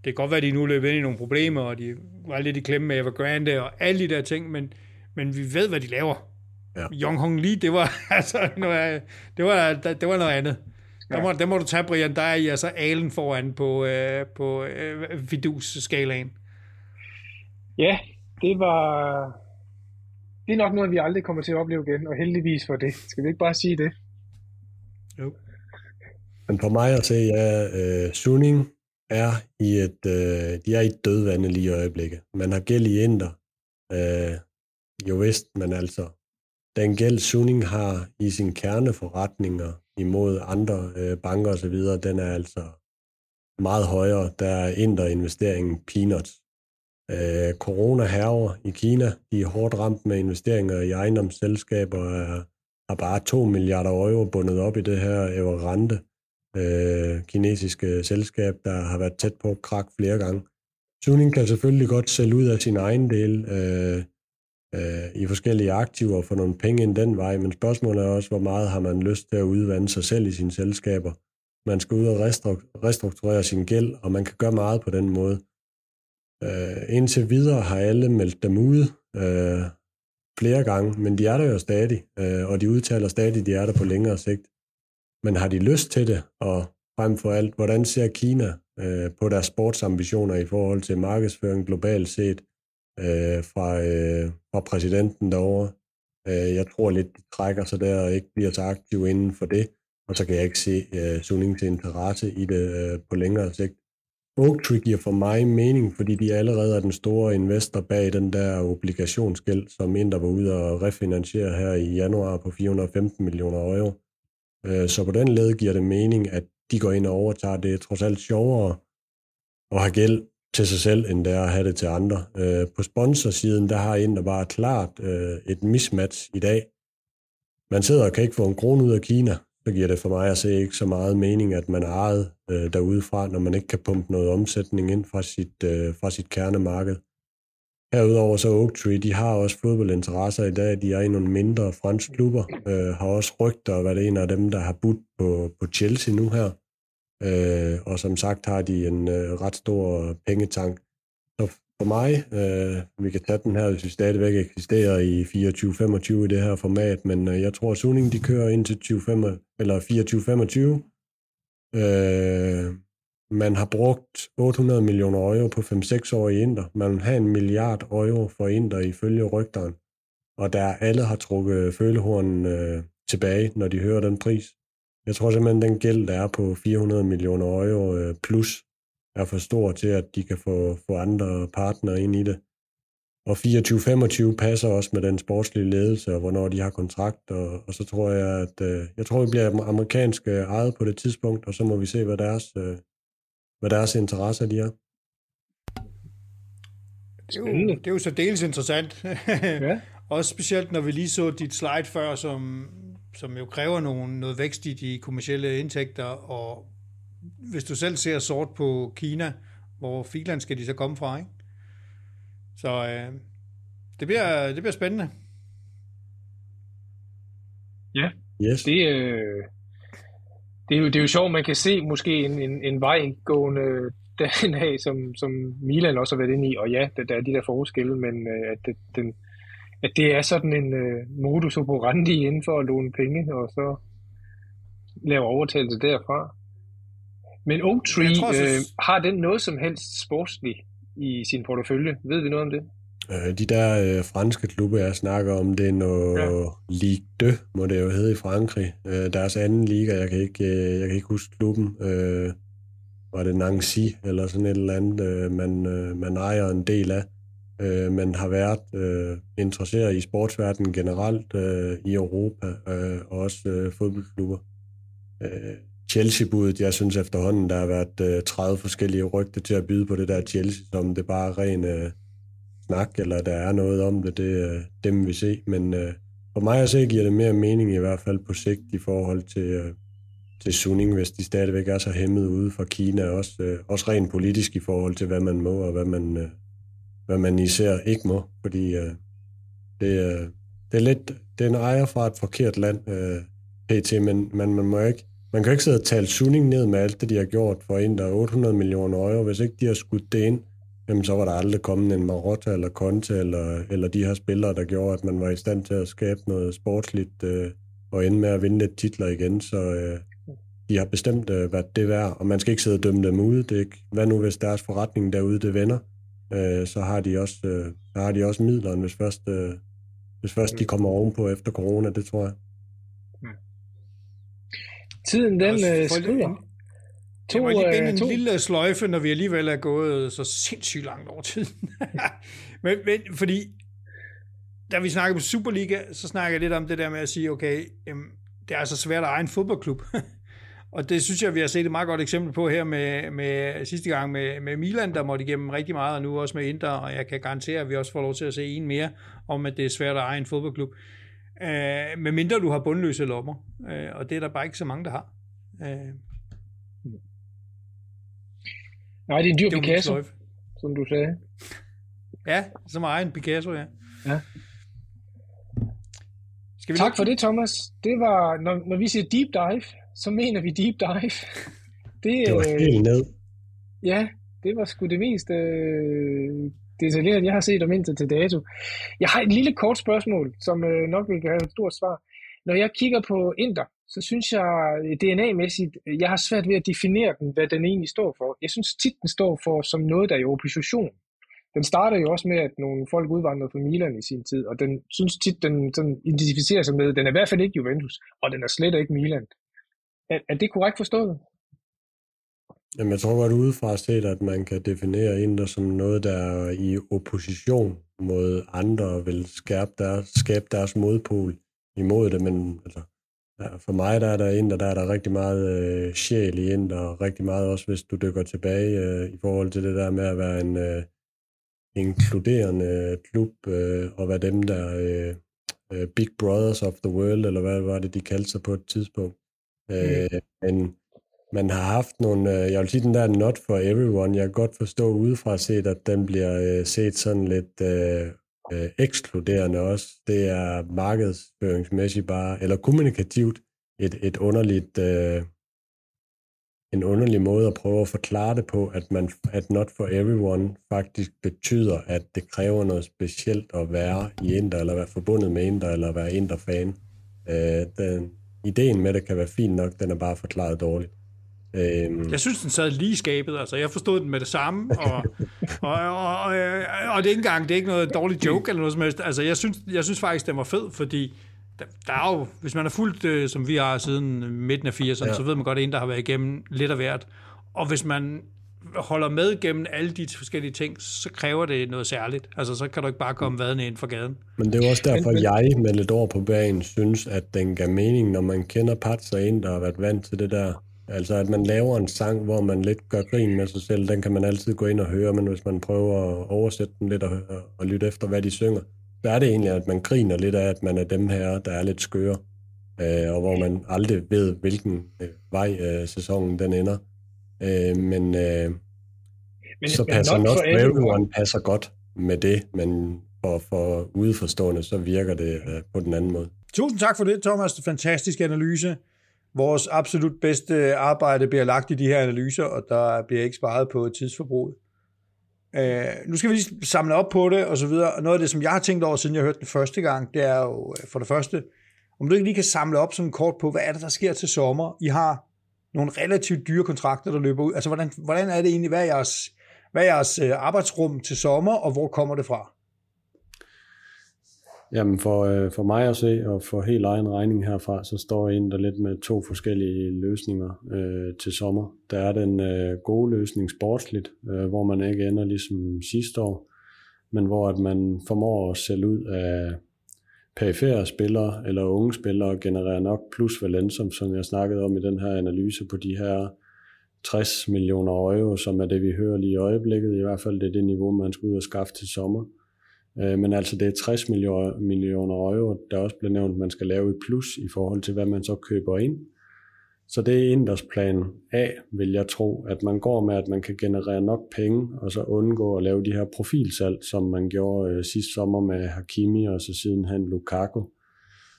kan godt være, at de nu løber ind i nogle problemer, og de var lidt i klemme med Evergrande og alle de der ting, men, men vi ved, hvad de laver. Ja. Young Hong Lee, det var, altså, noget, det var, det var noget andet. Ja. Der, må, der må du tage, Brian, der er I altså alen foran på, øh, på øh, vidus-skalaen. Ja, det var... Det er nok noget, vi aldrig kommer til at opleve igen, og heldigvis for det. Skal vi ikke bare sige det? Jo. Men for mig at se, ja, øh, Suning er i et, øh, de er i et dødvande lige i øjeblikket. Man har gæld i Inder. Øh, jo vist, men altså, den gæld Suning har i sin kerneforretninger imod andre øh, banker osv., den er altså meget højere. Der er Inder-investeringen peanuts. Øh, corona herver i Kina. De er hårdt ramt med investeringer i ejendomsselskaber. Er, har bare 2 milliarder euro bundet op i det her Evergrande øh, kinesiske selskab, der har været tæt på krak flere gange. Suning kan selvfølgelig godt sælge ud af sin egen del øh, øh, i forskellige aktiver og få nogle penge ind den vej, men spørgsmålet er også, hvor meget har man lyst til at udvande sig selv i sine selskaber. Man skal ud og restrukturere sin gæld, og man kan gøre meget på den måde. Øh, indtil videre har alle meldt dem ud øh, flere gange, men de er der jo stadig, øh, og de udtaler stadig, at de er der på længere sigt. Men har de lyst til det, og frem for alt, hvordan ser Kina øh, på deres sportsambitioner i forhold til markedsføring globalt set øh, fra, øh, fra præsidenten derovre? Øh, jeg tror lidt, de trækker sig der og ikke bliver så aktive inden for det, og så kan jeg ikke se øh, Sunnings interesse i det øh, på længere sigt. Oaktree giver for mig mening, fordi de allerede er den store investor bag den der obligationsgæld, som Inter var ude og refinansiere her i januar på 415 millioner euro. Øh, så på den led giver det mening, at de går ind og overtager. Det er trods alt sjovere at have gæld til sig selv, end det er at have det til andre. Øh, på sponsorsiden, der har Inter bare klart øh, et mismatch i dag. Man sidder og kan ikke få en krone ud af Kina, så giver det for mig at se ikke så meget mening, at man er ejet øh, derudefra, når man ikke kan pumpe noget omsætning ind fra sit, øh, fra sit kernemarked. Herudover så Oak Tree, de har også fodboldinteresser i dag. De er i nogle mindre franske klubber. Øh, har også rygter at være en af dem, der har budt på, på Chelsea nu her. Øh, og som sagt har de en øh, ret stor pengetank. Så for mig, øh, vi kan tage den her, hvis vi stadigvæk eksisterer i 24-25 i det her format, men øh, jeg tror, at Suning de kører ind til 25, eller 24-25. Øh, man har brugt 800 millioner euro på 5-6 år i Inter. Man vil have en milliard euro for Inter ifølge rygteren. Og der alle har trukket følehornen øh, tilbage, når de hører den pris. Jeg tror simpelthen, den gæld, der er på 400 millioner euro øh, plus, er for stor til, at de kan få, få andre partnere ind i det. Og 24-25 passer også med den sportslige ledelse, og hvornår de har kontrakt, og, og så tror jeg, at øh, jeg tror, vi bliver amerikansk ejet på det tidspunkt, og så må vi se, hvad deres, øh, hvad deres interesser de er. Det er jo, det er jo så dels interessant. ja. Også specielt, når vi lige så dit slide før, som, som jo kræver nogle, noget vækst i de kommersielle indtægter, og hvis du selv ser sort på Kina, hvor filan skal de så komme fra, ikke? Så øh, det, bliver, det bliver spændende. Ja, yes. det, øh, det, er jo, det er jo sjovt, man kan se måske en, en, en vejgående dagen af, som, som Milan også har været inde i, og ja, der, der er de der forskelle, men øh, at, det, den, at det er sådan en øh, modus operandi inden for at låne penge, og så lave overtagelse derfra. Men Oaktree, tror, øh, har den noget som helst sportsligt i sin portefølje? Ved vi noget om det? Øh, de der øh, franske klubber, jeg snakker om, det er noget ja. Ligue 2, må det jo hedde i Frankrig. Øh, deres anden liga, jeg kan ikke, øh, jeg kan ikke huske klubben. Øh, var det Nancy eller sådan et eller andet, øh, man, øh, man ejer en del af. Øh, man har været øh, interesseret i sportsverdenen generelt øh, i Europa, øh, og også øh, fodboldklubber. Øh, Chelsea-budet, jeg synes efterhånden, der har været øh, 30 forskellige rygter til at byde på det der Chelsea, som det bare er ren øh, snak, eller der er noget om det, det er dem vi se. Men øh, for mig at se giver det mere mening i hvert fald på sigt i forhold til, øh, til Sunning, hvis de stadigvæk er så hæmmet ude fra Kina, også, øh, også rent politisk i forhold til, hvad man må og hvad man, øh, hvad man især ikke må, fordi øh, det, øh, det er lidt, det er en ejer fra et forkert land, øh, pt, men, men man må ikke, man kan ikke sidde og tale Sunning ned med alt det, de har gjort for en, der er 800 millioner euro. Hvis ikke de har skudt det ind, jamen så var der aldrig kommet en Marotta eller Conte eller, eller de her spillere, der gjorde, at man var i stand til at skabe noget sportsligt øh, og ende med at vinde lidt titler igen. Så øh, de har bestemt øh, været det værd, og man skal ikke sidde og dømme dem ude. Det er ikke, hvad nu, hvis deres forretning derude det vender? Øh, så, har de også, øh, så har de også midlerne, hvis først, øh, hvis først de kommer ovenpå efter corona, det tror jeg. Tiden den øh, skrider. To, jeg må lige binde en to. lille sløjfe, når vi alligevel er gået så sindssygt langt over tiden. men, men, fordi, da vi snakker på Superliga, så snakker jeg lidt om det der med at sige, okay, jamen, det er altså svært at eje en fodboldklub. og det synes jeg, vi har set et meget godt eksempel på her med, med sidste gang med, med Milan, der måtte igennem rigtig meget, og nu også med Inter, og jeg kan garantere, at vi også får lov til at se en mere, om at det er svært at eje en fodboldklub. Øh, med mindre du har bundløse lommer, øh, og det er der bare ikke så mange, der har. Øh. Nej, det er en dyr det Picasso, som du sagde. Ja, som egen Picasso, ja. ja. Skal vi tak for det, Thomas. Det var, når, når vi siger deep dive, så mener vi deep dive. Det, det var helt ned. Ja, det var sgu det mest øh, detaljeret, jeg har set om indtil til dato. Jeg har et lille kort spørgsmål, som øh, nok vil have et stort svar. Når jeg kigger på Inter, så synes jeg øh, DNA-mæssigt, øh, jeg har svært ved at definere den, hvad den egentlig står for. Jeg synes tit, den står for som noget, der er i opposition. Den starter jo også med, at nogle folk udvandrede fra Milan i sin tid, og den synes tit, den sådan identificerer sig med, den er i hvert fald ikke Juventus, og den er slet ikke Milan. Er, er det korrekt forstået? Jamen, jeg tror godt udefra set, at man kan definere Inter som noget, der er i opposition mod andre og vil skærpe deres, skabe deres modpol imod det, men altså, for mig der er der Inter, der er der rigtig meget øh, sjæl i Inter, og rigtig meget også, hvis du dykker tilbage øh, i forhold til det der med at være en øh, inkluderende klub, øh, og være dem, der øh, øh, Big Brothers of the World, eller hvad var det, de kaldte sig på et tidspunkt. Mm. Øh, men man har haft nogle, øh, jeg vil sige den der not for everyone, jeg kan godt forstå udefra set, at den bliver øh, set sådan lidt øh, øh, ekskluderende også. Det er markedsføringsmæssigt bare, eller kommunikativt, et, et underligt, øh, en underlig måde at prøve at forklare det på, at, man, at not for everyone faktisk betyder, at det kræver noget specielt at være i Inter, eller være forbundet med Inter, eller være Inter-fan. Øh, den, ideen med det kan være fin nok, den er bare forklaret dårligt. Øhm. Jeg synes, den sad lige i skabet. Altså, jeg forstod den med det samme, og, og, og, og, og det er ikke engang, det er ikke noget dårligt joke eller noget som helst. Altså, jeg synes, jeg synes faktisk, den var fed, fordi der, der er jo, hvis man er fuldt, øh, som vi har siden midten af 80'erne, ja. så ved man godt, at en, der har været igennem lidt af hvert. Og hvis man holder med gennem alle de forskellige ting, så kræver det noget særligt. Altså, så kan du ikke bare komme vadende ind for gaden. Men det er også derfor, men, men... jeg med lidt over på banen synes, at den gav mening, når man kender Pats og en, der har været vant til det der Altså, at man laver en sang, hvor man lidt gør grin med sig selv, den kan man altid gå ind og høre, men hvis man prøver at oversætte den lidt og, og lytte efter, hvad de synger, så er det egentlig, at man griner lidt af, at man er dem her, der er lidt skøre, øh, og hvor man aldrig ved, hvilken øh, vej øh, sæsonen den ender. Øh, men, øh, men så passer for Everyone passer godt med det, men for, for udeforstående, så virker det øh, på den anden måde. Tusind tak for det, Thomas. Fantastisk analyse. Vores absolut bedste arbejde bliver lagt i de her analyser, og der bliver ikke sparet på tidsforbruget. Øh, nu skal vi lige samle op på det, og så videre. Og noget af det, som jeg har tænkt over, siden jeg hørte den første gang, det er jo øh, for det første, om du ikke lige kan samle op sådan kort på, hvad er det, der sker til sommer? I har nogle relativt dyre kontrakter, der løber ud. Altså, hvordan, hvordan er det egentlig, hvad er jeres, hvad er jeres øh, arbejdsrum til sommer, og hvor kommer det fra? Jamen for, øh, for mig at se, og for helt egen regning herfra, så står jeg ind der lidt med to forskellige løsninger øh, til sommer. Der er den øh, gode løsning sportsligt, øh, hvor man ikke ender ligesom sidste år, men hvor at man formår at sælge ud af perifære spillere eller unge spillere og generere nok plus som, som jeg snakkede om i den her analyse på de her 60 millioner euro, som er det, vi hører lige i øjeblikket. I hvert fald det er det niveau, man skal ud og skaffe til sommer. Øh, men altså det er 60 millioner euro, der også bliver nævnt, man skal lave i plus i forhold til, hvad man så køber ind. Så det er Inders plan A, vil jeg tro, at man går med, at man kan generere nok penge, og så undgå at lave de her profilsalg, som man gjorde øh, sidste sommer med Hakimi, og så sidenhen Lukaku.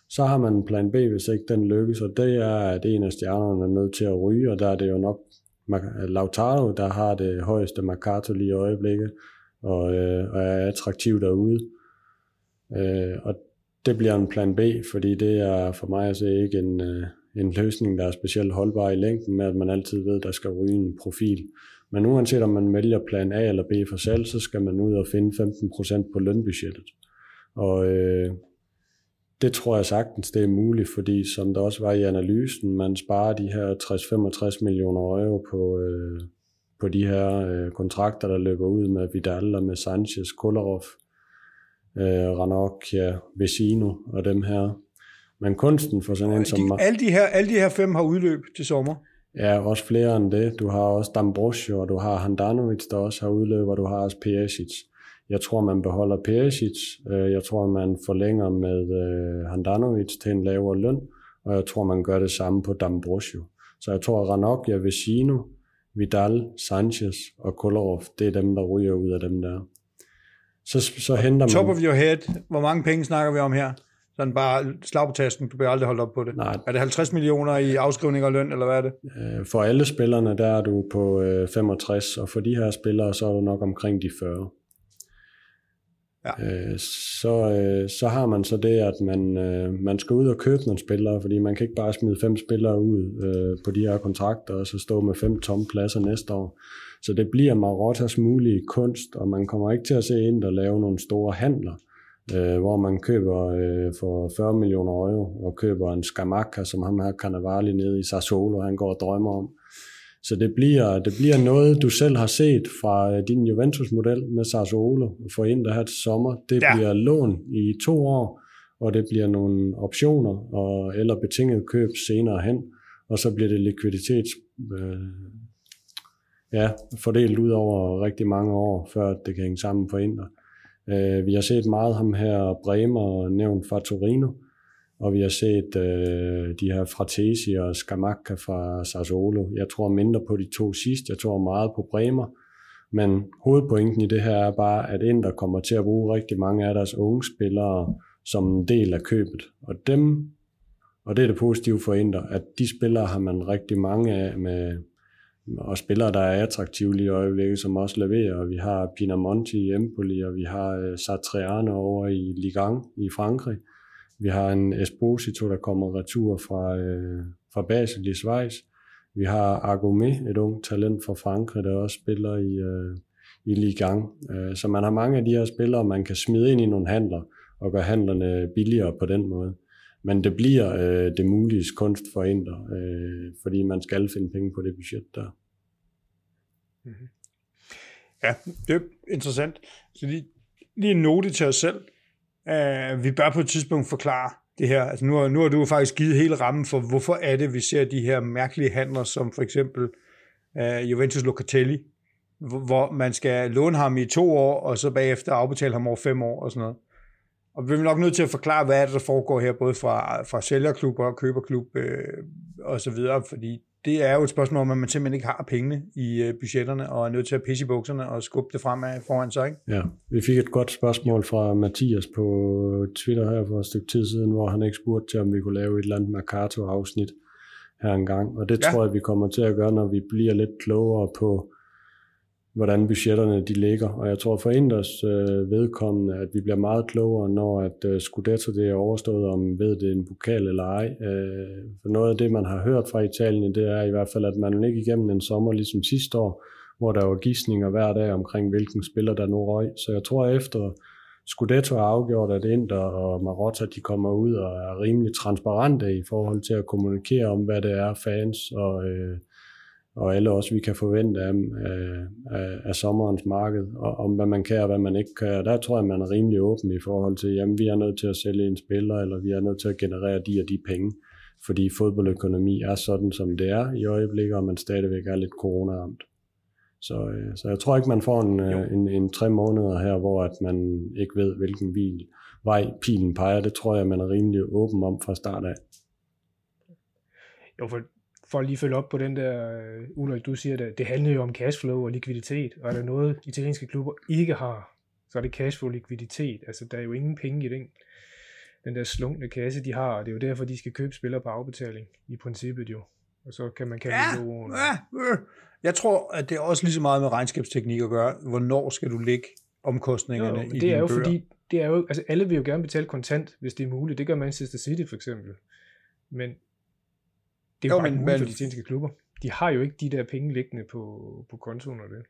Så har man plan B, hvis ikke den lykkes, og det er, at en af stjernerne er nødt til at ryge, og der er det jo nok Lautaro, der har det højeste Mercato lige i øjeblikket, og, øh, og er attraktiv derude. Øh, og det bliver en plan B, fordi det er for mig at se ikke en, øh, en løsning, der er specielt holdbar i længden, med at man altid ved, der skal ryge en profil. Men uanset om man vælger plan A eller B for salg, så skal man ud og finde 15% på lønbudgettet. Og øh, det tror jeg sagtens, det er muligt, fordi som der også var i analysen, man sparer de her 60-65 millioner euro på, øh, på de her øh, kontrakter, der løber ud med Vidal og med Sanchez, Kolarov, øh, Ranocchia, Vecino og dem her. Men kunsten for sådan en som... Alle de, her, alle de her fem har udløb til sommer. Ja, også flere end det. Du har også Dambrosio, og du har Handanovic, der også har udløb, og du har også Perisic. Jeg tror, man beholder Perisic. Øh, jeg tror, man forlænger med øh, Handanovic til en lavere løn, og jeg tror, man gør det samme på Dambrosio. Så jeg tror, at Ranocchia, Vecino, Vidal, Sanchez og Kolarov, det er dem, der ryger ud af dem der. Så, så henter man... Top of your head, hvor mange penge snakker vi om her? Sådan bare slag på tasken, du bliver aldrig holdt op på det. Nej. Er det 50 millioner i afskrivning og løn, eller hvad er det? Øh, for alle spillerne, der er du på 65, og for de her spillere, så er du nok omkring de 40. Ja. Øh, så, øh, så har man så det, at man, øh, man skal ud og købe nogle spillere, fordi man kan ikke bare smide fem spillere ud øh, på de her kontrakter, og så stå med fem tomme pladser næste år. Så det bliver Marottas mulige kunst, og man kommer ikke til at se ind og lave nogle store handler, øh, hvor man køber øh, for 40 millioner euro, og køber en Skamaka, som ham her Cannavali nede i Sassuolo, han går og drømmer om. Så det bliver, det bliver noget, du selv har set fra øh, din Juventus-model med Sassuolo for ind der her til sommer. Det ja. bliver lån i to år, og det bliver nogle optioner og, eller betinget køb senere hen, og så bliver det likviditets øh, ja, fordelt ud over rigtig mange år, før det kan hænge sammen for Inter. Øh, vi har set meget ham her Bremer nævnt fra Torino, og vi har set øh, de her Fratesi og Scamacca fra Sassuolo. Jeg tror mindre på de to sidste, jeg tror meget på Bremer. Men hovedpointen i det her er bare, at Inter kommer til at bruge rigtig mange af deres unge spillere som en del af købet. Og dem, og det er det positive for Inter, at de spillere har man rigtig mange af med, og spillere, der er attraktive lige i øjeblikket, som også leverer. Og vi har Pinamonti i Empoli, og vi har øh, Satriano over i Ligue 1 i Frankrig. Vi har en Esposito, der kommer retur fra, øh, fra Basel i Schweiz. Vi har Agomé, et ung talent fra Frankrig, der også spiller i, øh, i Ligang. Øh, så man har mange af de her spillere, man kan smide ind i nogle handler og gøre handlerne billigere på den måde. Men det bliver øh, det mulige kunst for Inter, øh, fordi man skal finde penge på det budget der. Mm-hmm. Ja, det er interessant. Så lige, lige en note til os selv. Uh, vi bør på et tidspunkt forklare det her. Altså nu, nu har du faktisk givet hele rammen for, hvorfor er det, vi ser de her mærkelige handler, som for eksempel uh, Juventus Locatelli, hvor man skal låne ham i to år, og så bagefter afbetale ham over fem år og sådan noget. Og vi er nok nødt til at forklare, hvad er det, der foregår her, både fra, fra sælgerklubber og køberklub øh, og så videre, fordi det er jo et spørgsmål om, at man simpelthen ikke har pengene i øh, budgetterne, og er nødt til at pisse i bukserne og skubbe det fremad foran sig. Ikke? Ja, vi fik et godt spørgsmål fra Mathias på Twitter her for et stykke tid siden, hvor han ikke spurgte til, om vi kunne lave et eller andet Mercato-afsnit her engang. Og det ja. tror jeg, vi kommer til at gøre, når vi bliver lidt klogere på, hvordan budgetterne de ligger. Og jeg tror for Inders øh, vedkommende, at vi bliver meget klogere, når at øh, Scudetto det er overstået, om ved det er en pokal eller ej. Øh, for noget af det, man har hørt fra Italien, det er i hvert fald, at man ikke igennem en sommer ligesom sidste år, hvor der var gissninger hver dag omkring, hvilken spiller der nu røg. Så jeg tror, efter Scudetto har afgjort, at Inter og Marotta de kommer ud og er rimelig transparente i forhold til at kommunikere om, hvad det er fans og, øh, og alle os, vi kan forvente af, af, af, af sommerens marked, og om hvad man kan og hvad man ikke kan. Der tror jeg, man er rimelig åben i forhold til, jamen vi er nødt til at sælge en spiller, eller vi er nødt til at generere de og de penge, fordi fodboldøkonomi er sådan, som det er i øjeblikket, og man stadigvæk er lidt corona-ramt. Så, øh, så jeg tror ikke, man får en, øh, en, en tre måneder her, hvor at man ikke ved, hvilken bil, vej pilen peger. Det tror jeg, man er rimelig åben om fra start af. Jo, for, for at lige følge op på den der, øh, Ulrik, du siger, at det handler jo om cashflow og likviditet, og er der noget, italienske klubber ikke har, så er det cashflow og likviditet. Altså, der er jo ingen penge i den, den der slunkne kasse, de har, og det er jo derfor, de skal købe spillere på afbetaling, i princippet jo. Og så kan man kalde ja, det ja, øh. Jeg tror, at det er også lige så meget med regnskabsteknik at gøre. Hvornår skal du lægge omkostningerne jo, i det er jo bøger? fordi, det er jo, altså alle vil jo gerne betale kontant, hvis det er muligt. Det gør Manchester City for eksempel. Men det er jo, jo bare men, muligt for de tændske klubber. De har jo ikke de der penge liggende på, på kontoen og det.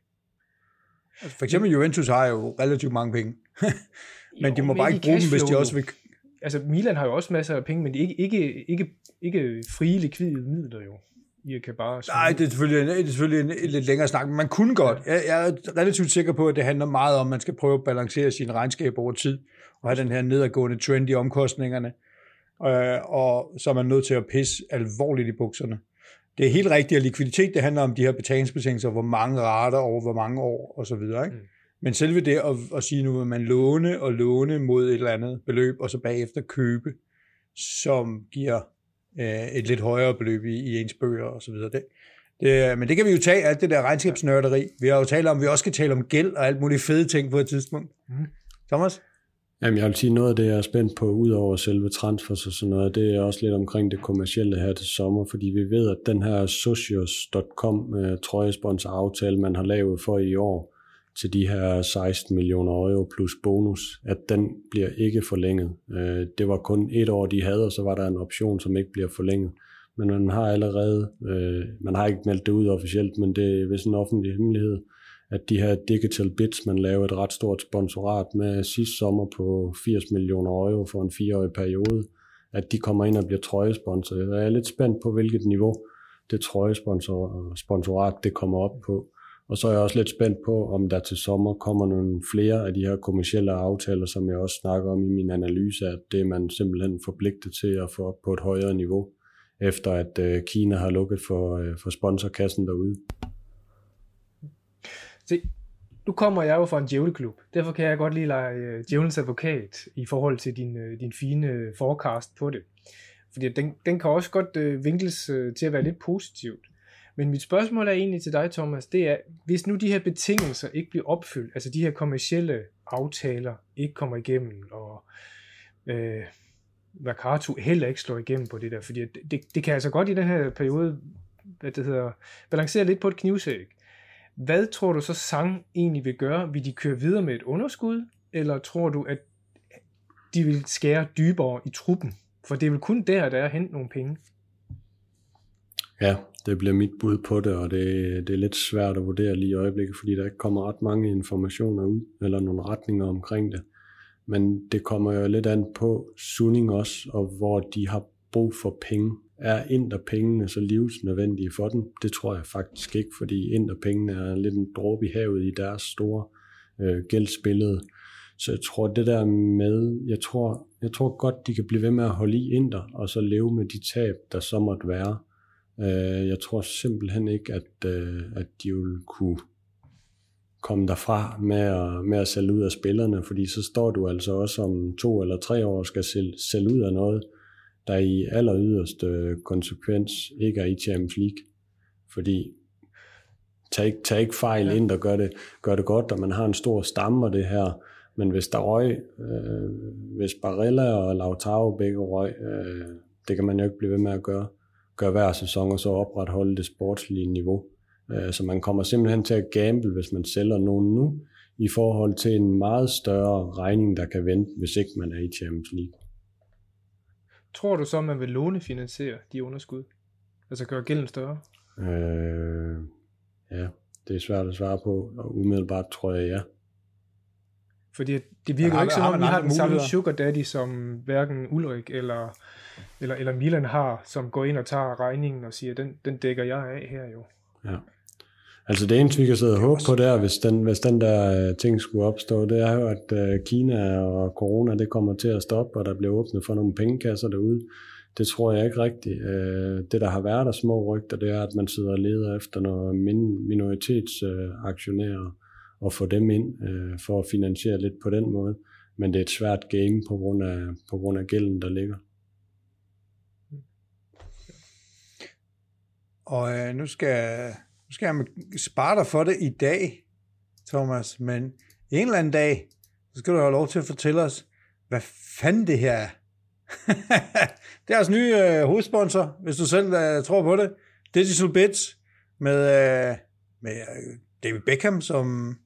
Altså for eksempel Juventus har jo relativt mange penge. men jo, de må bare ikke bruge dem, hvis de også vil... Altså Milan har jo også masser af penge, men det er ikke, ikke, ikke, ikke frie likvide midler jo. I kan bare... Nej, det er selvfølgelig, det er selvfølgelig en, en lidt længere snak, men man kunne godt. Jeg, jeg er relativt sikker på, at det handler meget om, at man skal prøve at balancere sine regnskaber over tid, og have den her nedadgående trend i omkostningerne, øh, og så er man nødt til at pisse alvorligt i bukserne. Det er helt rigtigt, at likviditet det handler om de her betalingsbetingelser, hvor mange rater over hvor mange år og så videre. Ikke? Mm. Men selve det at, at sige nu, at man låne og låne mod et eller andet beløb, og så bagefter købe, som giver øh, et lidt højere beløb i, i ens bøger og så videre. Det, det, men det kan vi jo tage, alt det der regnskabsnørderi. Vi har jo talt om, vi også skal tale om gæld og alt muligt fede ting på et tidspunkt. Mm. Thomas? Jamen, jeg vil sige, noget af det, jeg er spændt på, ud over selve transfers og sådan noget, det er også lidt omkring det kommercielle her til sommer, fordi vi ved, at den her socios.com øh, trøjesponsor aftale, man har lavet for i år, til de her 16 millioner euro plus bonus, at den bliver ikke forlænget. Øh, det var kun et år, de havde, og så var der en option, som ikke bliver forlænget. Men man har allerede, øh, man har ikke meldt det ud officielt, men det er vist en offentlig hemmelighed, at de her digital bits, man lavede et ret stort sponsorat med sidste sommer på 80 millioner euro for en fireårig periode, at de kommer ind og bliver trøjesponsor. Jeg er lidt spændt på, hvilket niveau det trøjesponsorat det kommer op på. Og så er jeg også lidt spændt på, om der til sommer kommer nogle flere af de her kommersielle aftaler, som jeg også snakker om i min analyse, at det er man simpelthen forpligtet til at få op på et højere niveau, efter at øh, Kina har lukket for, øh, for sponsorkassen derude. Se, nu kommer jeg jo fra en djævleklub. Derfor kan jeg godt lige lege øh, djævelens advokat i forhold til din, øh, din fine øh, forecast på det. Fordi den, den kan også godt øh, vinkles til at være lidt positivt. Men mit spørgsmål er egentlig til dig, Thomas, det er, hvis nu de her betingelser ikke bliver opfyldt, altså de her kommercielle aftaler ikke kommer igennem, og øh, Vakatu heller ikke slår igennem på det der, fordi det, det, det kan altså godt i den her periode, hvad det hedder, balancere lidt på et knivsæg. Hvad tror du så Sang egentlig vil gøre? Vil de køre videre med et underskud, eller tror du, at de vil skære dybere i truppen? For det er vel kun der, der er at hente nogle penge. Ja, det bliver mit bud på det, og det, det er lidt svært at vurdere lige i øjeblikket, fordi der ikke kommer ret mange informationer ud, eller nogle retninger omkring det. Men det kommer jo lidt an på Sunning også, og hvor de har brug for penge. Er Inter-pengene så livsnødvendige for dem? Det tror jeg faktisk ikke, fordi Inter-pengene er lidt en dråbe i havet i deres store øh, gældsbillede. Så jeg tror det der med, jeg tror, jeg tror godt, de kan blive ved med at holde i Inter, og så leve med de tab, der så måtte være. Øh, jeg tror simpelthen ikke, at, øh, at de vil kunne komme derfra med at, med at sælge ud af spillerne, fordi så står du altså også om to eller tre år skal sælge, sælge ud af noget, der i aller yderste konsekvens ikke er i Champions League. Fordi tag ikke, tag ikke fejl ja. ind og gør det, gør det godt, og man har en stor stamme af det her, men hvis der røg, øh, hvis Barella og Lautaro begge røg, øh, det kan man jo ikke blive ved med at gøre gøre hver sæson, og så opretholde det sportslige niveau. Øh, så man kommer simpelthen til at gamble, hvis man sælger nogen nu, i forhold til en meget større regning, der kan vente, hvis ikke man er i Champions League. Tror du så, at man vil lånefinansiere de underskud? Altså gøre gælden større? Øh, ja, det er svært at svare på, og umiddelbart tror jeg ja. Fordi det virker jo ikke som om, vi har den samme sugar daddy, som hverken Ulrik eller, eller, eller Milan har, som går ind og tager regningen og siger, den, den dækker jeg af her jo. Ja. Altså det eneste, vi kan sidde og håbe på der, hvis den, hvis den der øh, ting skulle opstå, det er jo, at øh, Kina og corona, det kommer til at stoppe, og der bliver åbnet for nogle pengekasser derude. Det tror jeg ikke rigtigt. Øh, Det, der har været af små rygter, det er, at man sidder og leder efter nogle min- minoritetsaktionærer og få dem ind for at finansiere lidt på den måde. Men det er et svært game på grund af, på grund af gælden, der ligger. Og øh, nu, skal, skal jeg spare dig for det i dag, Thomas, men en eller anden dag, så skal du have lov til at fortælle os, hvad fanden det her er. det er altså nye øh, hovedsponsor, hvis du selv øh, tror på det. Digital Bits med, øh, med øh, David Beckham som,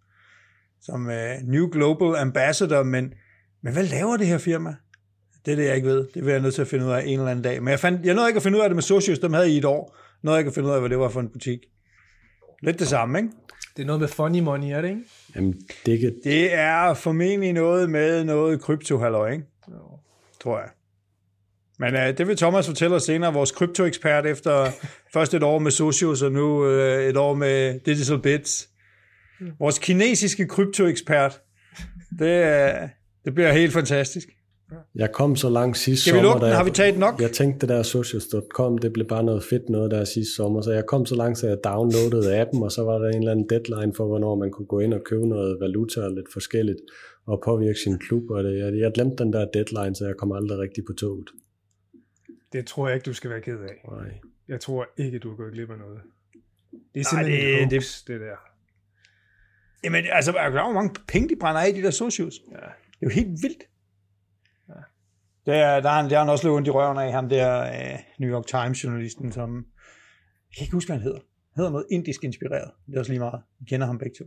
som øh, New Global Ambassador, men, men hvad laver det her firma? Det er det, jeg ikke ved. Det vil jeg nødt til at finde ud af en eller anden dag. Men jeg, fandt, jeg nåede ikke at finde ud af det med Socios, dem havde I i et år. Nåede ikke at finde ud af, hvad det var for en butik. Lidt det samme, ikke? Det er noget med funny money, er det ikke? Jamen, det kan, Det er formentlig noget med noget krypto ikke? Jo. Tror jeg. Men uh, det vil Thomas fortælle os senere, vores kryptoekspert efter først et år med Socios, og nu uh, et år med Digital Bits. Vores kinesiske kryptoekspert. Det, uh, det bliver helt fantastisk. Jeg kom så langt sidste Skal vi sommer. da jeg- Har vi taget nok? Jeg tænkte, det der socials.com, det blev bare noget fedt noget der sidste sommer, så jeg kom så langt, så jeg downloadede appen, og så var der en eller anden deadline for, hvornår man kunne gå ind og købe noget valuta og lidt forskelligt, og påvirke sin klub, og det, jeg, jeg glemte den der deadline, så jeg kom aldrig rigtig på toget. Det tror jeg ikke, du skal være ked af. Nej. Jeg tror ikke, du er gået glip af noget. Det er simpelthen det- det, det- hoax, det, der. Jamen, altså, er klar, over, hvor mange penge de brænder af i de der Socios? Ja. Det er jo helt vildt. Ja. Det er, der, har han, der har han også løbet ondt i røven af, ham der øh, New York Times-journalisten, som... Jeg kan ikke huske, hvad han hedder. Han hedder noget indisk inspireret. Det er også lige meget. Vi kender ham begge to.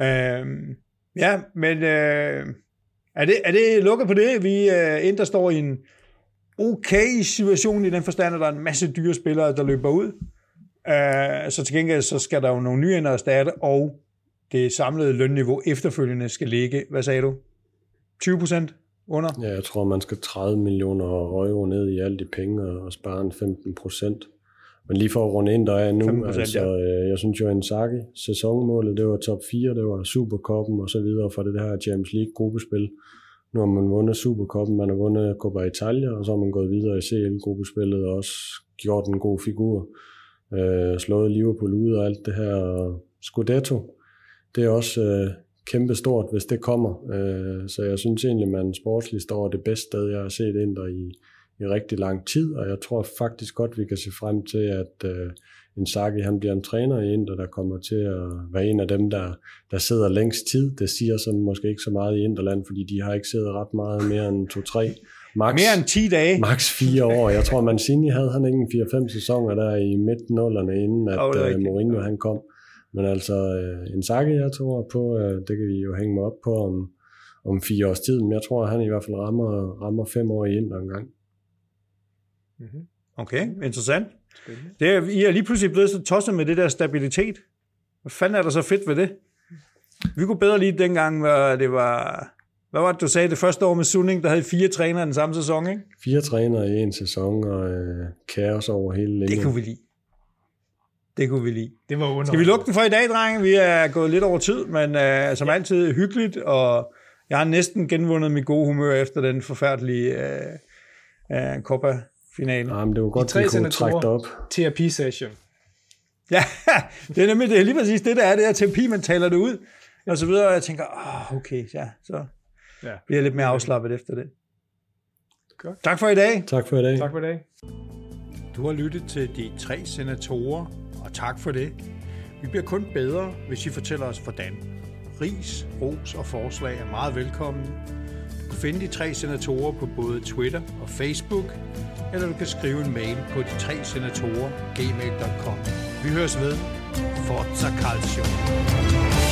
Ja, øhm, ja men øh, er, det, er det lukket på det? Vi øh, Inter står i en okay situation i den forstand, at der er en masse dyre spillere, der løber ud. Øh, så til gengæld så skal der jo nogle nye ind og erstatte, og det samlede lønniveau efterfølgende skal ligge, hvad sagde du? 20 procent under? Ja, jeg tror, man skal 30 millioner euro ned i alle de penge og, og spare en 15 procent. Men lige for at runde ind, der er nu, 15%, altså, ja. øh, jeg synes jo, Inzaghi, sæsonmålet, det var top 4, det var Superkoppen og så videre for det her Champions League gruppespil. Nu har man vundet Superkoppen, man har vundet Coppa Italia, og så har man gået videre i CL-gruppespillet og også gjort en god figur. Øh, slået Liverpool ud og alt det her. Scudetto, det er også øh, kæmpe stort, hvis det kommer. Øh, så jeg synes egentlig, man sportsligt står det bedste sted, jeg har set Inter i, i rigtig lang tid, og jeg tror faktisk godt, vi kan se frem til, at øh, Inzaghi han bliver en træner i Inter, der kommer til at være en af dem, der, der sidder længst tid. Det siger så måske ikke så meget i Interland, fordi de har ikke siddet ret meget mere end 2-3, max, Mere end 10 dage. max 4 år. Jeg tror, Mancini havde han ikke en 4-5 sæsoner der i midt-nullerne, inden at oh, rigtigt. Mourinho han kom. Men altså, øh, Inzaghi, jeg tror på, øh, det kan vi jo hænge mig op på om, om fire års tid, men jeg tror, at han i hvert fald rammer, rammer fem år i en gang. Mm-hmm. Okay, interessant. Spændende. Det er, I er lige pludselig blevet så tosset med det der stabilitet. Hvad fanden er der så fedt ved det? Vi kunne bedre lige dengang, hvor det var... Hvad var det, du sagde? Det første år med Sunning, der havde fire trænere den samme sæson, ikke? Fire trænere i en sæson, og øh, kaos over hele linjen. Det kunne vi lide. Det kunne vi lide. Det var under. Skal vi lukke den for i dag, drenge? Vi er gået lidt over tid, men uh, som altid hyggeligt, og jeg har næsten genvundet mit gode humør efter den forfærdelige uh, uh, Copa-finale. Ja, men det var godt, tre vi kunne trække op. Terapi-session. Ja, det er nemlig det er lige præcis det, der er. Det er terapi, man taler det ud, og så videre. Og jeg tænker, oh, okay, ja, så Ja. bliver jeg lidt mere afslappet efter det. Godt. Tak for i dag. Tak for i dag. Tak for i dag. Du har lyttet til de tre senatorer, tak for det. Vi bliver kun bedre, hvis I fortæller os, hvordan. Ris, ros og forslag er meget velkomne. Du kan finde de tre senatorer på både Twitter og Facebook, eller du kan skrive en mail på de tre senatorer gmail.com. Vi høres ved. Forza Calcio.